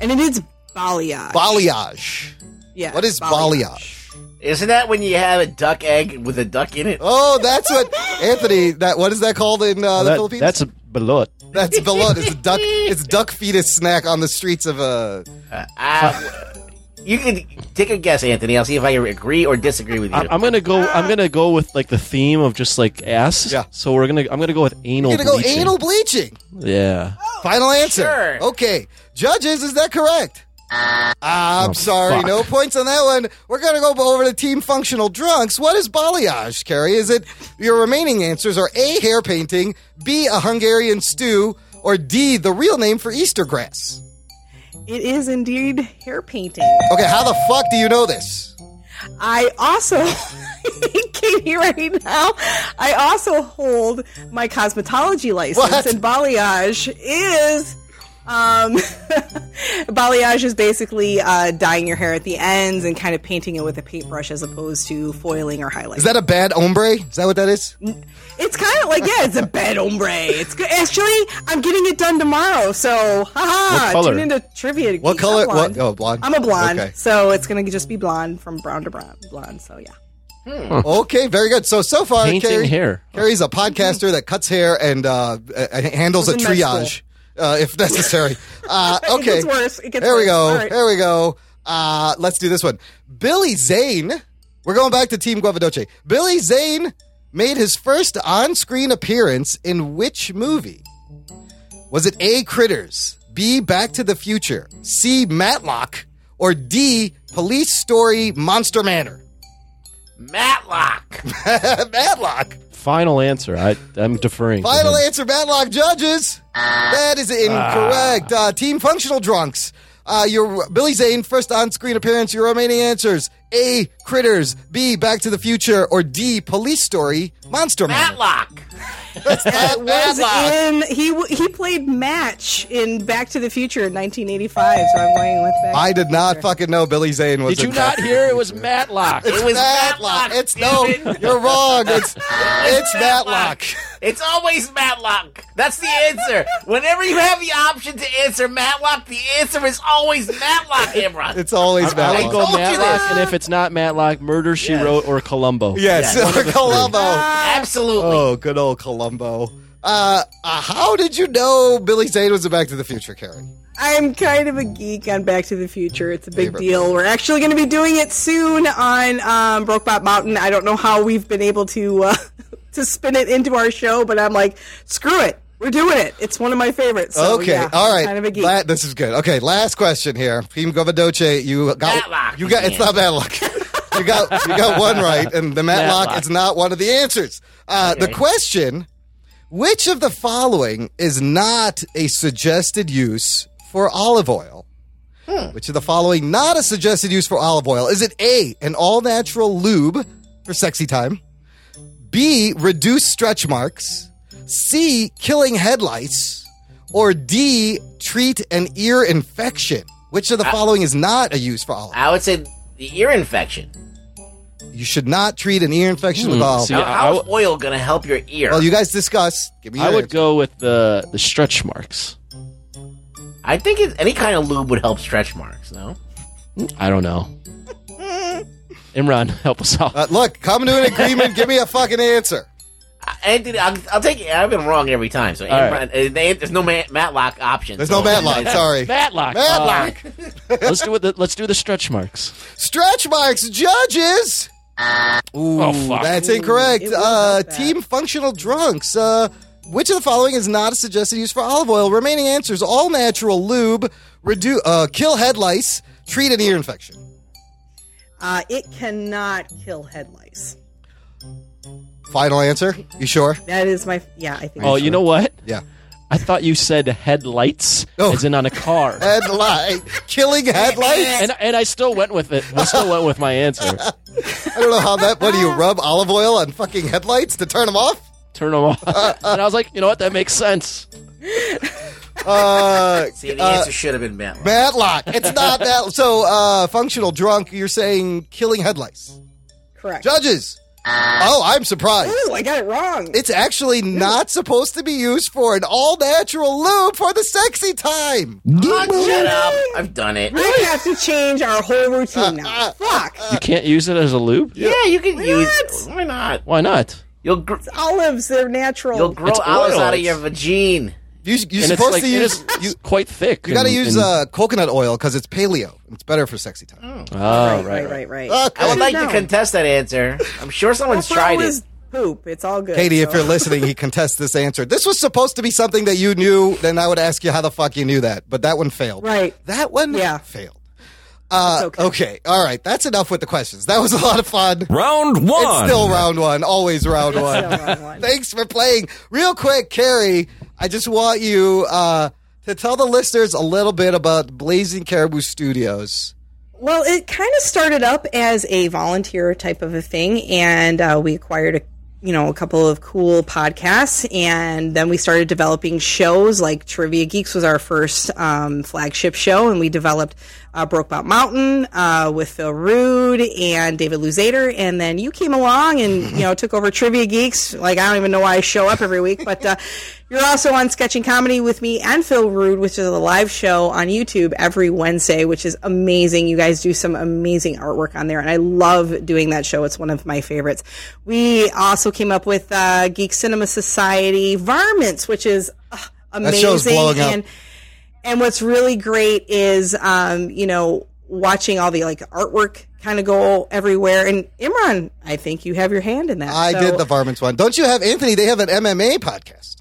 [SPEAKER 5] And it is balayage.
[SPEAKER 1] Balayage.
[SPEAKER 5] yeah.
[SPEAKER 1] What is balayage?
[SPEAKER 4] Isn't that when you have a duck egg with a duck in it?
[SPEAKER 1] Oh, that's what Anthony. That what is that called in uh, the
[SPEAKER 3] That-
[SPEAKER 1] Philippines?
[SPEAKER 3] that's a balut.
[SPEAKER 1] That's *laughs* balut. It's a duck. It's duck fetus snack on the streets of uh,
[SPEAKER 4] Uh, you can take a guess, Anthony. I'll see if I agree or disagree with you.
[SPEAKER 3] I'm, I'm gonna go. I'm gonna go with like the theme of just like ass.
[SPEAKER 1] Yeah.
[SPEAKER 3] So we're gonna. I'm gonna go with anal.
[SPEAKER 1] You're gonna go
[SPEAKER 3] bleaching.
[SPEAKER 1] anal bleaching.
[SPEAKER 3] Yeah.
[SPEAKER 1] Final answer.
[SPEAKER 4] Sure.
[SPEAKER 1] Okay, judges, is that correct? Ah, I'm
[SPEAKER 3] Oh,
[SPEAKER 1] sorry,
[SPEAKER 3] fuck.
[SPEAKER 1] no points on that one. We're gonna go over to Team Functional Drunks. What is balayage, Kari? Is it your remaining answers are A. Hair painting, B. A Hungarian stew, or D. The real name for Easter grass?
[SPEAKER 5] It is indeed hair painting.
[SPEAKER 1] Okay, how the fuck do you know this?
[SPEAKER 5] I also, *laughs* Katie, right now, I also hold my cosmetology license,
[SPEAKER 1] What?
[SPEAKER 5] and balayage is. Um, *laughs* balayage is basically uh, dyeing your hair at the ends and kind of painting it with a paintbrush as opposed to foiling or highlighting.
[SPEAKER 1] Is that a bad ombre? Is that what that is?
[SPEAKER 5] It's kind of like yeah, it's a bad ombre. It's good. Actually, I'm getting it done tomorrow, so haha.
[SPEAKER 3] What color?
[SPEAKER 5] Tune into trivia.
[SPEAKER 1] What color?
[SPEAKER 5] I'm.
[SPEAKER 1] What? Oh, blonde.
[SPEAKER 5] I'm a blonde,
[SPEAKER 1] Okay.
[SPEAKER 5] so it's gonna just be blonde from brown to brown blonde. So yeah.
[SPEAKER 1] Okay, very good. So so far,
[SPEAKER 3] Painting
[SPEAKER 1] Kari,
[SPEAKER 3] hair.
[SPEAKER 1] Kari's a podcaster that cuts hair and uh, uh, handles a
[SPEAKER 5] Was in
[SPEAKER 1] triage uh, if necessary. *laughs* Uh,
[SPEAKER 5] It
[SPEAKER 1] okay,
[SPEAKER 5] gets worse. It gets
[SPEAKER 1] there we
[SPEAKER 5] worse.
[SPEAKER 1] go.
[SPEAKER 5] All right.
[SPEAKER 1] There we go. Uh, let's do this one. Billy Zane. We're going back to Team Guavadoce. Billy Zane made his first on-screen appearance in which movie? Was it A. Critters, B. Back to the Future, C. Matlock, or D. Police Story Monster Manor?
[SPEAKER 4] Matlock. *laughs*
[SPEAKER 1] Matlock.
[SPEAKER 3] Final answer. I, I'm deferring. to
[SPEAKER 1] Final
[SPEAKER 3] him.
[SPEAKER 1] answer, Matlock judges. That is incorrect. Uh, team Functional Drunks. Uh, your Billy Zane first on-screen appearance. Your remaining answers: A. Critters, B. Back to the Future, or D. Police Story Monster Manor.
[SPEAKER 4] Matlock.
[SPEAKER 1] That's *laughs* not
[SPEAKER 5] was
[SPEAKER 1] Matlock.
[SPEAKER 5] in he he played Match in Back to the Future in 1985, so I'm going with Back.
[SPEAKER 1] I did not fucking know Billy Zane was.
[SPEAKER 3] Did you
[SPEAKER 1] in
[SPEAKER 3] not
[SPEAKER 1] Back-
[SPEAKER 3] hear it was Matlock?
[SPEAKER 1] It's
[SPEAKER 4] It was
[SPEAKER 1] Matlock.
[SPEAKER 4] Matlock,
[SPEAKER 1] It's no,
[SPEAKER 4] it.
[SPEAKER 1] you're wrong. It's *laughs* it's Matlock.
[SPEAKER 4] It's always Matlock. That's the answer. Whenever you have the option to answer Matlock, the answer is always Matlock, Imran.
[SPEAKER 1] It's always
[SPEAKER 3] I would
[SPEAKER 1] Matlock.
[SPEAKER 3] go
[SPEAKER 4] told you
[SPEAKER 3] Matlock,
[SPEAKER 4] this.
[SPEAKER 3] and if it's not Matlock, Murder She
[SPEAKER 4] Yes.
[SPEAKER 3] Wrote or Columbo.
[SPEAKER 1] Yes,
[SPEAKER 4] Yes.
[SPEAKER 1] or Columbo. *laughs*
[SPEAKER 4] Absolutely.
[SPEAKER 1] Oh, good old Columbo. Uh, uh, how did you know Billy Zane was in Back to the Future, Kari?
[SPEAKER 5] I'm kind of a geek on Back to the Future. It's a big
[SPEAKER 1] Favorite
[SPEAKER 5] deal. We're actually going to be doing it soon on um, Brokebot Mountain. I don't know how we've been able to uh, *laughs* to spin it into our show, but I'm like, screw it. We're doing it. It's one of my favorites. So,
[SPEAKER 1] okay,
[SPEAKER 5] yeah,
[SPEAKER 1] all right.
[SPEAKER 5] Kind of a geek.
[SPEAKER 1] La- this is good. Okay, last question here. Team Guavadoce, you got
[SPEAKER 4] Matlock,
[SPEAKER 1] you got.
[SPEAKER 4] you
[SPEAKER 1] It's not Matlock. *laughs* you got you got one right, and the Matlock,
[SPEAKER 3] Matlock.
[SPEAKER 1] is not one of the answers. Uh, The question: Which of the following is not a suggested use for olive oil? Which of the following not a suggested use for olive oil? Is it A, an all natural lube for sexy time? B, reduce stretch marks? C, killing headlights? Or D, treat an ear infection? Which of the following is not a use for olive?
[SPEAKER 4] I would say the ear infection.
[SPEAKER 1] You should not treat an ear infection with
[SPEAKER 3] Hmm,
[SPEAKER 1] olive.
[SPEAKER 3] see,
[SPEAKER 4] Now,
[SPEAKER 3] I-
[SPEAKER 4] how
[SPEAKER 3] I
[SPEAKER 4] is oil going to help your ear?
[SPEAKER 1] well, you guys discuss. Give me your
[SPEAKER 3] I would
[SPEAKER 1] answer.
[SPEAKER 3] go with the the stretch marks.
[SPEAKER 4] I think it, any kind of lube would help stretch marks. No.
[SPEAKER 3] I don't know. *laughs* Imran, help us out.
[SPEAKER 1] Uh, look, come to an agreement. give me a fucking answer.
[SPEAKER 4] I- Anthony, I'll, I'll take it. I've been wrong every time. So
[SPEAKER 3] All right.
[SPEAKER 4] Imran- uh, they- there's no ma- Matlock option.
[SPEAKER 1] There's
[SPEAKER 4] so-
[SPEAKER 1] no Matlock. *laughs* Sorry.
[SPEAKER 3] Matlock.
[SPEAKER 1] Matlock.
[SPEAKER 3] Uh, let's do it. The, let's do the stretch marks.
[SPEAKER 1] Stretch marks, judges. Ooh,
[SPEAKER 3] Oh, fuck.
[SPEAKER 1] that's incorrect.
[SPEAKER 5] It
[SPEAKER 1] Uh,
[SPEAKER 5] that.
[SPEAKER 1] team functional drunks. Uh, which of the following is not a suggested use for olive oil? Remaining answers: all natural lube, redu- uh, kill head lice, treat an ear infection.
[SPEAKER 5] Uh, it cannot kill head lice.
[SPEAKER 1] Final answer. You sure?
[SPEAKER 5] That is my yeah. I think.
[SPEAKER 3] Oh, you know what?
[SPEAKER 1] Yeah.
[SPEAKER 3] I thought you said headlights,
[SPEAKER 1] Oh.
[SPEAKER 3] as in on a car. *laughs*
[SPEAKER 1] Headlight, killing headlights.
[SPEAKER 3] and and I still went with it. I still went with my answer. *laughs*
[SPEAKER 1] I don't know how that. What do you rub olive oil on fucking headlights to turn them off?
[SPEAKER 3] Turn them off. *laughs* and I was like, you know what? That makes sense.
[SPEAKER 1] Uh,
[SPEAKER 4] See, the
[SPEAKER 1] uh,
[SPEAKER 4] answer should have been Matlock.
[SPEAKER 1] Matlock. It's not that. So, uh, functional drunk. You're saying killing headlights.
[SPEAKER 5] correct.
[SPEAKER 1] Judges. Oh, I'm surprised.
[SPEAKER 5] Ooh, I got it wrong.
[SPEAKER 1] It's actually not supposed to be used for an all natural lube for the sexy time.
[SPEAKER 4] Oh, shut up. I've done it.
[SPEAKER 5] we have to change our whole routine now. *laughs* Fuck.
[SPEAKER 3] You can't use it as a lube.
[SPEAKER 4] Yeah, you can use.
[SPEAKER 5] What?
[SPEAKER 4] Why not?
[SPEAKER 3] Why not?
[SPEAKER 4] You'll gr-
[SPEAKER 5] Olives, they're natural.
[SPEAKER 4] you'll grow
[SPEAKER 3] It's
[SPEAKER 4] olives
[SPEAKER 3] oil.
[SPEAKER 4] out of your vagine.
[SPEAKER 1] You, you're
[SPEAKER 3] and it's
[SPEAKER 1] supposed
[SPEAKER 3] like
[SPEAKER 1] to use.
[SPEAKER 3] is
[SPEAKER 1] You,
[SPEAKER 3] quite thick.
[SPEAKER 1] you got to use
[SPEAKER 3] and-
[SPEAKER 1] uh, coconut oil because it's paleo. It's better for sexy time.
[SPEAKER 3] Oh,
[SPEAKER 5] right,
[SPEAKER 3] right,
[SPEAKER 5] right, right, right.
[SPEAKER 1] Okay.
[SPEAKER 4] I would like
[SPEAKER 5] No.
[SPEAKER 4] to contest that answer. I'm sure someone's tried it.
[SPEAKER 5] Poop. It's all good.
[SPEAKER 1] Katie, if you're listening, he contests this answer. This was supposed to be something that you knew. Then I would ask you how the fuck you knew that, but that one failed.
[SPEAKER 5] Right.
[SPEAKER 1] That one
[SPEAKER 5] Yeah.
[SPEAKER 1] failed. Uh,
[SPEAKER 5] okay.
[SPEAKER 1] okay. All right. That's enough with the questions. That was a lot of fun.
[SPEAKER 15] Round one.
[SPEAKER 1] It's still round one. Always round one.
[SPEAKER 5] Still round one. *laughs*
[SPEAKER 1] Thanks for playing. Real quick, Carrie, I just want you uh, to tell the listeners a little bit about Blazing Caribou Studios.
[SPEAKER 5] Well, it kind of started up as a volunteer type of a thing, and uh, we acquired a you know a couple of cool podcasts, and then we started developing shows. Like Trivia Geeks was our first um, flagship show, and we developed uh, Brokeback Mountain uh, with Phil Rude and David Luzader, and then you came along and you know took over Trivia Geeks. Like I don't even know why I show up every week, but uh, you're also on Sketching Comedy with me and Phil Rude, which is a live show on YouTube every Wednesday, which is amazing. You guys do some amazing artwork on there, and I love doing that show. It's one of my favorites. We also came up with uh, Geek Cinema Society Varmints, which is uh, amazing.
[SPEAKER 1] up.
[SPEAKER 5] And what's really great is, um, you know, watching all the like artwork kind of go everywhere. And Imran, I think you have your hand in that.
[SPEAKER 1] I
[SPEAKER 5] So-
[SPEAKER 1] did the varmints one. Don't you have Anthony? They have an MMA podcast.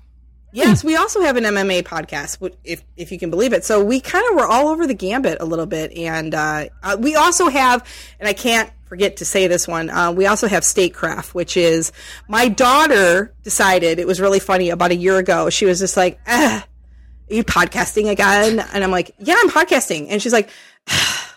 [SPEAKER 5] Yes, we also have an MMA podcast, if if you can believe it. So we kind of were all over the gambit a little bit, and uh, uh, we also have, and I can't forget to say this one. Uh, we also have Statecraft, which is my daughter decided it was really funny about a year ago. She was just like, ah, "Are you podcasting again?" And I'm like, "Yeah, I'm podcasting," and she's like. *sighs*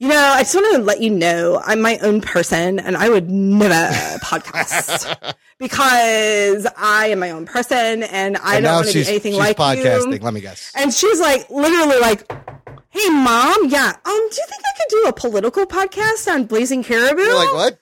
[SPEAKER 5] You know, I just want to let you know I'm my own person and I would never *laughs* podcast because I am my own person and I
[SPEAKER 1] and
[SPEAKER 5] don't want to be anything
[SPEAKER 1] she's
[SPEAKER 5] like
[SPEAKER 1] podcasting.
[SPEAKER 5] you.
[SPEAKER 1] Let me guess.
[SPEAKER 5] And she's like, literally like, hey mom, yeah, um, do you think I could do a political podcast on Blazing Caribou?
[SPEAKER 1] You're like, what?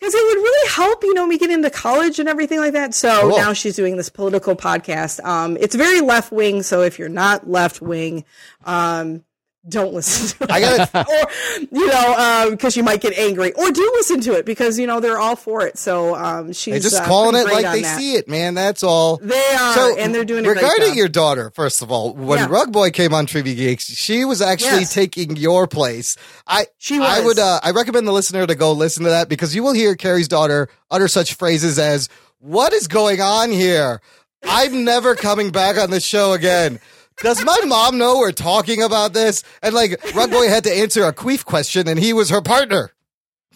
[SPEAKER 5] Because it would really help, you know, me get into college and everything like that. So
[SPEAKER 1] Cool.
[SPEAKER 5] now she's doing this political podcast. Um, it's very left wing. So if you're not left wing, um, don't listen to it.
[SPEAKER 1] I gotta- *laughs*
[SPEAKER 5] or, you know, because you might get angry. Or do listen to it because, you know, they're all for it. So um, she's
[SPEAKER 1] They're just
[SPEAKER 5] uh,
[SPEAKER 1] calling it like they
[SPEAKER 5] that.
[SPEAKER 1] see it, man. That's all.
[SPEAKER 5] They are, and they're doing
[SPEAKER 1] regarding your daughter. First of all, when
[SPEAKER 5] Yeah.
[SPEAKER 1] Rug Boy came on Trivia Geeks, she was actually
[SPEAKER 5] Yes.
[SPEAKER 1] taking your place. I
[SPEAKER 5] She
[SPEAKER 1] I would uh, I recommend the listener to go listen to that because you will hear Kari's daughter utter such phrases as "What is going on here? I'm never coming back on this show again." Does my mom know we're talking about this? And like Rug Boy had to answer a queef question, and he was her partner.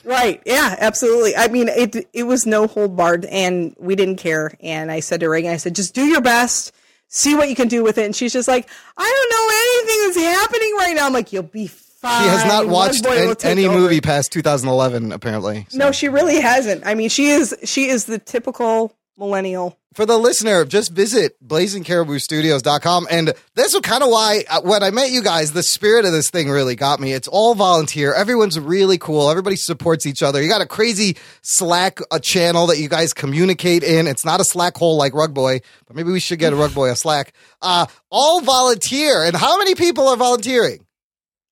[SPEAKER 5] Right. Yeah, absolutely. I mean, it it was no hold barred and we didn't care. And I said to Reagan, I said, just do your best, see what you can do with it. And she's just like, I don't know anything that's happening right now. I'm like, you'll be fine.
[SPEAKER 1] She has not watched an- any
[SPEAKER 5] over."
[SPEAKER 1] movie past 2011, apparently.
[SPEAKER 5] No, she really hasn't. I mean, she is she is the typical millennial.
[SPEAKER 1] For the listener, just visit blazingcariboustudios.com. And that's kind of why, uh, when I met you guys, the spirit of this thing really got me. It's all volunteer. Everyone's really cool. Everybody supports each other. You got a crazy Slack a channel that you guys communicate in. It's not a Slack hole like Rug Boy, but maybe we should get a Rug Boy a Slack. Uh, all volunteer. And how many people are volunteering?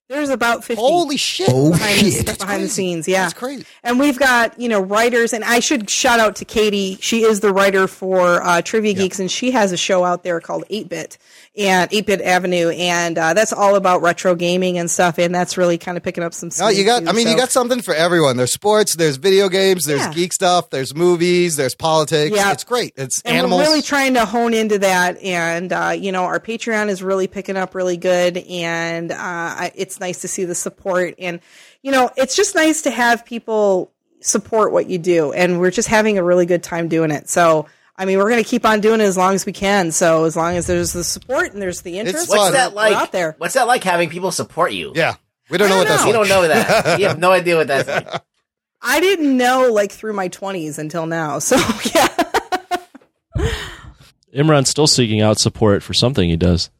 [SPEAKER 5] There's about 50
[SPEAKER 1] Holy shit.
[SPEAKER 5] behind, the, behind the scenes. Yeah.
[SPEAKER 1] That's crazy.
[SPEAKER 5] And we've got, you know, writers, and I should shout out to Katie. She is the writer for uh, Trivia Geeks, and she has a show out there called 8 Bit and 8 Bit Avenue, and uh, that's all about retro gaming and stuff, and that's really kind of picking up some
[SPEAKER 1] No, you got.
[SPEAKER 5] too,
[SPEAKER 1] I mean, you got something for everyone. There's sports, there's video games, there's
[SPEAKER 5] Yeah.
[SPEAKER 1] geek stuff, there's movies, there's politics.
[SPEAKER 5] Yeah.
[SPEAKER 1] It's great. It's
[SPEAKER 5] and
[SPEAKER 1] animals.
[SPEAKER 5] we're really trying to hone into that and uh, you know our patreon is really picking up really good and uh, it's nice to see the support and you know it's just nice to have people support what you do and we're just having a really good time doing it so i mean we're going to keep on doing it as long as we can so as long as there's the support and there's the interest
[SPEAKER 4] What's that like?
[SPEAKER 5] out there
[SPEAKER 4] What's that like having people support you?
[SPEAKER 1] Yeah, we don't know what that's
[SPEAKER 4] You don't know that. *laughs* You have no idea what that's like. *laughs*
[SPEAKER 5] i didn't know like through my 20s until now *laughs* so yeah
[SPEAKER 3] Imran's still seeking out support for something he does.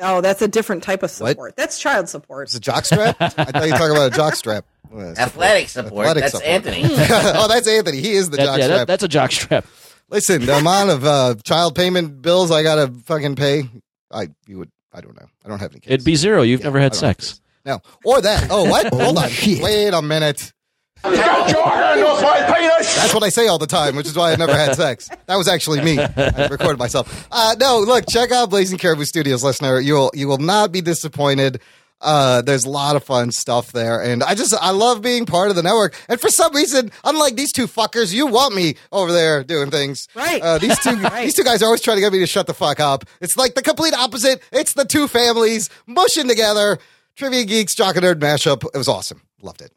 [SPEAKER 5] oh that's a different type of support that's child support
[SPEAKER 1] It's a jock strap. I thought you were talking about a jock strap. Uh,
[SPEAKER 4] Athletic support.
[SPEAKER 1] Athletic
[SPEAKER 4] that's
[SPEAKER 1] support.
[SPEAKER 4] Anthony.
[SPEAKER 1] oh, that's Anthony. He is the
[SPEAKER 3] That-
[SPEAKER 1] jock
[SPEAKER 3] yeah, that-
[SPEAKER 1] strap.
[SPEAKER 3] that's a jock strap.
[SPEAKER 1] Listen, the amount of uh, child payment bills I gotta fucking pay, I you would. I don't know. I don't have any kids.
[SPEAKER 3] It'd be zero. You've never had sex.
[SPEAKER 1] No, or that. Oh, what? Hold on. Wait a minute.
[SPEAKER 7] Get your hand off my penis!
[SPEAKER 1] That's what I say all the time, which is why I've never had sex. That was actually me. I recorded myself. Uh, no, look, check out Blazing Caribou Studios, listener. You'll you will not be disappointed. Uh, there's a lot of fun stuff there, and I just I love being part of the network. And for some reason, unlike these two fuckers, you want me over there doing things.
[SPEAKER 5] Right.
[SPEAKER 1] Uh, these two *laughs* these two guys are always trying to get me to shut the fuck up. It's like the complete opposite. It's the two families mushing together. Trivia Geeks, Jock and Nerd mashup. It was awesome. Loved it.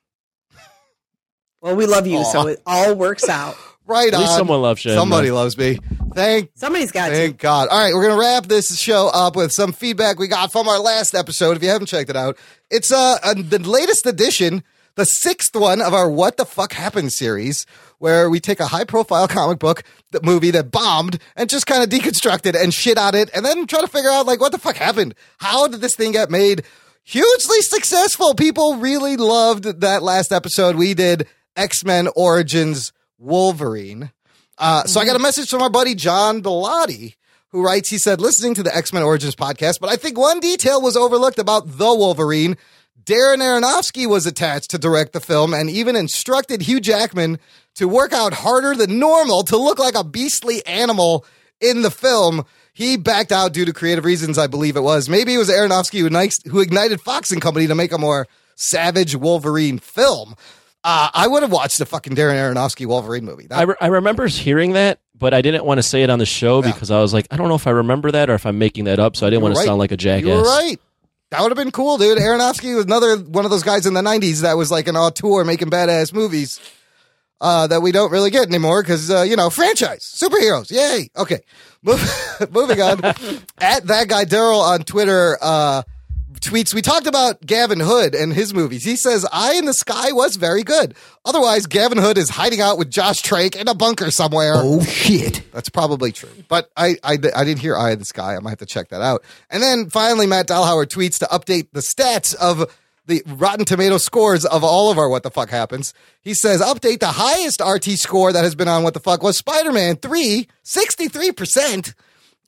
[SPEAKER 5] well we love you so it all works out *laughs*
[SPEAKER 1] Right
[SPEAKER 3] At least
[SPEAKER 1] on.
[SPEAKER 3] someone loves you.
[SPEAKER 1] Somebody loves me. Thank
[SPEAKER 5] somebody's got to
[SPEAKER 1] Thank God. All right, we're gonna wrap this show up with some feedback we got from our last episode. If you haven't checked it out, it's uh, uh the latest edition, the sixth one of our "What the Fuck Happened" series, where we take a high-profile comic book the movie that bombed and just kind of deconstruct it and shit on it, and then try to figure out like what the fuck happened. How did this thing get made? hugely successful. People really loved that last episode. We did X Men Origins Wolverine. Uh, so I got a message from our buddy John Bellotti, who writes, he said, listening to the X Men Origins podcast, but I think one detail was overlooked about the Wolverine. Darren Aronofsky was attached to direct the film and even instructed Hugh Jackman to work out harder than normal to look like a beastly animal in the film. He backed out due to creative reasons, I believe it was. Maybe it was Aronofsky who, who ignited Fox and Company to make a more savage Wolverine film. Uh, I would have watched the fucking Darren Aronofsky Wolverine movie. That-
[SPEAKER 3] I, re- I remember hearing that, but I didn't want to say it on the show because I was like, I don't know if I remember that or if I'm making that up, so I didn't
[SPEAKER 1] You were
[SPEAKER 3] want to
[SPEAKER 1] right.
[SPEAKER 3] sound like a jackass.
[SPEAKER 1] You were right. That would have been cool, dude. Aronofsky was another one of those guys in the '90s that was like an auteur making badass movies uh, that we don't really get anymore because uh, you know franchise superheroes. Yay! Okay, Move, *laughs* moving on. *laughs* At that guy Daryl on Twitter uh, tweets. We talked about Gavin Hood and his movies. He says "Eye in the Sky" was very good. Otherwise, Gavin Hood is hiding out with Josh Trank in a bunker somewhere.
[SPEAKER 6] Oh shit.
[SPEAKER 1] That's probably true. But I, I, I didn't hear Eye in the Sky. I might have to check that out. And then finally, Matt Dahlhauer tweets to update the stats of the Rotten Tomato scores of all of our What the Fuck Happens. He says, update the highest RT score that has been on What the Fuck was Spider Man 3, 63%.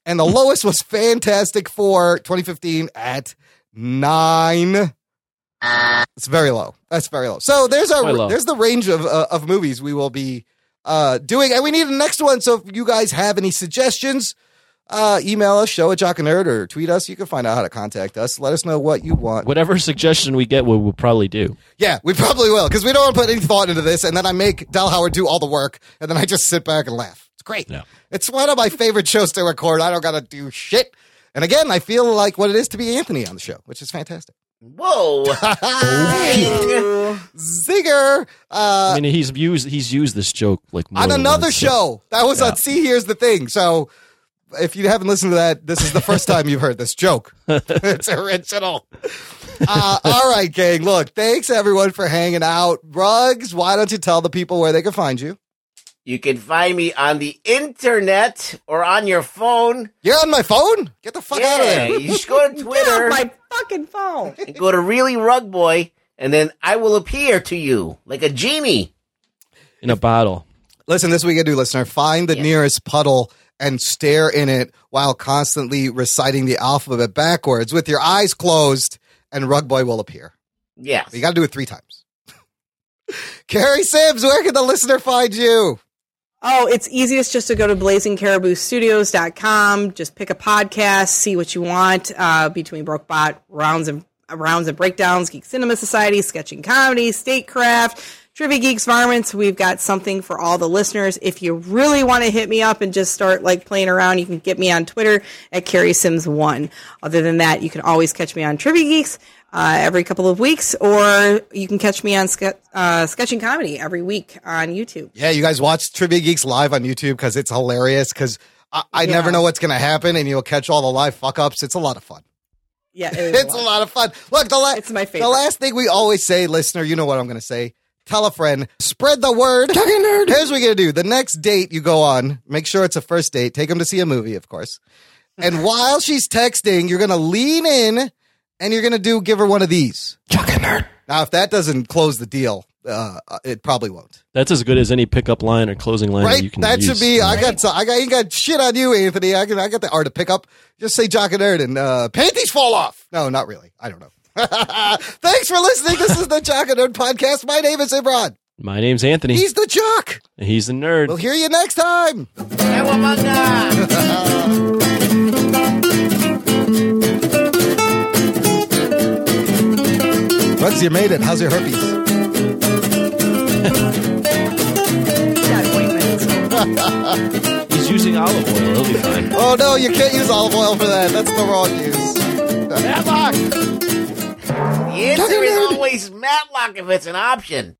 [SPEAKER 1] And the lowest was Fantastic Four 2015 at 9. It's very low. That's very low. So there's our there's the range of uh, of movies we will be uh, doing, and we need a next one. So if you guys have any suggestions, uh, email us, show a jock and nerd, or tweet us. You can find out how to contact us. Let us know what you want.
[SPEAKER 3] Whatever suggestion we get, we will probably do.
[SPEAKER 1] Yeah, we probably will because we don't want to put any thought into this, and then I make Dal Howard do all the work, and then I just sit back and laugh. It's great.
[SPEAKER 3] Yeah.
[SPEAKER 1] It's one of my favorite shows to record. I don't got to do shit. And again, I feel like what it is to be Anthony on the show, which is fantastic.
[SPEAKER 4] Whoa. *laughs*
[SPEAKER 1] Zinger. Uh,
[SPEAKER 3] I mean, he's used he's used this joke like more
[SPEAKER 1] on another
[SPEAKER 3] once, so-
[SPEAKER 1] show. That was
[SPEAKER 3] Yeah.
[SPEAKER 1] on See Here's the Thing. So if you haven't listened to that, this is the first time you've heard this joke. *laughs* it's original. Uh, all right, gang. Look, thanks everyone for hanging out. Rugs, why don't you tell the people where they can find you?
[SPEAKER 4] You can find me on the internet or on your phone.
[SPEAKER 1] You're on my phone? Get the fuck
[SPEAKER 4] yeah,
[SPEAKER 1] out of there.
[SPEAKER 4] You just go to *laughs*
[SPEAKER 5] Get
[SPEAKER 4] Twitter
[SPEAKER 5] my fucking phone.
[SPEAKER 4] and go to Really Rug Boy, and then I will appear to you like a genie.
[SPEAKER 3] in a bottle.
[SPEAKER 1] Listen, this weekend, do listener, find the nearest puddle and stare in it while constantly reciting the alphabet backwards with your eyes closed, and Rug Boy will appear.
[SPEAKER 4] Yeah.
[SPEAKER 1] You got to do it three times. *laughs* Kari Simms, where can the listener find you?
[SPEAKER 5] Oh, it's easiest just to go to blazingcariboustudios.com. Just pick a podcast, see what you want uh, between Brokebot, Rounds and Rounds and Breakdowns, Geek Cinema Society, Sketching Comedy, Statecraft, Trivia Geeks Varmints. We've got something for all the listeners. If you really want to hit me up and just start like playing around, you can get me on Twitter at Kari Simms One. Other than that, you can always catch me on Trivia Geeks. Uh, every couple of weeks, or you can catch me on ske- uh, Sketching Comedy every week on YouTube.
[SPEAKER 1] Yeah, you guys watch Trivia Geeks live on YouTube because it's hilarious. Because I, I never know what's going to happen, and you'll catch all the live fuck ups. It's a lot of fun.
[SPEAKER 5] Yeah, *laughs* it is
[SPEAKER 1] It's a lot of fun. Look, the, la-
[SPEAKER 5] It's my
[SPEAKER 1] the last thing we always say, listener, you know what I'm going to say. Tell a friend, spread the word. Here's what you're going to do. The next date you go on, make sure it's a first date. Take them to see a movie, of course. And *laughs* while she's texting, you're going to lean in and you're going to do give her one of these. Chucking nerd. Now, if that doesn't close the deal, uh, it probably won't.
[SPEAKER 3] That's as good as any pickup line or closing line that
[SPEAKER 1] Right?
[SPEAKER 3] you can
[SPEAKER 1] That
[SPEAKER 3] use.
[SPEAKER 1] should be. I got. so- I got. You got shit on you, Anthony. I got. I got the art to pick up. Just say jock and nerd and uh, panties fall off. No, not really. I don't know. *laughs* Thanks for listening. This is the Jock and Nerd podcast. My name is Imran.
[SPEAKER 3] My name's Anthony.
[SPEAKER 1] He's the jock.
[SPEAKER 3] and he's the nerd.
[SPEAKER 1] We'll hear you next time. *laughs* Rugs, you made it. How's your herpes? *laughs*
[SPEAKER 3] He's using olive oil. He'll be fine.
[SPEAKER 1] Oh no, you can't use olive oil for that. That's the wrong use. Matlock.
[SPEAKER 4] The answer is always Matlock if it's an option.